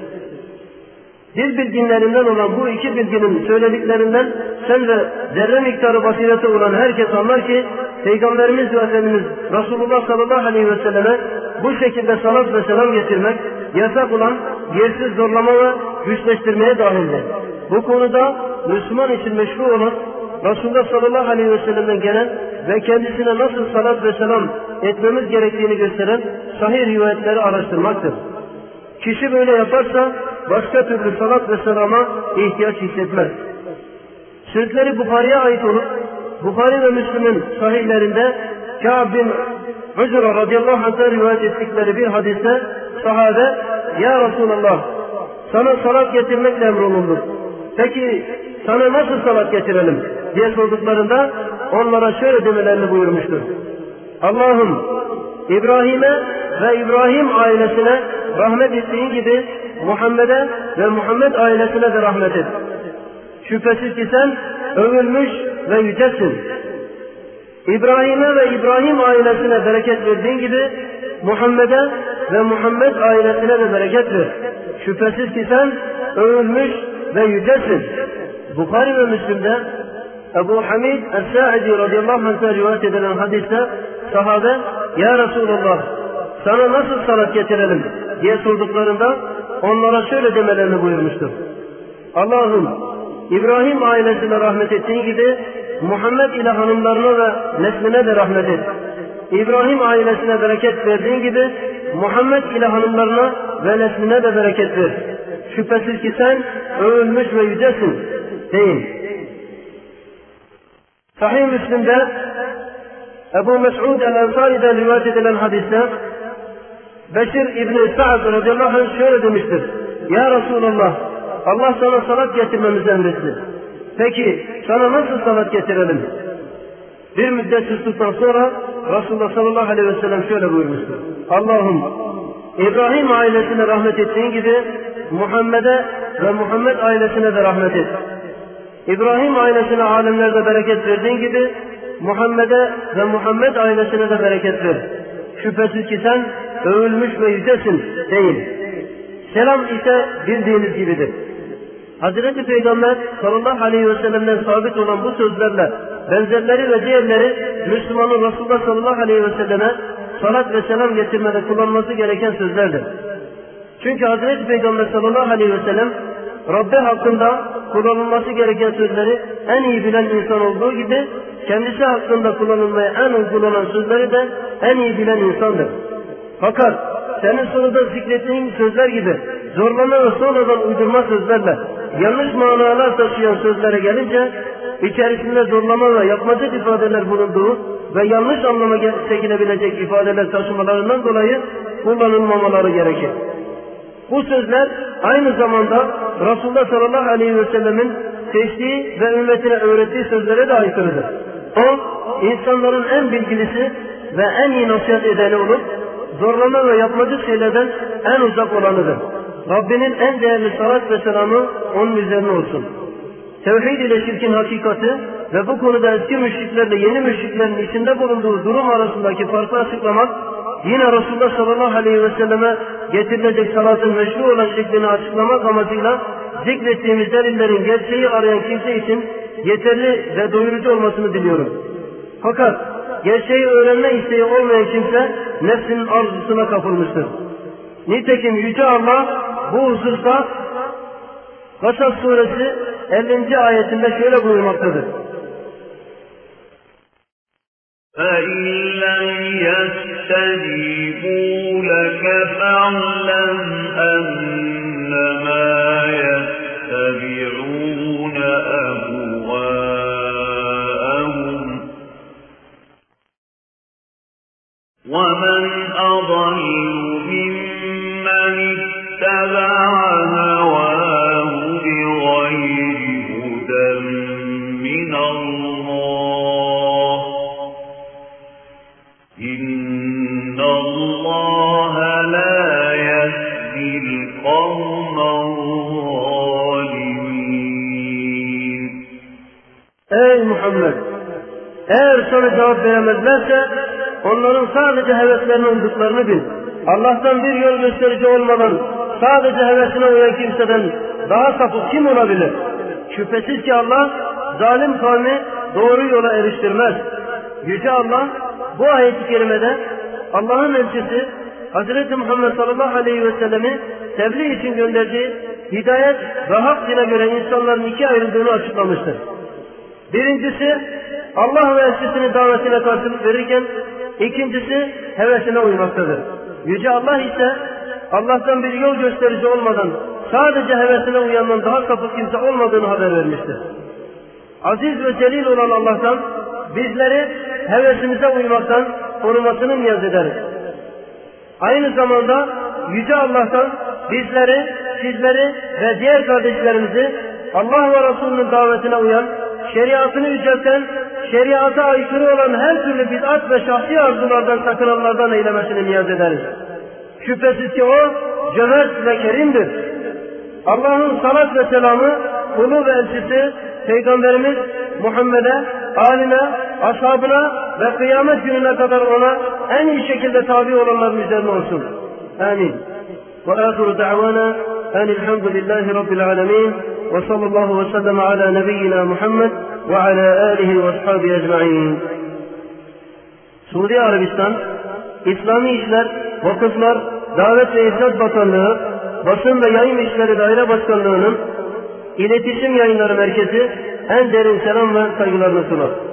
Dil bilginlerinden olan bu iki bilginin söylediklerinden sen ve zerre miktarı basireti olan herkes anlar ki Peygamberimiz ve Efendimiz Resulullah sallallahu aleyhi ve selleme bu şekilde salat ve selam getirmek yasak olan yersiz zorlama ve güçleştirmeye dahildir. Bu konuda Müslüman için meşru olan Resulullah sallallahu aleyhi ve sellem'den gelen ve kendisine nasıl salat ve selam etmemiz gerektiğini gösteren sahih rivayetleri araştırmaktır. Kişi böyle yaparsa başka türlü salat ve selama ihtiyaç hissetmez. Sözleri Bukhari'ye ait olup Bukhari ve Müslüm'ün sahihlerinde Kâb bin Hücra radıyallahu anh'tan rivayet ettikleri bir hadiste sahabe Ya Resulallah sana salat getirmekle emrolunduk. Peki sana nasıl salat getirelim diye sorduklarında onlara şöyle demelerini buyurmuştur. Allah'ım İbrahim'e ve İbrahim ailesine rahmet ettiğin gibi Muhammed'e ve Muhammed ailesine de rahmet et. Şüphesiz ki sen övülmüş ve yücesin. İbrahim'e ve İbrahim ailesine bereket verdiğin gibi Muhammed'e ve Muhammed ailesine de bereket ver. Şüphesiz ki sen övülmüş ve yücesin. Bukhari ve Müslim'de Ebu Hamid Es-Sa'idi radıyallahu anh'a rivayet edilen hadiste sahabe Ya Resulallah sana nasıl salat getirelim diye sorduklarında onlara şöyle demelerini buyurmuştur. Allah'ım İbrahim ailesine rahmet ettiğin gibi Muhammed ile hanımlarına ve nesline de rahmet et. İbrahim ailesine bereket verdiğin gibi Muhammed ile hanımlarına ve nesline de bereket ver. Şüphesiz ki sen övülmüş ve yücesin deyin. Sahih Müslim'de Ebu Mes'ud el-Ensari'den rivayet edilen hadiste Beşir İbni Sa'd radıyallahu anh şöyle demiştir. Ya Resulallah Allah sana salat getirmemizi emretti. Peki sana nasıl salat getirelim? Bir müddet sustuktan sonra Resulullah sallallahu aleyhi ve sellem şöyle buyurmuştur. Allah'ım İbrahim ailesine rahmet ettiğin gibi Muhammed'e ve Muhammed ailesine de rahmet et. İbrahim ailesine alemlerde bereket verdiğin gibi Muhammed'e ve Muhammed ailesine de bereket ver. Şüphesiz ki sen övülmüş ve yücesin değil. Selam ise bildiğiniz gibidir. Hazreti Peygamber sallallahu aleyhi ve sellem'den sabit olan bu sözlerle benzerleri ve diğerleri Müslümanın Resulullah sallallahu aleyhi ve selleme salat ve selam getirmede kullanması gereken sözlerdir. Çünkü Hazreti Peygamber sallallahu aleyhi ve sellem Rabbi hakkında kullanılması gereken sözleri en iyi bilen insan olduğu gibi kendisi hakkında kullanılmaya en uygun olan sözleri de en iyi bilen insandır. Fakat senin sonunda zikrettiğin sözler gibi zorlama ve sonradan uydurma sözlerle yanlış manalar taşıyan sözlere gelince içerisinde zorlama ve yapmacık ifadeler bulunduğu ve yanlış anlama çekilebilecek ifadeler taşımalarından dolayı kullanılmamaları gerekir. Bu sözler aynı zamanda Resulullah sallallahu aleyhi ve sellemin seçtiği ve ümmetine öğrettiği sözlere de aykırıdır. O, insanların en bilgilisi ve en iyi nasihat edeni olup, zorlama ve yapmacı şeylerden en uzak olanıdır. Rabbinin en değerli salat ve selamı onun üzerine olsun. Tevhid ile şirkin hakikati ve bu konuda eski müşriklerle yeni müşriklerin içinde bulunduğu durum arasındaki farkı açıklamak, yine Resulullah sallallahu aleyhi ve selleme getirilecek salatın meşru olan şeklini açıklamak amacıyla zikrettiğimiz delillerin gerçeği arayan kimse için yeterli ve doyurucu olmasını diliyorum. Fakat gerçeği öğrenme isteği olmayan kimse nefsinin arzusuna kapılmıştır. Nitekim Yüce Allah bu hususta Kasas suresi 50. ayetinde şöyle buyurmaktadır. فَإِنْ لَمْ يَسْتَجِيبُوا لَكَ فَاعْلَمْ أَنَّمَا يَتَّبِعُونَ أَهْوَاءَهُمْ. وَمَنْ أَضَلُّ Muhammed! Eğer sana cevap veremezlerse onların sadece heveslerine uyduklarını bil. Allah'tan bir yol gösterici olmadan sadece hevesine uyan kimseden daha sapık kim olabilir? Şüphesiz ki Allah zalim kavmi doğru yola eriştirmez. Yüce Allah bu ayet-i kerimede Allah'ın elçisi Hazreti Muhammed sallallahu aleyhi ve sellemi tebliğ için gönderdiği hidayet ve hak dine göre insanların iki ayrıldığını açıklamıştır. Birincisi Allah ve elçisinin davetine karşılık verirken ikincisi hevesine uymaktadır. Yüce Allah ise Allah'tan bir yol gösterici olmadan sadece hevesine uyandan daha sapık kimse olmadığını haber vermiştir. Aziz ve celil olan Allah'tan bizleri hevesimize uymaktan korumasını niyaz ederiz. Aynı zamanda Yüce Allah'tan bizleri, sizleri ve diğer kardeşlerimizi Allah ve Resulünün davetine uyan, şeriatını yücelten, şeriata aykırı olan her türlü bid'at ve şahsi arzulardan sakınanlardan eylemesini niyaz ederiz. Şüphesiz ki o cömert ve kerimdir. Allah'ın salat ve selamı kulu ve elçisi Peygamberimiz Muhammed'e, aline, ashabına ve kıyamet gününe kadar ona en iyi şekilde tabi olanların üzerine olsun. Amin. Ve ahiru da'vana en elhamdülillahi rabbil alemin ve sallallahu ve sellem ala nebiyyina Muhammed ve ala alihi ve ashabi ecma'in. Suudi Arabistan, İslami İşler, Vakıflar, Davet ve İrşad Bakanlığı, Basın ve Yayın İşleri Daire Başkanlığı'nın İletişim Yayınları Merkezi en derin selam ve saygılarını sunar.